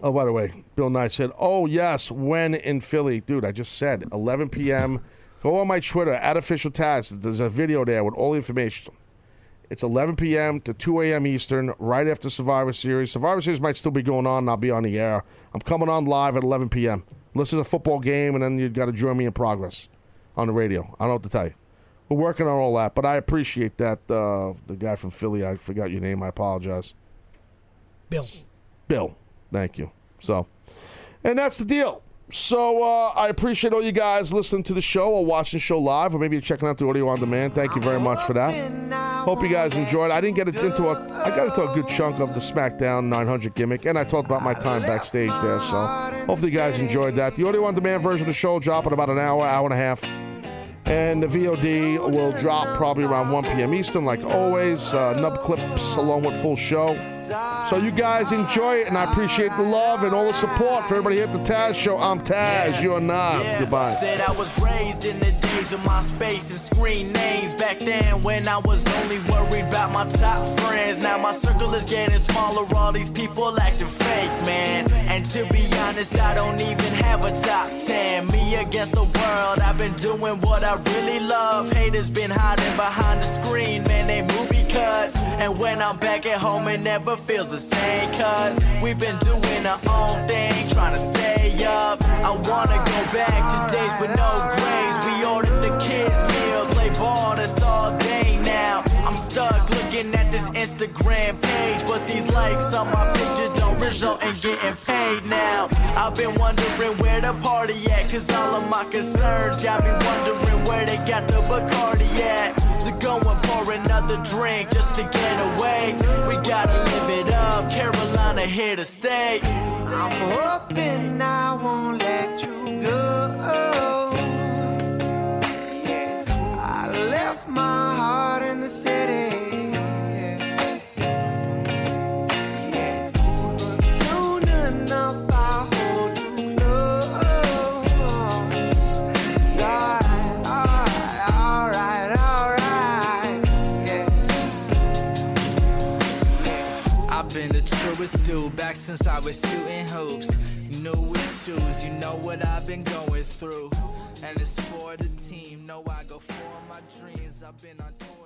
oh, by the way, Bill Knight said, "Oh yes, when in Philly, dude." I just said 11 p.m. Go on my Twitter at official Taz. There's a video there with all the information. It's 11 p.m. to 2 a.m. Eastern, right after Survivor Series. Survivor Series might still be going on. and I'll be on the air. I'm coming on live at 11 p.m. Unless it's a football game, and then you've got to join me in progress on the radio. I don't know what to tell you. We're working on all that, but I appreciate that. Uh, the guy from Philly, I forgot your name. I apologize. Bill. Bill. Thank you. So, and that's the deal. So uh, I appreciate all you guys listening to the show or watching the show live or maybe checking out the audio on demand. Thank you very much for that. Hope you guys enjoyed. I didn't get into a I got into a good chunk of the SmackDown 900 gimmick and I talked about my time backstage there. So hopefully you guys enjoyed that. The audio on demand version of the show will drop in about an hour, hour and a half. And the VOD will drop probably around 1 p.m. Eastern, like always. Uh, nub clips along with full show. So you guys enjoy it, and I appreciate the love and all the support for everybody here at the Taz Show. I'm Taz, you're not. Goodbye. Said I was raised in the days of MySpace and screen names. Back then, when I was only worried about my top friends. Now my circle is getting smaller. All these people acting fake, man. And to be honest, I don't even have a top ten. Me against the world. I've been doing what I really love. Haters been hiding behind the screen, man. They movie cuts. And when I'm back at home, it never feels the same. Cause we've been doing our own thing, trying to stay up. I wanna go back to days with no grades. We ordered the kids' meal, play ball, that's all day now. I'm stuck looking at this Instagram page, but these likes on my picture don't result in getting paid now. I've been wondering where the party at, cause all of my concerns got me wondering where they got the Bacardi at. So go and pour another drink just to get away. We gotta live it up, Carolina here to stay. I'm hoping I won't let you back since I was shooting hoops. New issues, you know what I've been going through. And it's for the team, know I go for my dreams. I've been on tours and